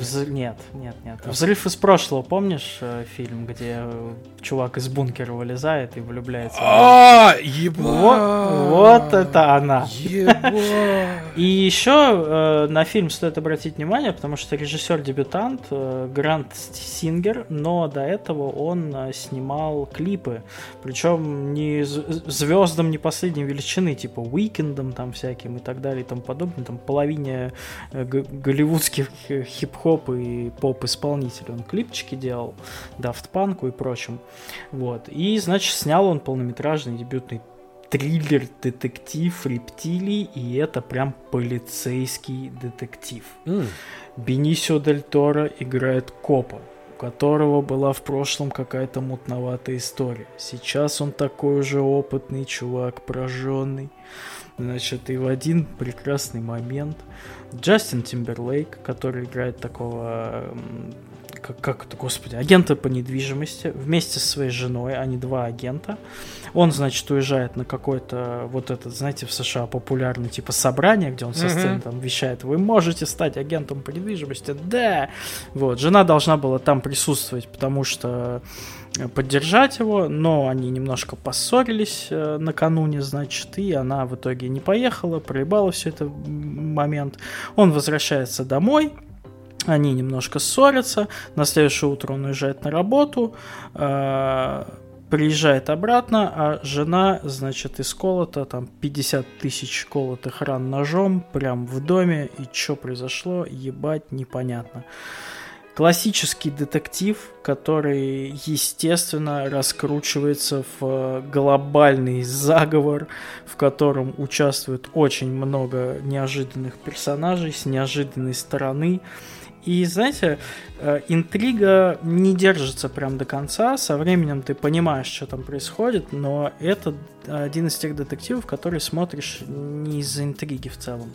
Вз- Нет, нет, нет. Взрыв из прошлого, помнишь э, фильм, где э, чувак из бункера вылезает и влюбляется? А, ебать! Вот, вот это она. Ебать! И еще э, на фильм стоит обратить внимание, потому что режиссер-дебютант э, Грант Сингер, но до этого он э, снимал клипы, причем не звездам не последней величины, типа Уикендом там всяким и так далее и тому подобное, там половине э, г- голливудских э, хип-хоп и поп-исполнителей он клипчики делал, Daft Punk и прочим, вот, и, значит, снял он полнометражный дебютный триллер, детектив, рептилий, и это прям полицейский детектив. М, Бенисио Дель Торо играет копа, у которого была в прошлом какая-то мутноватая история. Сейчас он такой же опытный чувак, прожженный. Значит, и в один прекрасный момент Джастин Тимберлейк, который играет такого как, как это, господи, агента по недвижимости вместе со своей женой, они два агента. Он, значит, уезжает на какое-то вот это, знаете, в США популярное типа собрание, где он со сцены там вещает, вы можете стать агентом по недвижимости, да. Вот, жена должна была там присутствовать, потому что поддержать его, но они немножко поссорились э, накануне, значит, и она в итоге не поехала, проебала все это момент. Он возвращается домой, они немножко ссорятся, на следующее утро он уезжает на работу, э, приезжает обратно, а жена, значит, исколота, там 50 тысяч колотых ран ножом, прям в доме, и что произошло, ебать, непонятно. Классический детектив, который, естественно, раскручивается в глобальный заговор, в котором участвует очень много неожиданных персонажей с неожиданной стороны. И, знаете, э, интрига не держится прям до конца. Со временем ты понимаешь, что там происходит, но это один из тех детективов, который смотришь не из-за интриги в целом,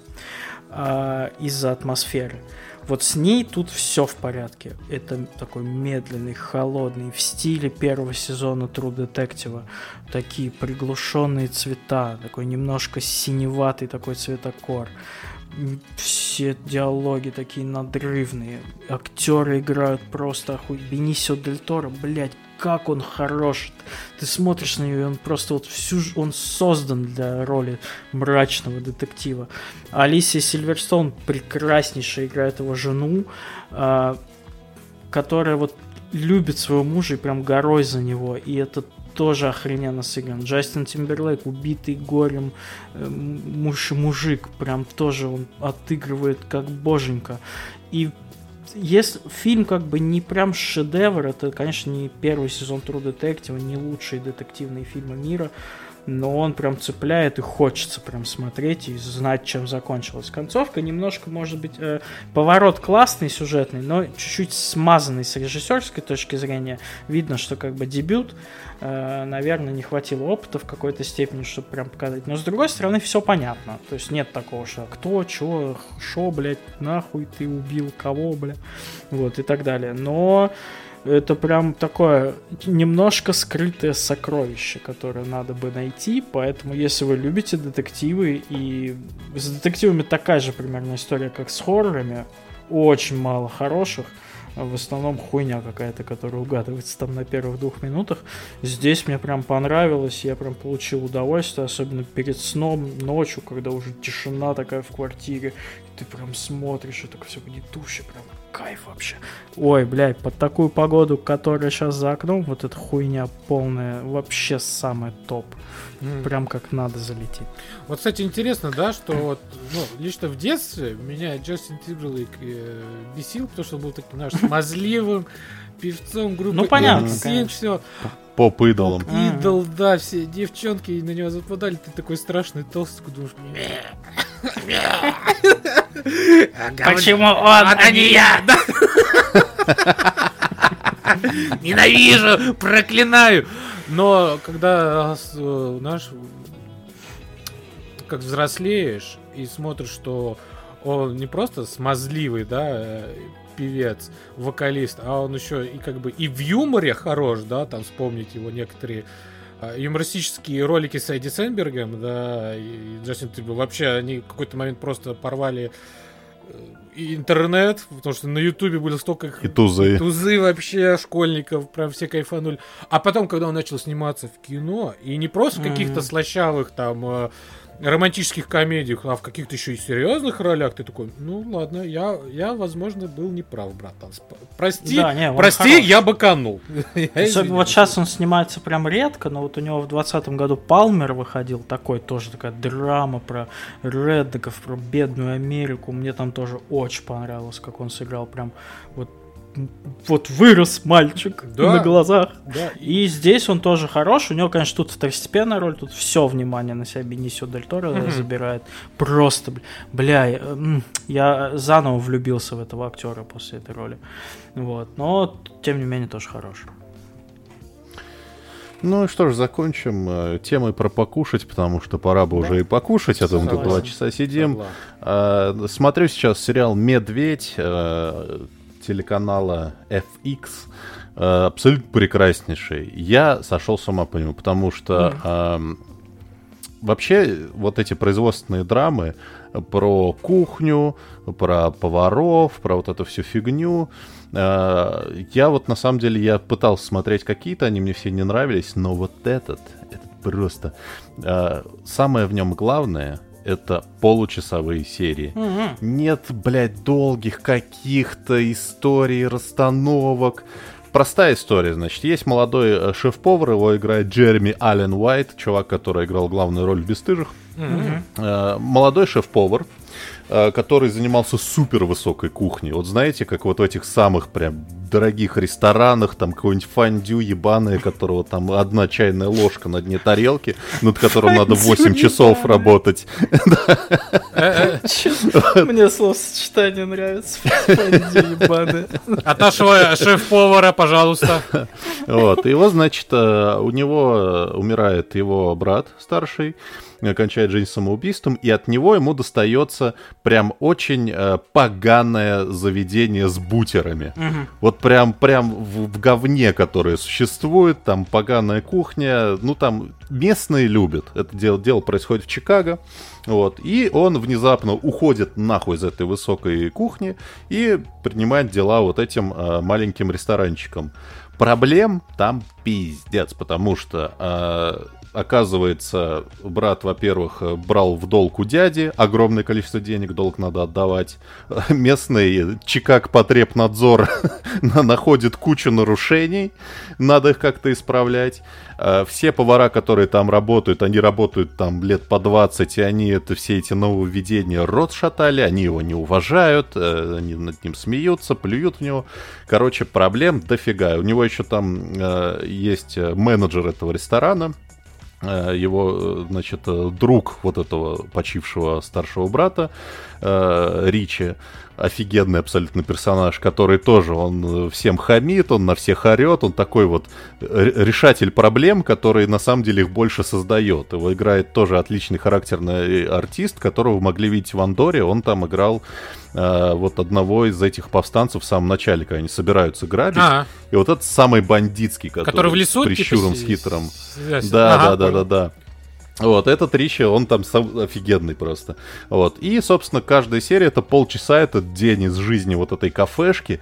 а из-за атмосферы. Вот с ней тут все в порядке. Это такой медленный, холодный, в стиле первого сезона True Detective. Такие приглушенные цвета, такой немножко синеватый такой цветокор все диалоги такие надрывные. Актеры играют просто охуй. Бенисио Дель Торо, блядь, как он хорош. Ты смотришь на него, и он просто вот всю... Он создан для роли мрачного детектива. Алисия Сильверстоун прекраснейшая играет его жену, э, которая вот любит своего мужа и прям горой за него. И это тоже охрененно сыгран. Джастин Тимберлейк, убитый горем э, муж мужик, прям тоже он отыгрывает как боженька. И если фильм как бы не прям шедевр, это, конечно, не первый сезон True Detective, не лучшие детективные фильмы мира, но он прям цепляет и хочется прям смотреть и знать, чем закончилась концовка. Немножко, может быть, э, поворот классный, сюжетный, но чуть-чуть смазанный с режиссерской точки зрения. Видно, что как бы дебют, э, наверное, не хватило опыта в какой-то степени, чтобы прям показать. Но с другой стороны, все понятно. То есть нет такого, что кто, чего, шо, блядь, нахуй ты убил, кого, бля, вот и так далее. Но это прям такое немножко скрытое сокровище, которое надо бы найти. Поэтому, если вы любите детективы, и с детективами такая же примерно история, как с хоррорами, очень мало хороших, в основном хуйня какая-то, которая угадывается там на первых двух минутах. Здесь мне прям понравилось, я прям получил удовольствие, особенно перед сном, ночью, когда уже тишина такая в квартире, ты прям смотришь, и так все гнетуще, прям кайф вообще. Ой, блядь, под такую погоду, которая сейчас за окном, вот эта хуйня полная, вообще самый топ. Mm. Прям как надо залететь. Вот, кстати, интересно, да, что вот, ну, лично в детстве меня Джастин Тимберлейк э, бесил, потому что он был таким, знаешь, смазливым певцом группы ну, понятно, X7, все. Поп-идолом. Идол, да, все девчонки на него западали, ты такой страшный толстый, думаешь, Почему он, а не я? Ненавижу, проклинаю. Но когда э, наш как взрослеешь и смотришь, что он не просто смазливый, да, э, певец, вокалист, а он еще и как бы и в юморе хорош, да, там вспомнить его некоторые а, юмористические ролики с Эдди Сенбергом, да, и Джастин Трибл, вообще они в какой-то момент просто порвали э, интернет, потому что на Ютубе было столько и тузы. тузы вообще школьников, прям все кайфанули. А потом, когда он начал сниматься в кино, и не просто в каких-то слащавых там э, романтических комедиях, а в каких-то еще и серьезных ролях, ты такой, ну ладно, я, я возможно, был неправ, братан. Прости, да, не, прости, хорош. я быканул. Особенно вот сейчас он снимается прям редко, но вот у него в 2020 году Палмер выходил, такой тоже такая драма про реддеков, про бедную Америку. Мне там тоже очень понравилось, как он сыграл прям вот вот вырос мальчик да, на глазах. Да. И здесь он тоже хорош. У него, конечно, тут второстепенная роль, тут все внимание на себя Бенисио Дель Торо mm-hmm. забирает. Просто, бля, я заново влюбился в этого актера после этой роли. Вот. Но, тем не менее, тоже хорош. Ну и что ж, закончим э, темой про покушать, потому что пора бы да. уже и покушать, а то мы тут два часа сидим. Э, смотрю сейчас сериал «Медведь». Телеканала FX, э, абсолютно прекраснейший. Я сошел с ума по нему, потому что э, вообще вот эти производственные драмы про кухню, про поваров, про вот эту всю фигню, э, я вот на самом деле я пытался смотреть какие-то, они мне все не нравились, но вот этот, этот просто э, самое в нем главное это получасовые серии. Угу. Нет, блядь, долгих каких-то историй, расстановок. Простая история, значит, есть молодой э, шеф-повар, его играет Джереми Аллен Уайт, чувак, который играл главную роль в «Бестыжих». Угу. Молодой шеф-повар, Э, который занимался супер высокой кухней. Вот знаете, как вот в этих самых прям дорогих ресторанах, там какой-нибудь фондю ебаное, которого там одна чайная ложка на дне тарелки, над которым надо 8 часов работать. Мне словосочетание нравится. Фондю ебаное. От нашего шеф-повара, пожалуйста. Вот, его, значит, э, у него умирает его брат старший, кончает жизнь самоубийством, и от него ему достается прям очень э, поганое заведение с бутерами. Угу. Вот прям, прям в, в говне, которое существует, там поганая кухня, ну там местные любят. Это дело, дело происходит в Чикаго. Вот. И он внезапно уходит нахуй из этой высокой кухни и принимает дела вот этим э, маленьким ресторанчиком. Проблем там пиздец, потому что э, оказывается, брат, во-первых, брал в долг у дяди, огромное количество денег, долг надо отдавать. Местный Чикаг Потребнадзор находит кучу нарушений, надо их как-то исправлять. А, все повара, которые там работают, они работают там лет по 20, и они это все эти нововведения рот шатали, они его не уважают, э, они над ним смеются, плюют в него. Короче, проблем дофига. У него еще там э, есть менеджер этого ресторана, Э, его, э, значит, э, друг вот этого почившего старшего брата, Ричи, офигенный абсолютно персонаж, который тоже, он всем хамит, он на всех орет, он такой вот решатель проблем, который на самом деле их больше создает. Его играет тоже отличный характерный артист, которого могли видеть в Андоре, он там играл э, вот одного из этих повстанцев в самом начале, когда они собираются грабить. А-а. И вот этот самый бандитский, который, который в лесу, с прищуром, типа, с хитром. Да, да, да, да, да. Вот, этот Ричи, он там сам офигенный просто. Вот. И, собственно, каждая серия это полчаса, этот день из жизни вот этой кафешки.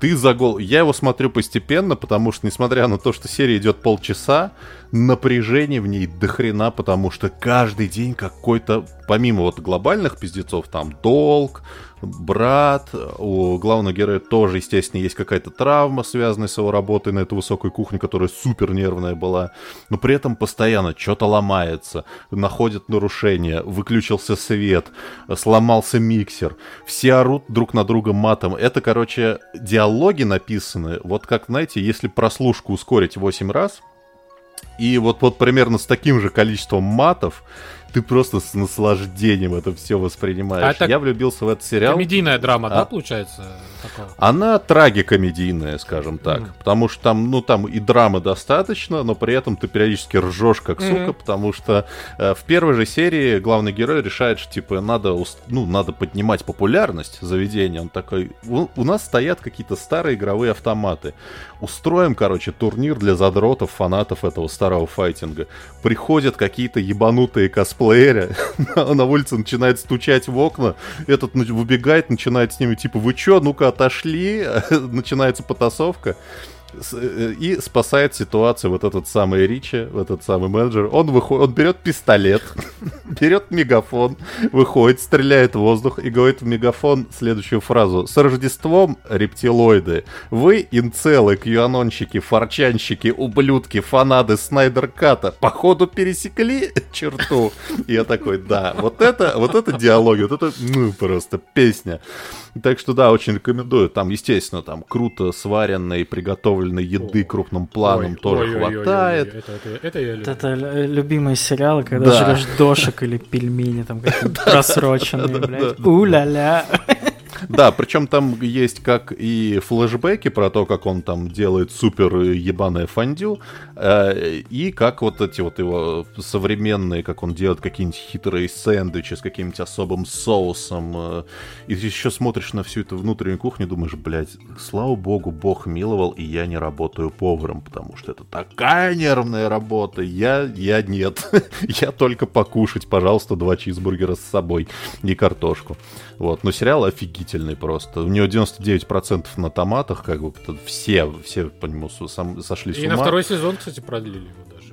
Ты за гол... Я его смотрю постепенно, потому что, несмотря на то, что серия идет полчаса, напряжение в ней дохрена, потому что каждый день какой-то, помимо вот глобальных пиздецов, там долг, брат, у главного героя тоже, естественно, есть какая-то травма, связанная с его работой на этой высокой кухне, которая супер нервная была, но при этом постоянно что-то ломается, находят нарушения, выключился свет, сломался миксер, все орут друг на друга матом. Это, короче, диалоги написаны, вот как, знаете, если прослушку ускорить 8 раз, и вот, вот примерно с таким же количеством матов, ты просто с наслаждением это все воспринимаешь. А это Я влюбился в этот сериал. Комедийная драма, а? да, получается? Такого? Она трагикомедийная, скажем так. Mm. Потому что там, ну, там и драмы достаточно, но при этом ты периодически ржешь как mm-hmm. сука, потому что э, в первой же серии главный герой решает, что, типа, надо, ну, надо поднимать популярность заведения. Он такой, у, у нас стоят какие-то старые игровые автоматы. Устроим, короче, турнир для задротов, фанатов этого старого файтинга. Приходят какие-то ебанутые косплееры косплеере на улице начинает стучать в окна, этот выбегает, начинает с ними, типа, вы чё, ну-ка отошли, начинается потасовка. Э, и спасает ситуацию вот этот самый Ричи, вот этот самый менеджер. Он выходит, он берет пистолет, берет мегафон, выходит, стреляет в воздух и говорит в мегафон следующую фразу. С Рождеством, рептилоиды, вы инцелы, кьюанонщики, форчанщики, ублюдки, фанады Снайдер Ката, походу пересекли черту. И я такой, да, вот это, вот это диалоги, вот это, ну, просто песня. Так что да, очень рекомендую. Там, естественно, там круто сваренной, приготовленной еды О, крупным планом ой, тоже ой, хватает. Ой, ой, ой, это, это, это, я люблю. это любимые сериалы, когда да. жрешь дошек или пельмени там какие-то просроченные, блядь. У-ля-ля. Да, причем там есть как и флешбеки про то, как он там делает супер ебаное фондю, э, и как вот эти вот его современные, как он делает какие-нибудь хитрые сэндвичи с каким-нибудь особым соусом. э, И ты еще смотришь на всю эту внутреннюю кухню думаешь, блядь, слава богу, бог миловал, и я не работаю поваром, потому что это такая нервная работа. Я, я нет. я только покушать, пожалуйста, два чизбургера с собой и картошку. Вот, но сериал офигительный просто. У него 99% на томатах, как бы все, все по нему сам- сошли с И ума. на второй сезон, кстати, продлили его даже.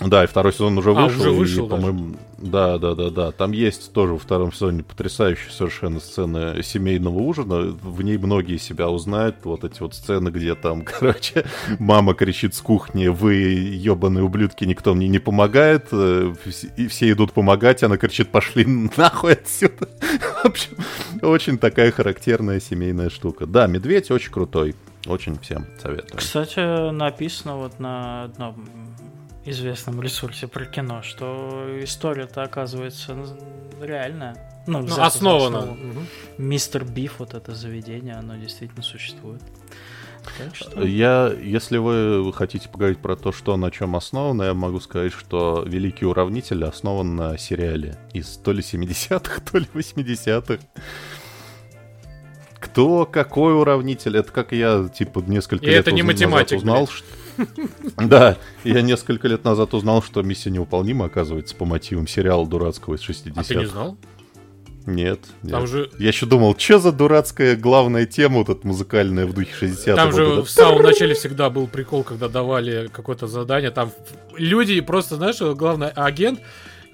Да, и второй сезон уже А, вышел. уже и, вышел даже. по-моему, да, да, да, да. Там есть тоже во втором сезоне потрясающая совершенно сцена семейного ужина. В ней многие себя узнают. Вот эти вот сцены, где там, короче, мама кричит с кухни, вы ебаные ублюдки, никто мне не помогает. Э, И все идут помогать, она кричит, пошли нахуй отсюда. В общем, очень такая характерная семейная штука. Да, медведь очень крутой. Очень всем советую. Кстати, написано вот на одном известном ресурсе про кино, что история-то оказывается реальная. Ну, Ну, основу. Мгм. Мистер Биф, вот это заведение, оно действительно существует. Так что... Я, если вы хотите поговорить про то, что на чем основано, я могу сказать, что Великий Уравнитель основан на сериале из то ли 70-х, то ли 80-х. Кто, какой уравнитель? Это как я, типа, несколько И лет это не уз- назад математик, узнал, блядь. что... Да, я несколько лет назад узнал, что «Миссия невыполнима» оказывается по мотивам сериала дурацкого из 60-х. А ты не знал? Нет, нет. Там же, Я еще думал, что за дурацкая главная тема вот эта музыкальная в духе 60-х. там Вот же это в самом начале всегда был прикол, когда давали какое-то задание. Там люди просто, знаешь, главный агент,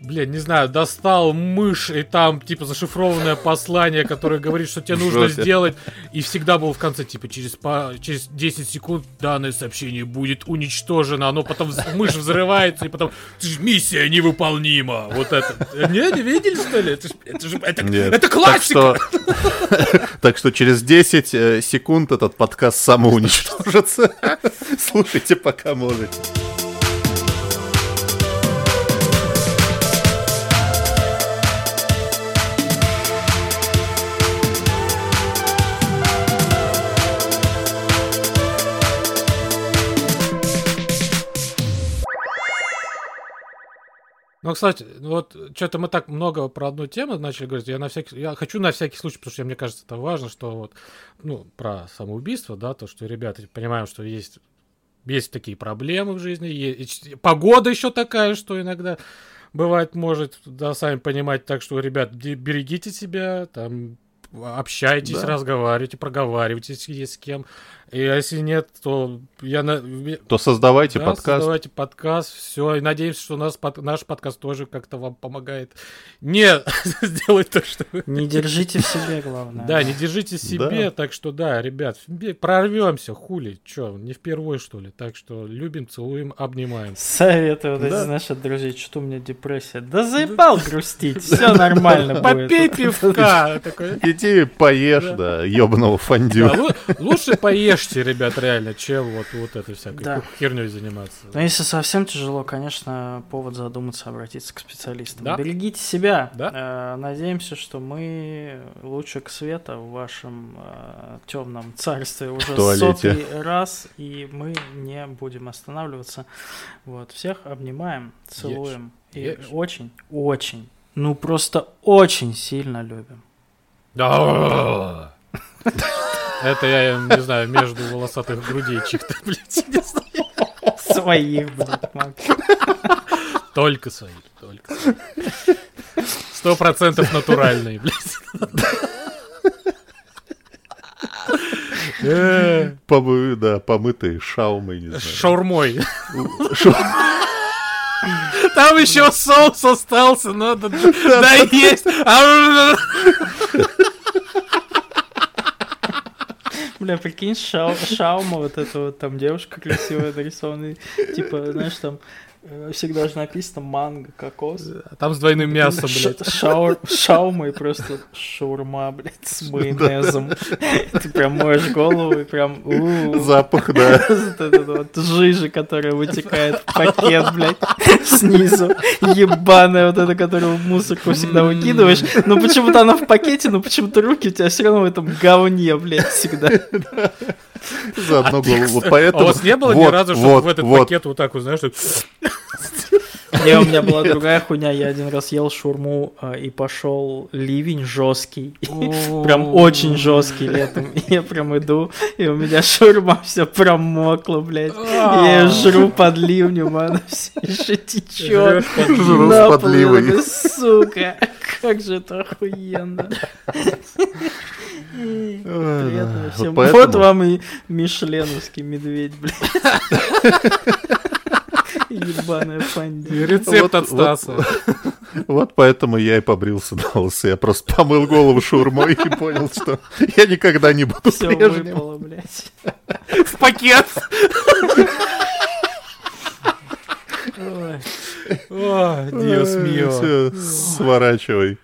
блин, не знаю, достал мышь, и там, типа, зашифрованное послание, которое говорит, что тебе нужно сделать. И всегда был в конце, типа, через, по, через 10 секунд данное сообщение будет уничтожено. Оно потом, мышь взрывается, и потом, «Ты ж миссия невыполнима. Вот это. Не, не видели, что ли? Это, ж- это же, это, Нет. это классика! Так что, так что через 10 э, секунд этот подкаст самоуничтожится. Слушайте, пока можете. Ну, кстати, вот что-то мы так много про одну тему начали говорить. Я на всякий, я хочу на всякий случай, потому что мне кажется, это важно, что вот, ну, про самоубийство, да, то, что ребята понимаем, что есть, есть такие проблемы в жизни, е- и ч- погода еще такая, что иногда бывает может, да, сами понимать, так что, ребят, берегите себя, там, общайтесь, Да. разговаривайте, проговаривайтесь есть с кем. И если нет, то я на... То создавайте Да, подкаст. создавайте подкаст, все, и надеемся, что у нас под- наш подкаст тоже как-то вам помогает. Не сделать то, что вы... Не держите в себе, главное. Да, не держите себе, Да. так что да, ребят, прорвемся, хули, чё, не впервые что ли, так что любим, целуем, обнимаем. Советую, вот эти, Да. знаешь, от друзей, что у меня депрессия. Да заебал грустить, все нормально Попей будет. пивка, такой. Иди поешь, Да. ебаного фондю. Лучше поешьте, ребят, реально, чем вот, вот этой всякой херней заниматься. Но если совсем тяжело, конечно, повод задуматься, обратиться к специалистам. Берегите себя. Э, Надеемся, что мы лучик света в вашем темном царстве уже сотый раз, и мы не будем останавливаться. Вот. Всех обнимаем, целуем. И очень, очень, ну просто очень сильно любим. Да. Это я, не знаю, между волосатых грудей чьих-то, блядь, не знаю. Своих, блядь, Макс. Только свои, только свои. Сто процентов натуральные, блядь. Э, Помы- да, помытые шаумой, не знаю. Шаурмой. Шау- Там еще соус остался, надо доесть. А, Бля, прикинь, шау, Шаума, вот эта вот там девушка красивая нарисованная, типа, знаешь, там Всегда же написано манго, кокос. А Там с двойным мясом, Ш- блядь. шаур- Шаума и просто шаурма, блядь, с майонезом. Ты прям моешь голову и прям... Запах, да. Вот эта вот жижа, которая вытекает в пакет, блядь, снизу. Ебаная вот эта, которую в мусорку всегда выкидываешь. Но почему-то она в пакете, но почему-то руки у тебя все равно в этом говне, блядь, всегда. Заодно голову. Вот А поэтому... у вас не было ни вот, разу, чтобы вот, в этот вот. пакет вот так вот, знаешь. Не, у меня была другая хуйня. Я один раз ел шурму а, и пошел ливень жесткий. Прям очень жесткий летом. Я прям иду, и у меня шурма все промокла, блядь. Я ее жру под ливнем, а она все еще течет. Жру с подливой. Сука, как же это охуенно. Всем. Вот вам и мишленовский медведь, блядь. Ебаная фандия. Рецепт Вот- от Стаса. Вот поэтому я и побрился на лысо. Я просто помыл голову шаурмой и понял, что я никогда не буду Все прежним. выпало, блядь. В пакет. Ой. О, Диос мио. Все, сворачивай.